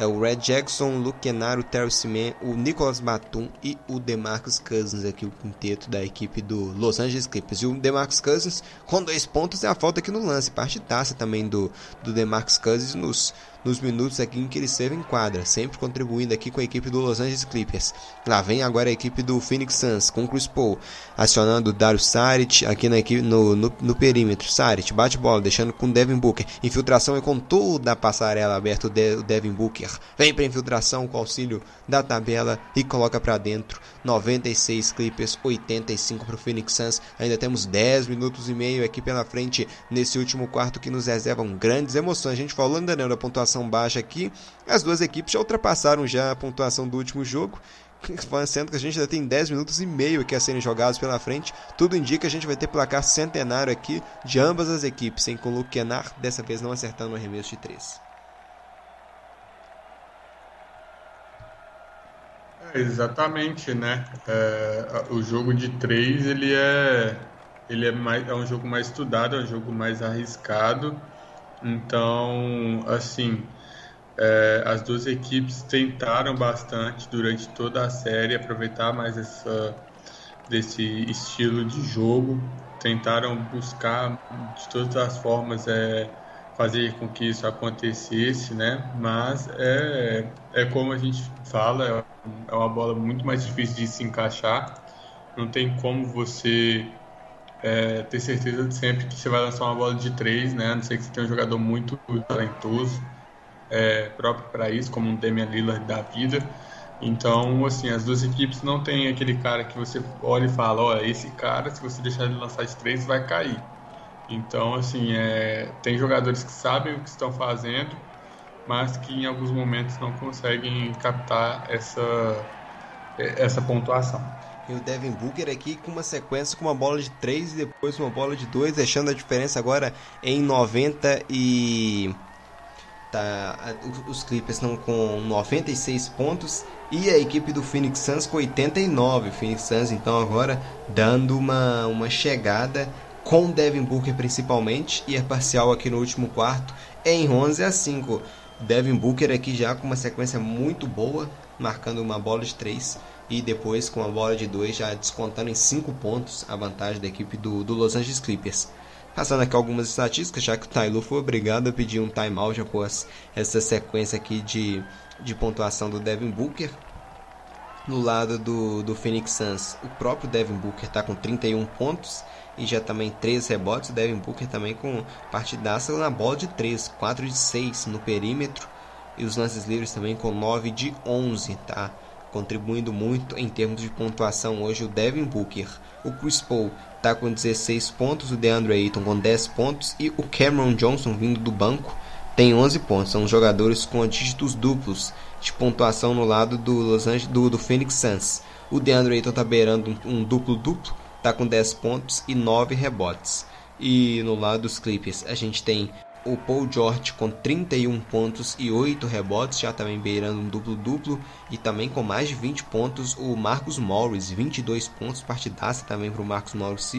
é o Red Jackson, o Luke Kennard, o Terry Seaman, o Nicholas Batum e o DeMarcus Cousins aqui, o quinteto da equipe do Los Angeles Clippers. E o DeMarcus Cousins com dois pontos é a falta aqui no lance, parte taça também do, do DeMarcus Cousins nos nos minutos aqui em que ele esteve em quadra, sempre contribuindo aqui com a equipe do Los Angeles Clippers. Lá vem agora a equipe do Phoenix Suns com Chris Paul, acionando o Dario Saric aqui na equipe, no, no, no perímetro. Saric bate bola, deixando com Devin Booker. Infiltração é com toda a passarela aberta o, De, o Devin Booker. Vem para infiltração com auxílio da tabela e coloca para dentro. 96 Clippers, 85 para o Phoenix Suns. Ainda temos 10 minutos e meio aqui pela frente nesse último quarto que nos reservam grandes emoções. A gente falando da pontuação baixa aqui. As duas equipes já ultrapassaram já a pontuação do último jogo, [laughs] sendo que a gente ainda tem 10 minutos e meio aqui a serem jogados pela frente. Tudo indica que a gente vai ter placar centenário aqui de ambas as equipes, sem com o Luke dessa vez não acertando o arremesso de 3. Exatamente, né? É, o jogo de 3 ele é ele é, mais, é um jogo mais estudado, é um jogo mais arriscado. Então, assim, é, as duas equipes tentaram bastante durante toda a série aproveitar mais essa, desse estilo de jogo, tentaram buscar de todas as formas é, fazer com que isso acontecesse, né? Mas é, é como a gente fala, é uma bola muito mais difícil de se encaixar. Não tem como você é, ter certeza de sempre que você vai lançar uma bola de três, né? A não ser que você tenha um jogador muito talentoso, é, próprio para isso, como um Damian Lillard da vida. Então, assim, as duas equipes não tem aquele cara que você olha e fala, olha, esse cara, se você deixar ele lançar de três, vai cair. Então, assim, é, tem jogadores que sabem o que estão fazendo, mas que em alguns momentos não conseguem captar essa, essa pontuação. E o Devin Booker aqui com uma sequência com uma bola de 3 e depois uma bola de 2, deixando a diferença agora em 90 e tá os Clippers estão com 96 pontos e a equipe do Phoenix Suns com 89. O Phoenix Suns então agora dando uma uma chegada com Devin Booker principalmente e a parcial aqui no último quarto em 11 a 5. Devin Booker aqui já com uma sequência muito boa, marcando uma bola de 3 e depois com a bola de 2 já descontando em 5 pontos a vantagem da equipe do, do Los Angeles Clippers. Passando aqui algumas estatísticas, já que o Tyloo foi obrigado a pedir um timeout após essa sequência aqui de, de pontuação do Devin Booker. No lado do, do Phoenix Suns, o próprio Devin Booker está com 31 pontos e já também 3 rebotes. O Devin Booker também com partidaça na bola de 3, 4 de 6 no perímetro e os lances livres também com 9 de 11, tá? Contribuindo muito em termos de pontuação hoje o Devin Booker, o Chris Paul tá com 16 pontos, o DeAndre Ayton com 10 pontos e o Cameron Johnson vindo do banco tem 11 pontos. São jogadores com dígitos duplos de pontuação no lado do Los Angeles do, do Phoenix Suns. O DeAndre Ayton tá beirando um, duplo duplo, tá com 10 pontos e 9 rebotes. E no lado dos Clippers, a gente tem o Paul George com 31 pontos e 8 rebotes, já também beirando um duplo-duplo, e também com mais de 20 pontos o Marcus Morris, 22 pontos, partidaça também para o Marcus Morris.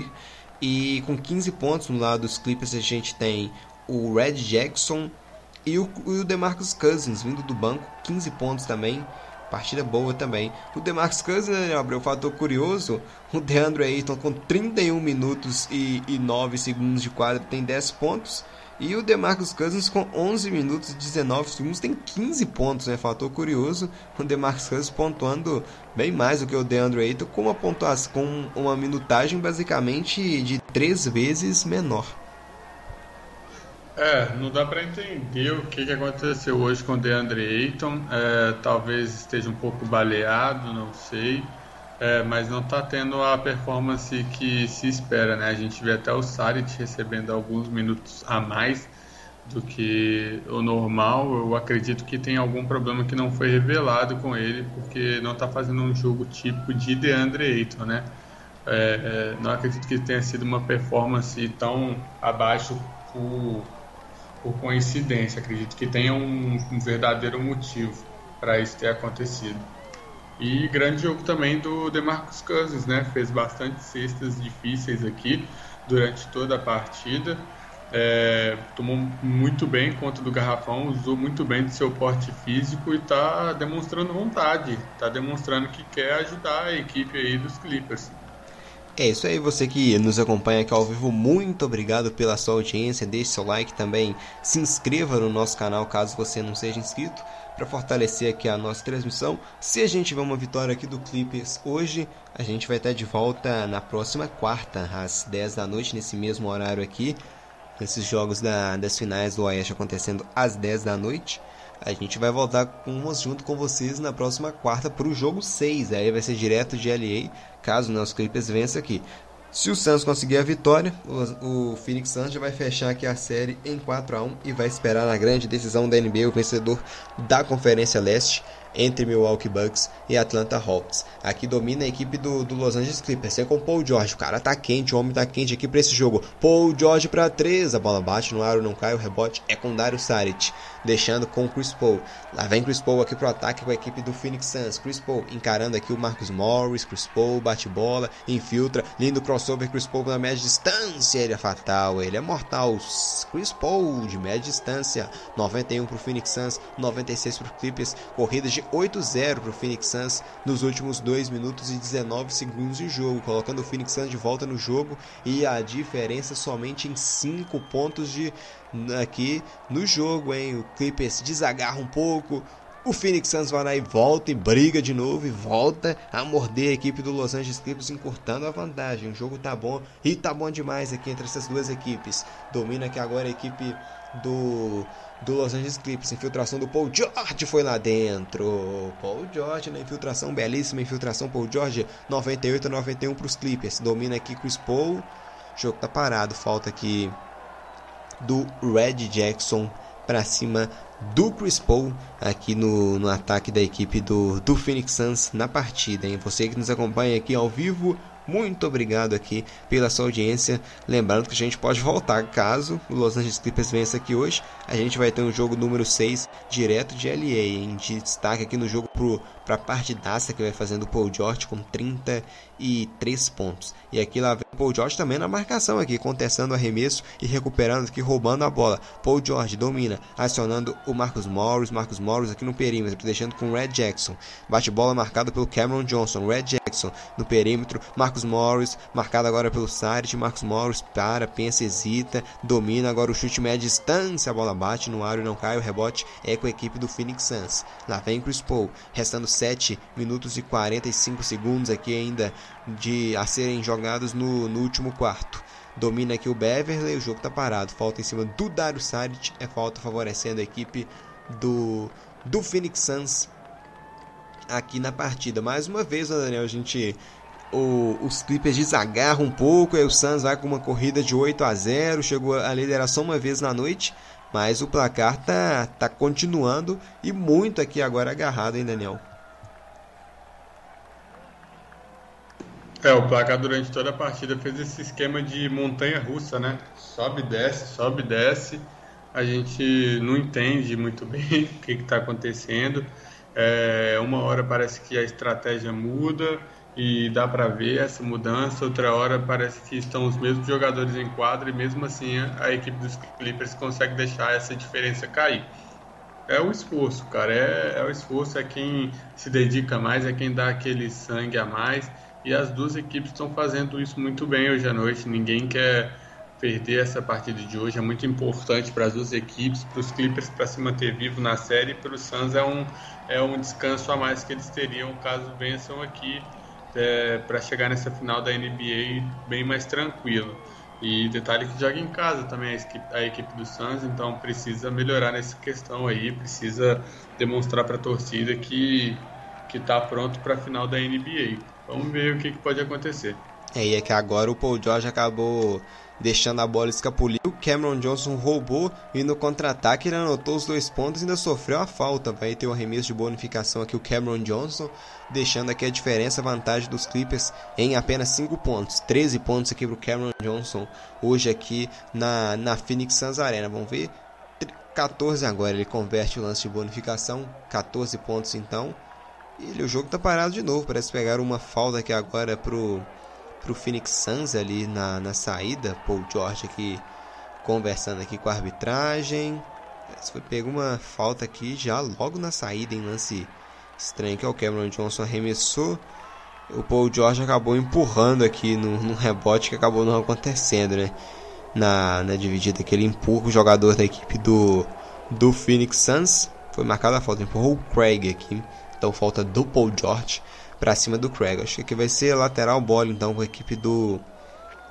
E com 15 pontos no lado dos Clippers a gente tem o Red Jackson e o, e o DeMarcus Cousins vindo do banco, 15 pontos também. Partida boa também. O DeMarcus Cousins abriu um fator curioso. O DeAndre Ayton com 31 minutos e, e 9 segundos de quadra tem 10 pontos. E o DeMarcus Cousins com 11 minutos e 19 segundos tem 15 pontos, né? Fator curioso. O DeMarcus Cousins pontuando bem mais do que o DeAndre Ayton com uma pontuação com uma minutagem basicamente de três vezes menor. É, não dá para entender o que, que aconteceu hoje com o DeAndre Ayton. É, talvez esteja um pouco baleado, não sei. É, mas não está tendo a performance que se espera, né? A gente vê até o Saric recebendo alguns minutos a mais do que o normal. Eu acredito que tem algum problema que não foi revelado com ele, porque não está fazendo um jogo tipo de DeAndre Ayton, né? É, é, não acredito que tenha sido uma performance tão abaixo por por coincidência. Acredito que tenha um, um verdadeiro motivo para isso ter acontecido. E grande jogo também do DeMarcus Cousins, né? Fez bastante cestas difíceis aqui durante toda a partida. É, tomou muito bem conta do garrafão, usou muito bem do seu porte físico e está demonstrando vontade, está demonstrando que quer ajudar a equipe aí dos Clippers. É isso aí, você que nos acompanha aqui ao vivo, muito obrigado pela sua audiência. Deixe seu like também, se inscreva no nosso canal caso você não seja inscrito, para fortalecer aqui a nossa transmissão. Se a gente tiver uma vitória aqui do Clippers hoje, a gente vai estar de volta na próxima quarta, às 10 da noite, nesse mesmo horário aqui. Esses jogos da, das finais do Oeste acontecendo às 10 da noite. A gente vai voltar com, junto com vocês na próxima quarta para o jogo 6. Aí vai ser direto de LA, caso os Clippers vença aqui. Se o Santos conseguir a vitória, o, o Phoenix Suns já vai fechar aqui a série em 4 a 1 e vai esperar na grande decisão da NBA o vencedor da Conferência Leste entre Milwaukee Bucks e Atlanta Hawks. Aqui domina a equipe do, do Los Angeles Clippers. É com Paul George. O cara tá quente, o homem tá quente aqui para esse jogo. Paul George para 3. A bola bate no aro, não cai. O rebote é com Dario Saric. Deixando com Chris Paul. Lá vem Chris Paul aqui pro ataque com a equipe do Phoenix Suns. Chris Paul encarando aqui o Marcus Morris. Chris Paul bate bola, infiltra. Lindo crossover. Chris Paul na média distância. Ele é fatal, ele é mortal. Chris Paul de média distância. 91 pro Phoenix Suns, 96 pro Clippers. Corridas de 8-0 pro Phoenix Suns nos últimos 2 minutos e 19 segundos de jogo, colocando o Phoenix Suns de volta no jogo e a diferença somente em 5 pontos de aqui no jogo, hein? O Clippers desagarra um pouco, o Phoenix Suns vai lá e volta e briga de novo e volta a morder a equipe do Los Angeles Clippers, encurtando a vantagem. O jogo tá bom e tá bom demais aqui entre essas duas equipes. Domina aqui agora a equipe do, do Los Angeles Clippers. Infiltração do Paul George foi lá dentro. Paul George na infiltração, belíssima infiltração. Paul George 98 a 91 para os Clippers. Domina aqui Chris Paul. O jogo tá parado. Falta aqui do Red Jackson para cima do Chris Paul aqui no, no ataque da equipe do, do Phoenix Suns na partida. Hein? Você que nos acompanha aqui ao vivo muito obrigado aqui pela sua audiência. Lembrando que a gente pode voltar caso o Los Angeles Clippers vença aqui hoje. A gente vai ter um jogo número 6 direto de LA, em de destaque aqui no jogo para a partidaça que vai fazendo o Paul George com 33 pontos. E aqui lá vem Paul George também na marcação aqui, contestando o arremesso e recuperando aqui, roubando a bola. Paul George domina, acionando o Marcus Morris, Marcus Morris aqui no perímetro, deixando com o Red Jackson. Bate bola marcado pelo Cameron Johnson, Red Jackson no perímetro, Marcus Morris, marcado agora pelo Sarit, Marcus Morris para, pensa, hesita, domina agora o chute média distância, a bola bate no ar e não cai, o rebote é com a equipe do Phoenix Suns. Lá vem Chris Paul, restando 7 minutos e 45 segundos aqui ainda de a serem jogados no, no último quarto. Domina aqui o Beverly, o jogo está parado. Falta em cima do Dario Saric, é falta favorecendo a equipe do do Phoenix Suns aqui na partida. Mais uma vez, Daniel, a gente o, os Clippers desagarram um pouco, aí o Suns vai com uma corrida de 8 a 0, chegou a liderar só uma vez na noite, mas o placar tá, tá continuando e muito aqui agora agarrado, hein, Daniel? É, o placar durante toda a partida fez esse esquema de montanha russa, né? Sobe, desce, sobe, desce. A gente não entende muito [laughs] bem o que está acontecendo. É, uma hora parece que a estratégia muda e dá para ver essa mudança. Outra hora parece que estão os mesmos jogadores em quadra e mesmo assim a, equipe dos Clippers consegue deixar essa diferença cair. É o esforço, cara. É, é o esforço, é quem se dedica mais, é quem dá aquele sangue a mais. E as duas equipes estão fazendo isso muito bem hoje à noite. Ninguém quer perder essa partida de hoje. É muito importante para as duas equipes, para os Clippers para se manter vivo na série, para o Suns é um, é um descanso a mais que eles teriam caso vençam aqui é, para chegar nessa final da NBA bem mais tranquilo. E detalhe que joga em casa também a equipe, a equipe do Suns, então precisa melhorar nessa questão aí, precisa demonstrar para a torcida que que está pronto para a final da NBA. Vamos ver o que, que pode acontecer. É, e é que agora o Paul George acabou deixando a bola escapulir. O Cameron Johnson roubou e no contra-ataque ele anotou os dois pontos e ainda sofreu a falta. Vai ter um arremesso de bonificação aqui o Cameron Johnson, deixando aqui a diferença, a vantagem dos Clippers em apenas 5 pontos. 13 pontos aqui para o Cameron Johnson hoje aqui na, na Phoenix Suns Arena. Vamos ver. 14 agora, ele converte o lance de bonificação. 14 pontos então. E o jogo tá parado de novo. Parece pegar uma falta aqui agora pro, pro Phoenix Suns ali na, na saída. Paul George aqui conversando aqui com a arbitragem. Parece foi pego uma falta aqui já logo na saída em lance estranho que é o Cameron Johnson arremessou. O Paul George acabou empurrando aqui num, rebote que acabou não acontecendo, né? Na, na dividida que ele empurra o jogador da equipe do, do Phoenix Suns. Foi marcada a falta, empurrou o Craig aqui. Então falta do Paul George para cima do Craig. Acho que aqui vai ser lateral bola então com a equipe do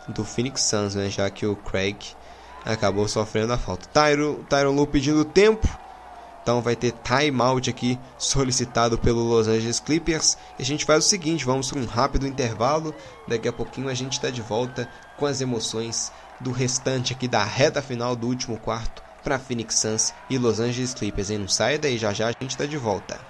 do Phoenix Suns, né? Já que o Craig acabou sofrendo a falta. Tyron, Tyron Lu pedindo tempo. Então vai ter timeout aqui solicitado pelo Los Angeles Clippers. E a gente faz o seguinte, vamos para um rápido intervalo. Daqui a pouquinho a gente está de volta com as emoções do restante aqui da reta final do último quarto para Phoenix Suns e Los Angeles Clippers. E não saia daí, já já a gente está de volta.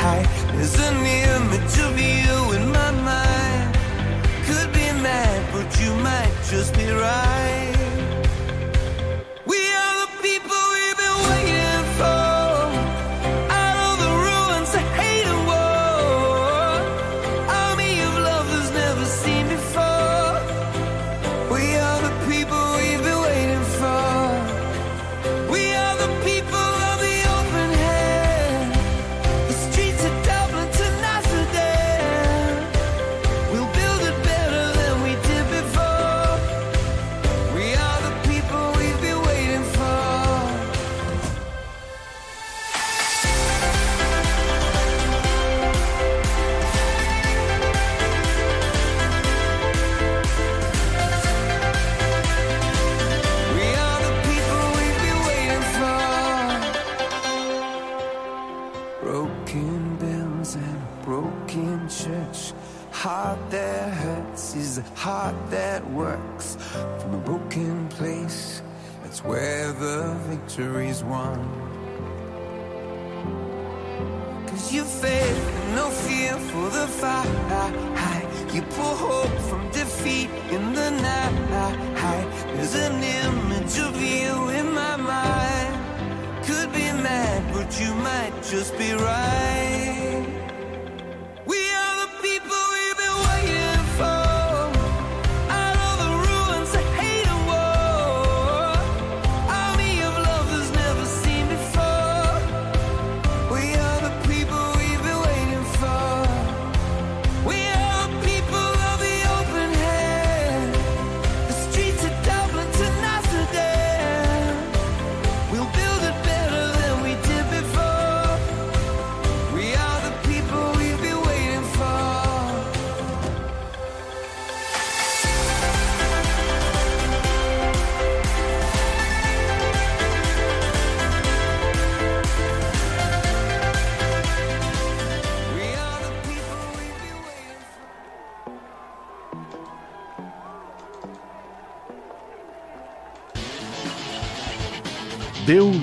There's an image of you in my mind. Could be mad, but you might just be right. Victory's won. Cause you and no fear for the fight. You pull hope from defeat in the night. There's an image of you in my mind. Could be mad, but you might just be right.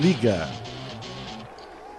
Liga.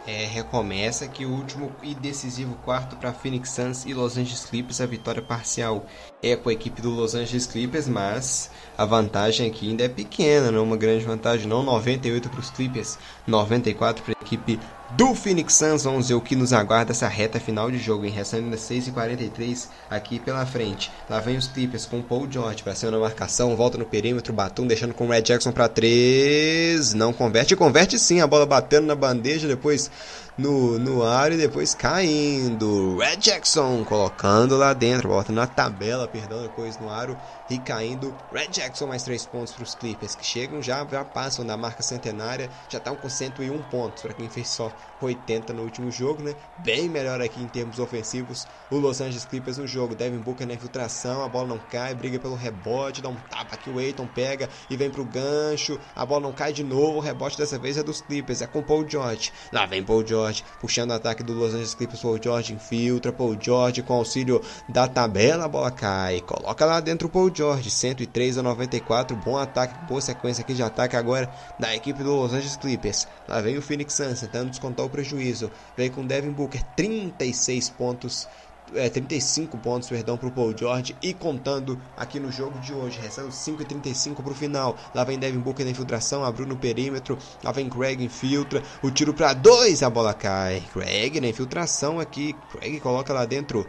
É, recomeça aqui o último e decisivo quarto para Phoenix Suns e Los Angeles Clippers. A vitória parcial é com a equipe do Los Angeles Clippers, mas a vantagem aqui ainda é pequena, não é uma grande vantagem não. 98 para os Clippers, 94 para a equipe do Phoenix Suns. Vamos ver o que nos aguarda essa reta final de jogo, em restando ainda 6h43 aqui pela frente. Lá vem os Clippers com Paul George para cima na marcação, volta no perímetro, Batum deixando com o Red Jackson para 3, não converte, converte sim, a bola batendo na bandeja, depois no, no ar e depois caindo. Red Jackson colocando lá dentro, volta na tabela, perdão, depois no aro e caindo. Red Jackson mais 3 pontos para os Clippers que chegam já, já passam da marca centenária, já estão com 101 pontos para quem fez só 80 no último jogo, né? Bem melhor aqui em termos ofensivos. O Los Angeles Clippers no jogo, Devin Booker na infiltração, a bola não cai, briga pelo rebote, dá um tapa que o Aiton pega e vem pro gancho. A bola não cai de novo, o rebote dessa vez é dos Clippers, é com Paul George. Lá vem Paul George, puxando o ataque do Los Angeles Clippers, Paul George infiltra, Paul George com auxílio da tabela, a bola cai. Coloca lá dentro o Paul George, 103 a 94, bom ataque, boa sequência aqui de ataque agora da equipe do Los Angeles Clippers. Lá vem o Phoenix Suns tentando descontar o prejuízo. Vem com Devin Booker, 36 pontos é, 35 pontos, perdão, para o Paul George e contando aqui no jogo de hoje, restando 5 e 35 para o final. Lá vem Devin Booker na infiltração, abriu no perímetro, lá vem Craig infiltra, o tiro para dois, a bola cai. Craig na infiltração aqui, Craig coloca lá dentro.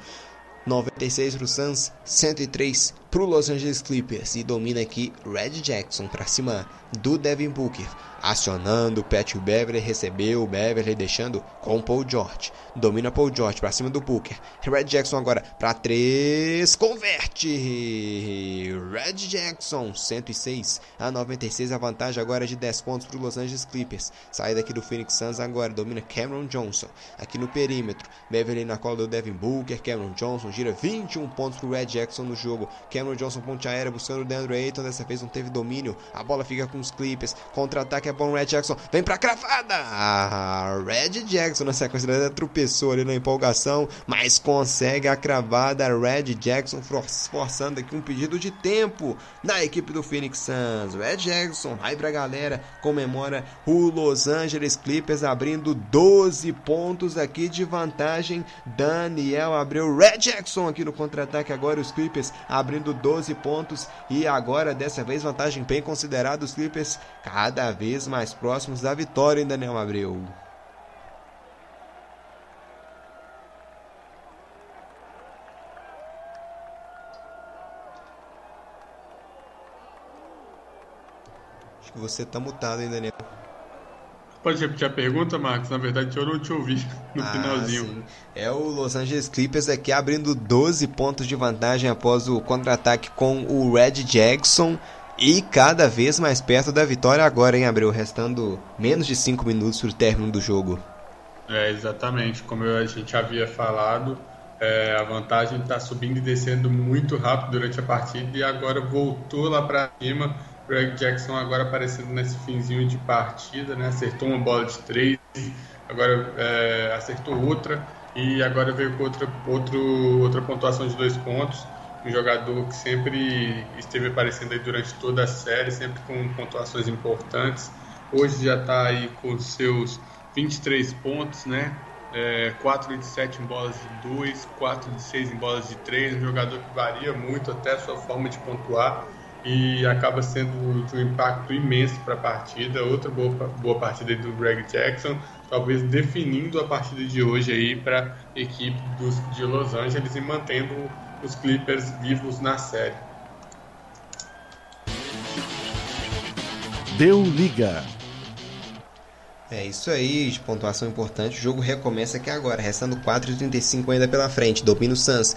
96 para o Suns, 103 para o Los Angeles Clippers e domina aqui Red Jackson para cima do Devin Booker, acionando o Pat Beverly, recebeu o Beverly deixando com Paul George, domina Paul George para cima do Booker, Red Jackson agora para 3, converte, Red Jackson 106 a 96, a vantagem agora é de 10 pontos para o Los Angeles Clippers, saída aqui do Phoenix Suns agora, domina Cameron Johnson. Aqui no perímetro, Beverly na cola do Devin Booker, Cameron Johnson gira 21 pontos para Red Jackson no jogo, Cameron Johnson ponte aérea buscando o Deandre Ayton, dessa vez não teve domínio, a bola fica com os Clippers, contra-ataque é bom Red Jackson, vem pra cravada, ah, Red Jackson na sequência da tropeçou ali na empolgação, mas consegue a cravada, Red Jackson forçando aqui um pedido de tempo da equipe do Phoenix Suns, Red Jackson vai pra galera, comemora o Los Angeles Clippers abrindo 12 pontos aqui de vantagem, Daniel abriu Red Jackson aqui no contra-ataque agora os Clippers abrindo 12 pontos. E agora dessa vez vantagem bem considerada os Clippers cada vez mais próximos da vitória em Daniel Abreu. Acho que você tá mutado, hein, Daniel? Pode repetir a pergunta, Marcos? Na verdade, eu não te ouvi [laughs] no Ah, finalzinho. sim. É o Los Angeles Clippers aqui abrindo 12 pontos de vantagem após o contra-ataque com o Red Jackson. E cada vez mais perto da vitória agora, hein, Abreu? Restando menos de 5 minutos para o término do jogo. É, exatamente. Como a gente havia falado, é, a vantagem está subindo e descendo muito rápido durante a partida e agora voltou lá para cima. Greg Jackson agora aparecendo nesse finzinho de partida, né? Acertou uma bola de três, agora é, acertou outra e agora veio com outra, outro, outra pontuação de dois pontos. Um jogador que sempre esteve aparecendo aí durante toda a série, sempre com pontuações importantes. Hoje já está aí com seus 23 pontos, né? é, 4 de 7 em bolas de 2, 4 de 6 em bolas de 3, um jogador que varia muito até a sua forma de pontuar e acaba sendo de um impacto imenso para a partida. Outra boa, boa partida do Greg Jackson, talvez definindo a partida de hoje aí para a equipe dos, de Los Angeles e mantendo os Clippers vivos na série. Deu liga. É isso aí, de pontuação importante. O jogo recomeça aqui agora, restando 4,35 ainda pela frente. Domina o Suns.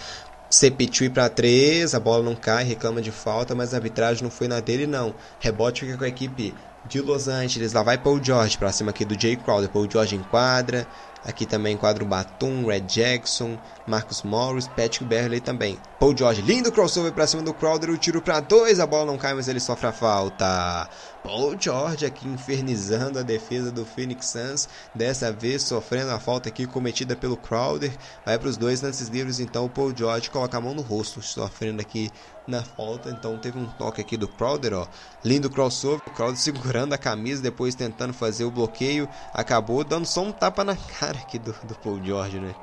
Cepetui para 3, a bola não cai, reclama de falta, mas a arbitragem não foi na dele não. Rebote fica com a equipe de Los Angeles. Lá vai Paul George para cima aqui do Jay Crowder. Paul George enquadra. Aqui também enquadra o Batum, Red Jackson, Marcus Morris, Patrick Beverley também. Paul George, lindo crossover para cima do Crowder, o tiro para dois, a bola não cai, mas ele sofre a falta. Paul George aqui infernizando a defesa do Phoenix Suns, dessa vez sofrendo a falta aqui cometida pelo Crowder. Vai para os dois lances livres, então o Paul George coloca a mão no rosto, sofrendo aqui na falta. Então teve um toque aqui do Crowder, ó. Lindo crossover, o Crowder segurando a camisa, depois tentando fazer o bloqueio, acabou dando só um tapa na [laughs] cara aqui do, do Paul George, né?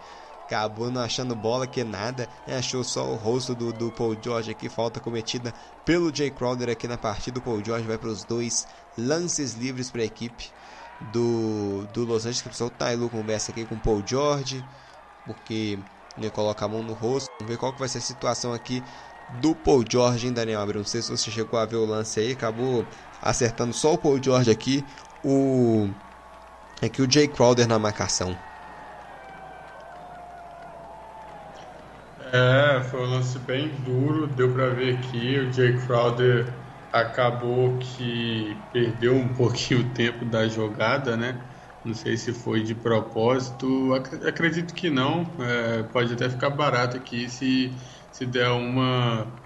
Acabou não achando bola que nada, né? achou só o rosto do, do Paul George aqui, falta cometida pelo Jay Crowder aqui na partida, o Paul George vai para os dois lances livres para a equipe do, do Los Angeles, que o Tyler conversa aqui com o Paul George, porque ele coloca a mão no rosto, vamos ver qual que vai ser a situação aqui do Paul George, hein, Daniel Abreu, não sei se você chegou a ver o lance aí, acabou acertando só o Paul George aqui, o aqui o Jay Crowder na marcação. É, foi um lance bem duro, deu para ver aqui. O Jay Crowder acabou que perdeu um [laughs] pouquinho o tempo da jogada, né? Não sei se foi de propósito, acredito que não. É, pode até ficar barato aqui se, se der uma,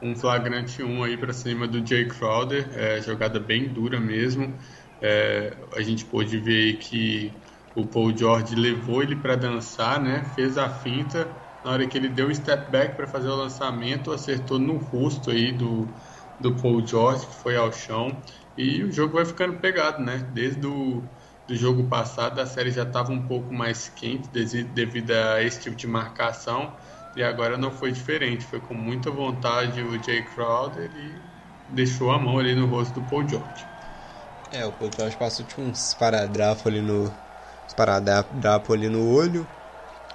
um flagrante 1 aí para cima do Jay Crowder. É, jogada bem dura mesmo. É, a gente pôde ver que o Paul George levou ele para dançar, né? Fez a finta na hora que ele deu o step back para fazer o lançamento, acertou no rosto aí do, do Paul George, que foi ao chão. E o jogo vai ficando pegado, né? Desde o do jogo passado, a série já estava um pouco mais quente devido a esse tipo de marcação. E agora não foi diferente. Foi com muita vontade o Jay Crowder e deixou a mão ali no rosto do Paul George. É, o Paul George passou tipo uns paradrafos ali no. Uns paradrafos ali no olho.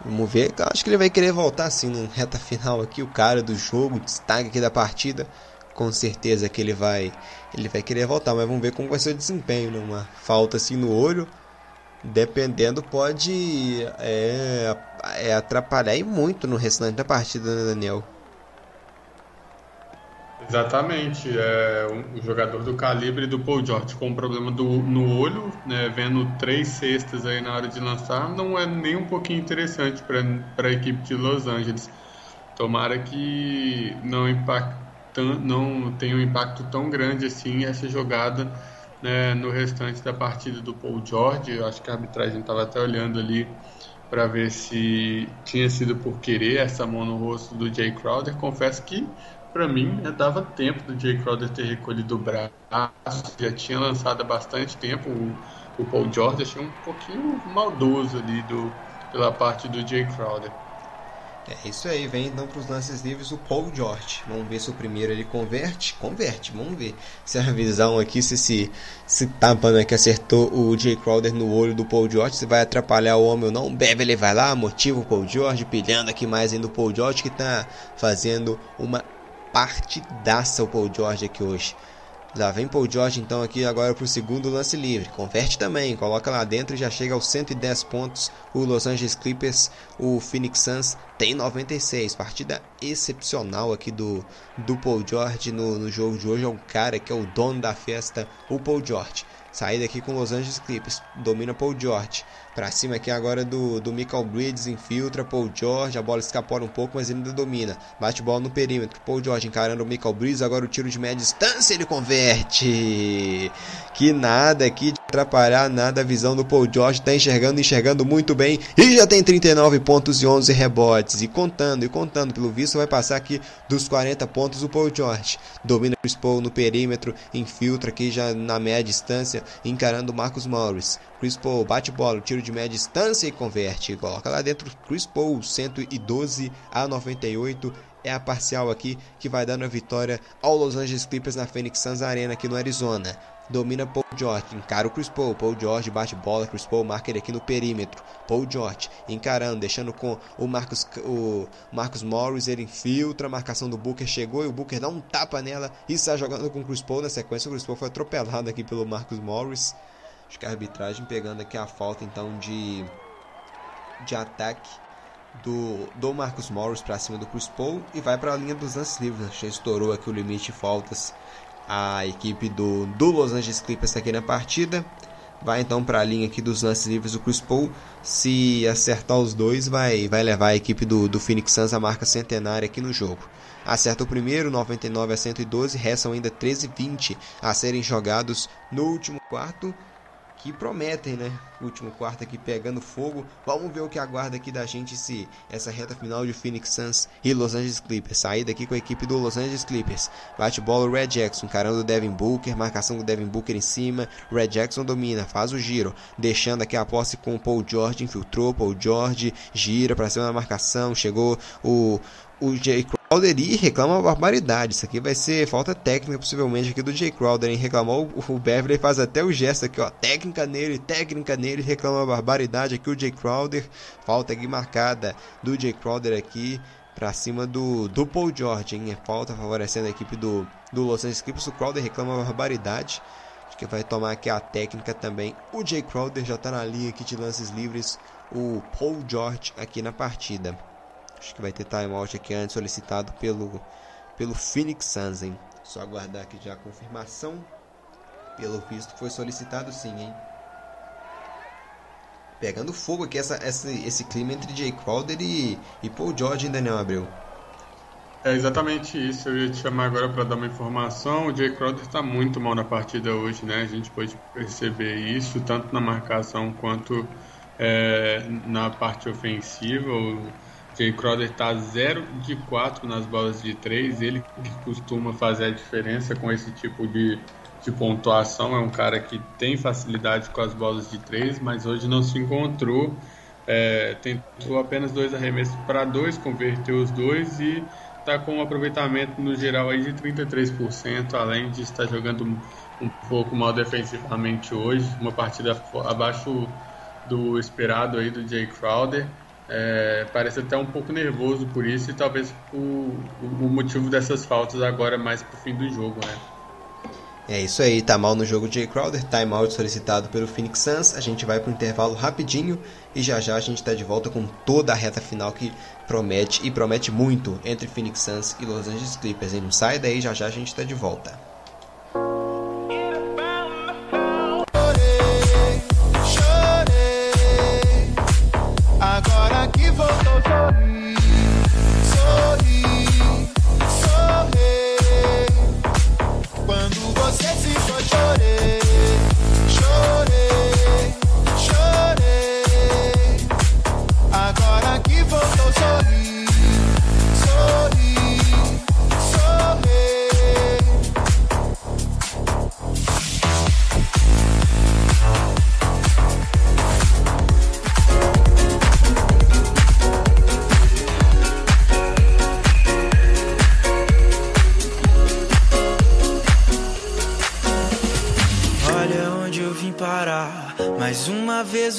Vamos ver. Acho que ele vai querer voltar assim no reta final aqui. O cara do jogo, destaque aqui da partida. Com certeza que ele vai ele vai querer voltar, mas vamos ver como vai ser o desempenho. Né? Uma falta assim no olho, dependendo, pode é, é atrapalhar e muito no restante da partida, né, Daniel? Exatamente. É, um, jogador do calibre do Paul George com um problema do, no olho, né, vendo três cestas aí na hora de lançar, não é nem um pouquinho interessante para a equipe de Los Angeles. Tomara que não, impacta, não tenha um impacto tão grande assim essa jogada né, no restante da partida do Paul George. Eu acho que a arbitragem estava até olhando ali para ver se tinha sido por querer essa mão no rosto do Jay Crowder. Confesso que para mim, né, dava tempo do Jay Crowder ter recolhido o braço, já tinha lançado há bastante tempo o, o Paul George, achei um pouquinho maldoso ali do, pela parte do Jay Crowder. É isso aí, vem então para os lances livres o Paul George. Vamos ver se o primeiro ele converte. Converte, vamos ver se a visão aqui, se esse, se tapa né, que acertou o Jay Crowder no olho do Paul George, se vai atrapalhar o homem ou não. Beverly vai lá, motiva o Paul George, pilhando aqui mais ainda o Paul George que está fazendo uma partidaça o Paul George aqui hoje. Lá vem Paul George então aqui agora para o segundo lance livre. Converte também, coloca lá dentro e já chega aos 110 pontos. O Los Angeles Clippers, o Phoenix Suns tem 96. Partida excepcional aqui do, do Paul George no, no jogo de hoje. É um cara que é o dono da festa, o Paul George. Saída aqui com Los Angeles Clippers. Domina Paul George. Pra cima aqui agora do, do Michael Bridges, infiltra Paul George, a bola escapora um pouco, mas ele ainda domina. Bate bola no perímetro, Paul George encarando o Michael Bridges, agora o tiro de média distância ele converte. Que nada aqui de atrapalhar nada a visão do Paul George, tá enxergando, enxergando muito bem e já tem 39 pontos e 11 rebotes. E contando, e contando, pelo visto vai passar aqui dos 40 pontos o Paul George. Domina Chris Paul no perímetro, infiltra aqui já na média distância, encarando o Marcus Morris. Chris Paul bate bola, tiro de média distância e converte. Coloca lá dentro Chris Paul, 112 a 98 é a parcial aqui que vai dando a vitória ao Los Angeles Clippers na Phoenix Suns Arena aqui no Arizona. Domina Paul George, encara o Chris Paul, Paul George bate bola, Chris Paul marca ele aqui no perímetro, Paul George encarando, deixando com o Marcus, o Marcus Morris, ele infiltra a marcação do Booker, chegou e o Booker dá um tapa nela e está jogando com o Chris Paul, na sequência o Chris Paul foi atropelado aqui pelo Marcus Morris, acho que a arbitragem pegando aqui a falta então de, de ataque do, do Marcus Morris para cima do Chris Paul e vai para a linha dos lances livres. Já estourou aqui o limite de faltas a equipe do, do Los Angeles Clippers aqui na partida. Vai então para a linha aqui dos lances livres do Chris Paul. Se acertar os dois, vai, vai levar a equipe do, do Phoenix Suns a marca centenária aqui no jogo. Acerta o primeiro, 99 a 112, restam ainda 13 20 a serem jogados no último quarto que prometem, né? Último quarto aqui pegando fogo. Vamos ver o que aguarda aqui da gente se essa reta final de Phoenix Suns e Los Angeles Clippers. Saída aqui com a equipe do Los Angeles Clippers. Bate bola o Red Jackson, carando o Devin Booker, marcação do Devin Booker em cima. Red Jackson domina, faz o giro, deixando aqui a posse com o Paul George, infiltrou Paul George, gira para cima da marcação, chegou o o Jay E reclama uma barbaridade. Isso aqui vai ser falta técnica, possivelmente, aqui do Jay Crowder, hein? Reclamou o Beverly faz até o gesto aqui, ó. Técnica nele, técnica nele, reclama uma barbaridade aqui o Jay Crowder. Falta aqui marcada do Jay Crowder aqui para cima do, do Paul George, hein? É falta favorecendo a equipe do, do Los Angeles Clippers. O Crowder reclama uma barbaridade. Acho que vai tomar aqui a técnica também. O Jay Crowder já está na linha aqui de lances livres. O Paul George aqui na partida. Acho que vai ter timeout aqui antes solicitado pelo, pelo Phoenix Suns, hein? Só aguardar aqui já a confirmação. Pelo visto foi solicitado sim, hein? Pegando fogo aqui essa, essa, esse clima entre Jay Crowder e, e Paul George ainda não abriu. É exatamente isso. Eu ia te chamar agora para dar uma informação. O Jay Crowder está muito mal na partida hoje, né? A gente pode perceber isso tanto na marcação quanto é, na parte ofensiva. O Jay Crowder está 0 de 4 nas bolas de 3. Ele costuma fazer a diferença com esse tipo de, de pontuação. É um cara que tem facilidade com as bolas de 3, mas hoje não se encontrou. É, tentou apenas dois arremessos para dois, converteu os dois e está com um aproveitamento no geral aí de 33%, além de estar jogando um pouco mal defensivamente hoje, uma partida abaixo do esperado aí do Jay Crowder. É, parece até um pouco nervoso por isso e talvez o, o motivo dessas faltas agora mais pro fim do jogo, né? É isso aí, tá mal no jogo Jay Crowder, timeout solicitado pelo Phoenix Suns. A gente vai pro intervalo rapidinho e já já a gente tá de volta com toda a reta final que promete e promete muito entre Phoenix Suns e Los Angeles Clippers. Hein? Não sai daí, já já a gente tá de volta.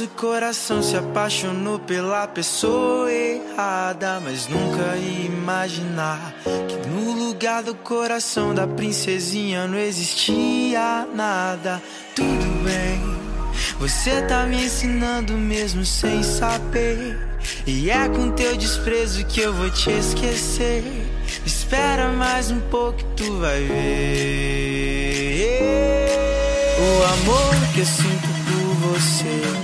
O coração se apaixonou pela pessoa errada. Mas nunca ia imaginar que no lugar do coração da princesinha não existia nada. Tudo bem, você tá me ensinando mesmo sem saber. E é com teu desprezo que eu vou te esquecer. Espera mais um pouco que tu vai ver. O amor que eu sinto por você.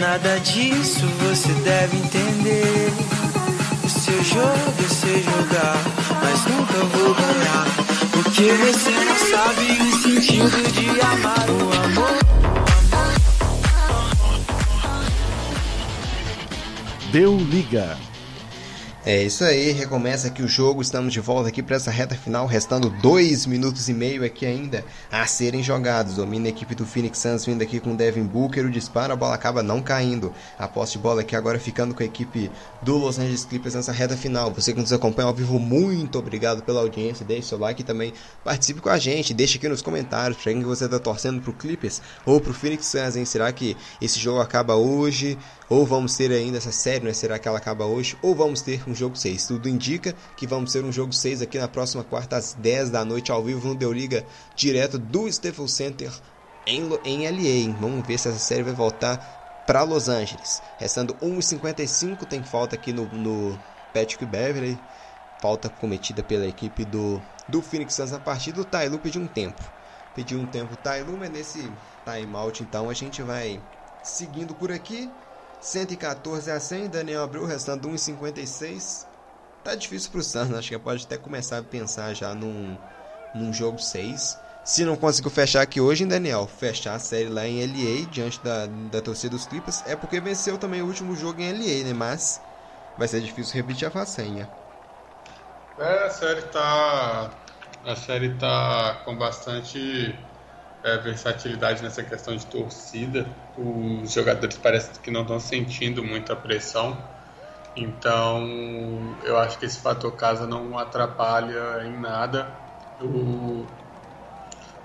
Nada disso você deve entender. O seu jogo eu sei jogar, mas nunca vou ganhar. Porque você não sabe o sentido de amar o amor. Deu liga. É isso aí, recomeça aqui o jogo, estamos de volta aqui para essa reta final, restando dois minutos e meio aqui ainda a serem jogados. Domina a equipe do Phoenix Suns vindo aqui com Devin Booker, o disparo, a bola acaba não caindo. A posse de bola aqui agora ficando com a equipe do Los Angeles Clippers nessa reta final. Você que nos acompanha ao vivo, muito obrigado pela audiência, deixe seu like e também participe com a gente, deixe aqui nos comentários para quem você está torcendo pro Clippers ou pro Phoenix Suns, hein? Será que esse jogo acaba hoje? Ou vamos ter ainda essa série, né? Será que ela acaba hoje? Ou vamos ter um jogo 6? Tudo indica que vamos ter um jogo 6 aqui na próxima quarta às 10 da noite ao vivo no Deu Liga, direto do Staples Center em, em LA. Vamos ver se essa série vai voltar para Los Angeles. Restando 1,55, tem falta aqui no, no Patrick Beverly. Falta cometida pela equipe do, do Phoenix Suns a partir do Tailu pediu um tempo. Pediu um tempo o Tailu, mas nesse timeout então a gente vai seguindo por aqui. 114 a 100, Daniel abriu, restando 1,56. Tá difícil pro Suns, acho que pode até começar a pensar já num, num jogo 6. Se não conseguiu fechar aqui hoje, hein, Daniel, fechar a série lá em LA, diante da, da torcida dos Clippers, é porque venceu também o último jogo em LA, né? Mas vai ser difícil repetir a façanha. É, a série tá. A série tá com bastante é, versatilidade nessa questão de torcida. Os jogadores parecem que não estão sentindo muita pressão. Então, eu acho que esse fator casa não atrapalha em nada o,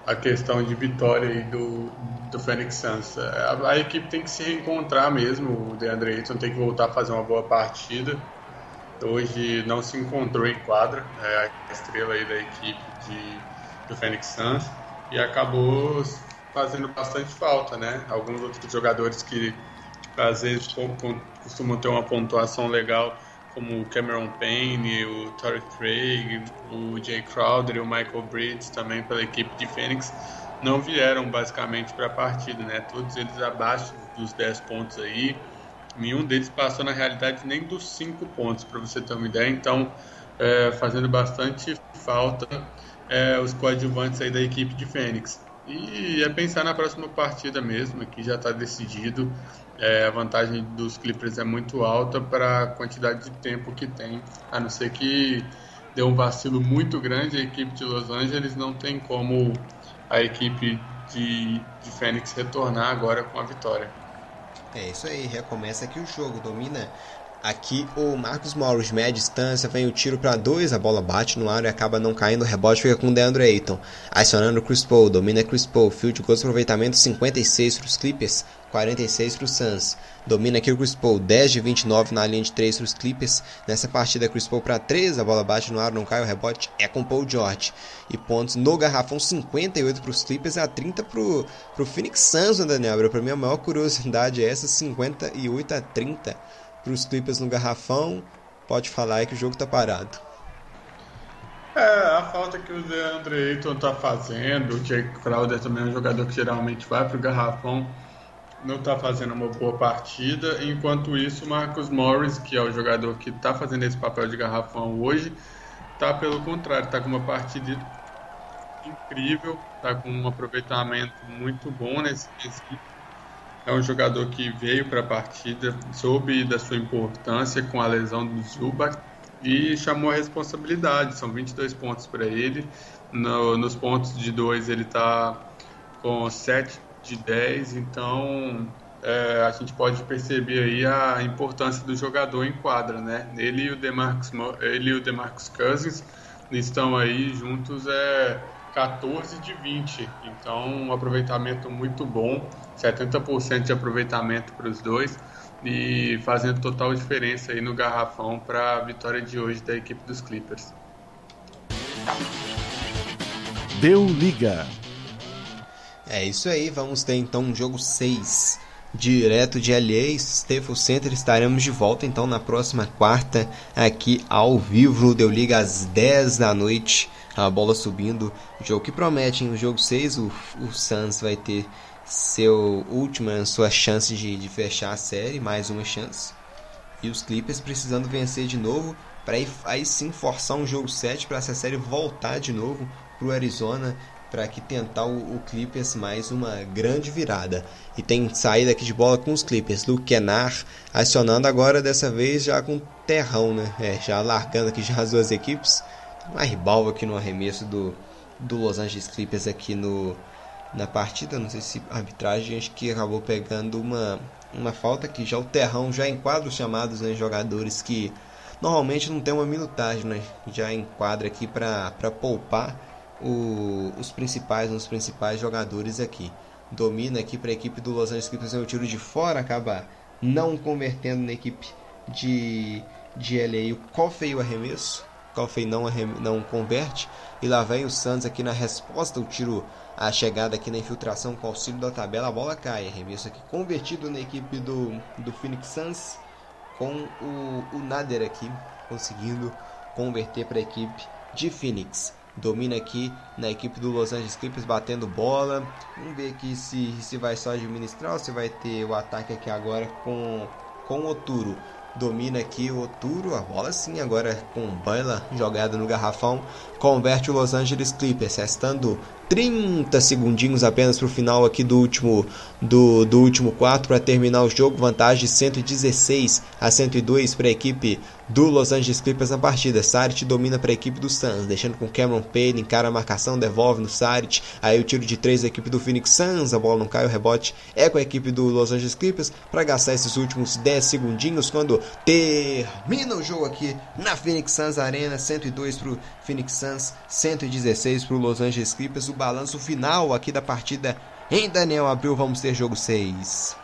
a questão de vitória do, do Phoenix Suns. A, a, equipe tem que se reencontrar mesmo. O DeAndre Ayton tem que voltar a fazer uma boa partida. Hoje não se encontrou em quadra, é a estrela aí da equipe de, do Phoenix Suns e acabou fazendo bastante falta, né? Alguns outros jogadores que às vezes costumam ter uma pontuação legal, como o Cameron Payne, o Torrey Craig, o Jay Crowder e o Michael Bridges também pela equipe de Phoenix, não vieram basicamente para a partida, né? Todos eles abaixo dos 10 pontos aí. Nenhum deles passou na realidade nem dos 5 pontos, para você ter uma ideia. Então, é, fazendo bastante falta é, os coadjuvantes aí da equipe de Fênix. E é pensar na próxima partida mesmo, que já está decidido. É, a vantagem dos Clippers é muito alta para a quantidade de tempo que tem, a não ser que deu um vacilo muito grande a equipe de Los Angeles, não tem como a equipe de, de Fênix retornar agora com a vitória. É isso aí, recomeça aqui o jogo, domina Aqui o Marcos Morris, média distância, vem o tiro para dois, a bola bate no ar e acaba não caindo, o rebote fica com o DeAndre Ayton. Acionando o Chris Paul, domina Chris Paul, field goal aproveitamento 56 para os Clippers, 46 para o Suns. Domina aqui o Chris Paul, 10 de 29 na linha de 3 para os Clippers. Nessa partida, Chris Paul para 3, a bola bate no ar, não cai, o rebote é com Paul George. E pontos no garrafão, 58 para os Clippers a 30 para o Phoenix Suns, né, Daniel. Para mim, a maior curiosidade é essa, 58 a 30 para os Clippers no garrafão, pode falar aí que o jogo está parado. É, a falta que o DeAndre Ayton está fazendo, o Jake Crowder também é um jogador que geralmente vai para o garrafão, não está fazendo uma boa partida. Enquanto isso, o Marcus Morris, que é o jogador que está fazendo esse papel de garrafão hoje, está pelo contrário, está com uma partida incrível, está com um aproveitamento muito bom nesse quesito é um jogador que veio para a partida, soube da sua importância com a lesão do Zubac e chamou a responsabilidade. São 22 pontos para ele. No, nos pontos de 2 ele está com 7 de 10, então é, a gente pode perceber aí a importância do jogador em quadra, né? Ele e o DeMarcus, ele e o DeMarcus Cousins estão aí juntos é 14 de 20, então um aproveitamento muito bom, 70% de aproveitamento para os dois e fazendo total diferença aí no garrafão para a vitória de hoje da equipe dos Clippers. Deu liga. É isso aí, vamos ter então um jogo 6 direto de LA, Staples Center. Estaremos de volta então na próxima quarta aqui ao vivo no Deu Liga às 10 da noite a bola subindo. Jogo que promete, no jogo 6 o, o Suns vai ter seu última sua chance de, de fechar a série, mais uma chance. E os Clippers precisando vencer de novo para aí, aí sim forçar um jogo 7 para essa série voltar de novo para o Arizona para que tentar o, o, Clippers mais uma grande virada. E tem saída aqui de bola com os Clippers. Luke Kennard acionando agora dessa vez já com terrão, né? É, já largando aqui já as duas equipes. Uma ribalva aqui no arremesso do, do Los Angeles Clippers aqui no, na partida. Não sei se arbitragem acho que acabou pegando uma, uma falta que já o terrão já enquadra os chamados né, jogadores que normalmente não tem uma minutagem, né? Já enquadra aqui para poupar o, os principais, os principais jogadores aqui. Domina aqui para a equipe do Los Angeles Clippers, é o tiro de fora, acaba não convertendo na equipe de, de LA o Coffey o arremesso. Coffey não, não converte. E lá vem o Santos aqui na resposta, o tiro, a chegada aqui na infiltração com auxílio da tabela, a bola cai. Arremesso aqui convertido na equipe do, do Phoenix Suns com o, o Nader aqui conseguindo converter para a equipe de Phoenix domina aqui na equipe do Los Angeles Clippers batendo bola. Vamos ver aqui se, se vai só administrar ou se vai ter o ataque aqui agora com, com o Oturo domina aqui o Turo, a bola sim, agora com Baila jogada no garrafão, converte o Los Angeles Clippers, restando 30 segundinhos apenas para o final aqui do último do, do último quarto para terminar o jogo, vantagem 116 a 102 para a equipe do Los Angeles Clippers na partida. Saric domina para a equipe do Suns, deixando com Cameron Payne, encara a marcação, devolve no Saric. Aí o tiro de 3 da equipe do Phoenix Suns, a bola não cai, o rebote é com a equipe do Los Angeles Clippers para gastar esses últimos 10 segundinhos quando termina o jogo aqui na Phoenix Suns Arena, 102 para o Phoenix Suns, 116 para o Los Angeles Clippers. O balanço final aqui da partida em Daniel Abril, vamos ter jogo 6.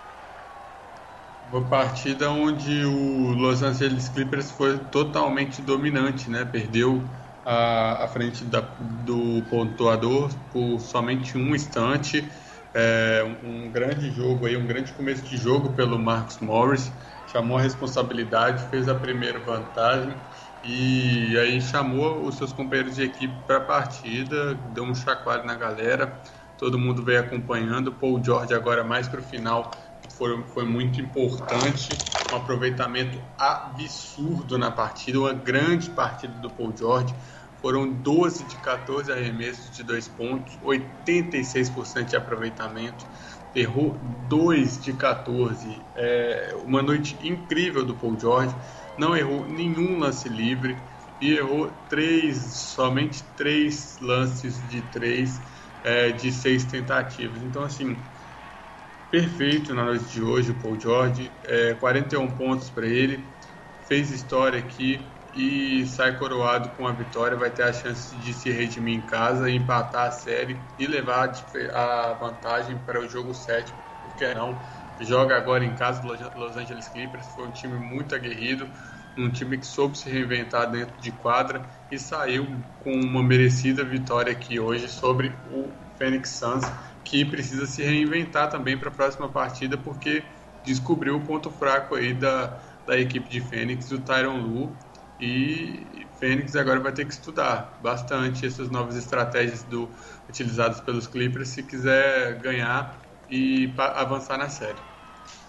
Uma partida onde o Los Angeles Clippers foi totalmente dominante, né? Perdeu a, a frente da, do pontuador por somente um instante. É, um, um grande jogo aí, um grande começo de jogo pelo Marcus Morris. Chamou a responsabilidade, fez a primeira vantagem e aí chamou os seus companheiros de equipe para a partida, deu um chacoalho na galera, todo mundo veio acompanhando. Paul George agora mais para o final foi, foi muito importante, um aproveitamento absurdo na partida, uma grande partida do Paul George. Foram 12 de 14 arremessos de dois pontos, 86% de aproveitamento. Errou 2 de 14. É uma noite incrível do Paul George. Não errou nenhum lance livre e errou três, somente três lances de três é, de seis tentativas. Então, assim, perfeito na noite de hoje, o Paul George. É, 41 pontos para ele, fez história aqui e sai coroado com a vitória. Vai ter a chance de se redimir em casa, empatar a série e levar a vantagem para o jogo 7, porque não. Joga agora em casa do Los Angeles Clippers. Foi um time muito aguerrido, um time que soube se reinventar dentro de quadra e saiu com uma merecida vitória aqui hoje sobre o Phoenix Suns que precisa se reinventar também para a próxima partida, porque descobriu o ponto fraco aí da, da equipe de Fênix, o Tyron Lu, e Fênix agora vai ter que estudar bastante essas novas estratégias do, utilizadas pelos Clippers se quiser ganhar e avançar na série.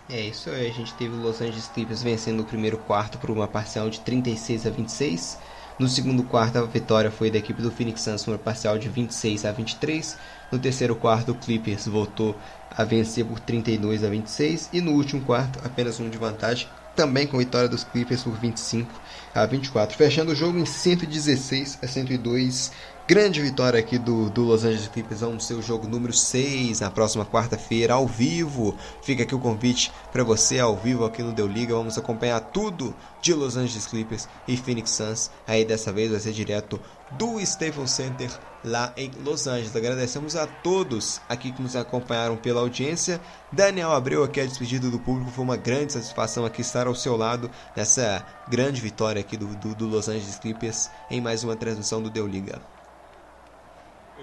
É isso aí, a gente teve o Los Angeles Clippers vencendo o primeiro quarto por uma parcial de 36 a 26. No segundo quarto, a vitória foi da equipe do Phoenix Suns por uma parcial de 26 a 23. No terceiro quarto, o Clippers voltou a vencer por 32 a 26 e no último quarto, apenas um de vantagem, também com vitória dos Clippers por 25 a 24, fechando o jogo em 116 a 102 Grande vitória aqui do, do Los Angeles Clippers. Vamos ser o jogo número 6 na próxima quarta-feira, ao vivo. Fica aqui o convite para você ao vivo aqui no Deu Liga. Vamos acompanhar tudo de Los Angeles Clippers e Phoenix Suns. Aí dessa vez vai ser direto do Staples Center lá em Los Angeles. Agradecemos a todos aqui que nos acompanharam pela audiência. Daniel Abreu aqui a despedida do público. Foi uma grande satisfação aqui estar ao seu lado nessa grande vitória aqui do, do, do Los Angeles Clippers em mais uma transmissão do Deu Liga.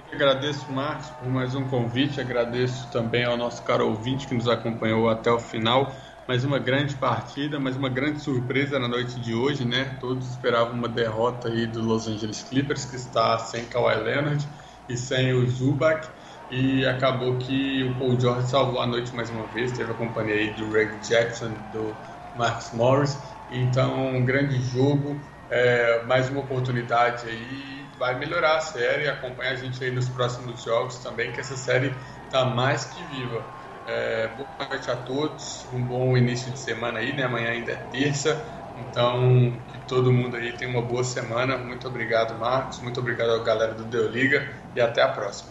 Agradeço, Marcos, por mais um convite. Agradeço também ao nosso caro ouvinte que nos acompanhou até o final. Mais uma grande partida, mais uma grande surpresa na noite de hoje, né? Todos esperavam uma derrota aí do Los Angeles Clippers, que está sem Kawhi Leonard e sem o Zubac. E acabou que o Paul George salvou a noite mais uma vez. Teve a companhia aí do Greg Jackson, do Marcus Morris Então, um grande jogo, é, mais uma oportunidade aí, vai melhorar a série. Acompanha a gente aí nos próximos jogos também, que essa série está mais que viva. É, boa noite a todos, um bom início de semana aí, né? Amanhã ainda é terça, então que todo mundo aí tenha uma boa semana. Muito obrigado, Marcos, muito obrigado à galera do Deu Liga e até a próxima.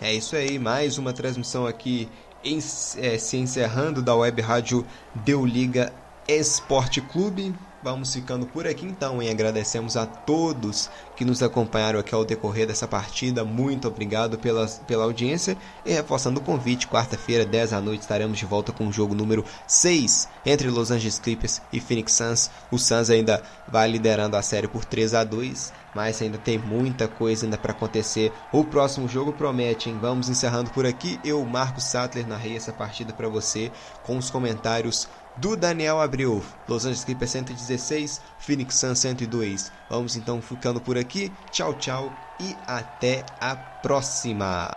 É isso aí, mais uma transmissão aqui em, é, se encerrando da web rádio Deu Liga Esporte Clube. Vamos ficando por aqui então e agradecemos a todos que nos acompanharam aqui ao decorrer dessa partida. Muito obrigado pela, pela audiência e reforçando o convite, quarta-feira, 10 da noite, estaremos de volta com o jogo número 6 entre Los Angeles Clippers e Phoenix Suns. O Suns ainda vai liderando a série por 3 a 2 mas ainda tem muita coisa ainda para acontecer. O próximo jogo promete, hein? Vamos encerrando por aqui. Eu, Marcos Sattler, narrei essa partida para você com os comentários do Daniel Abreu. Los Angeles Clippers 116, Phoenix Suns 102. Vamos então ficando por aqui. Tchau, tchau e até a próxima.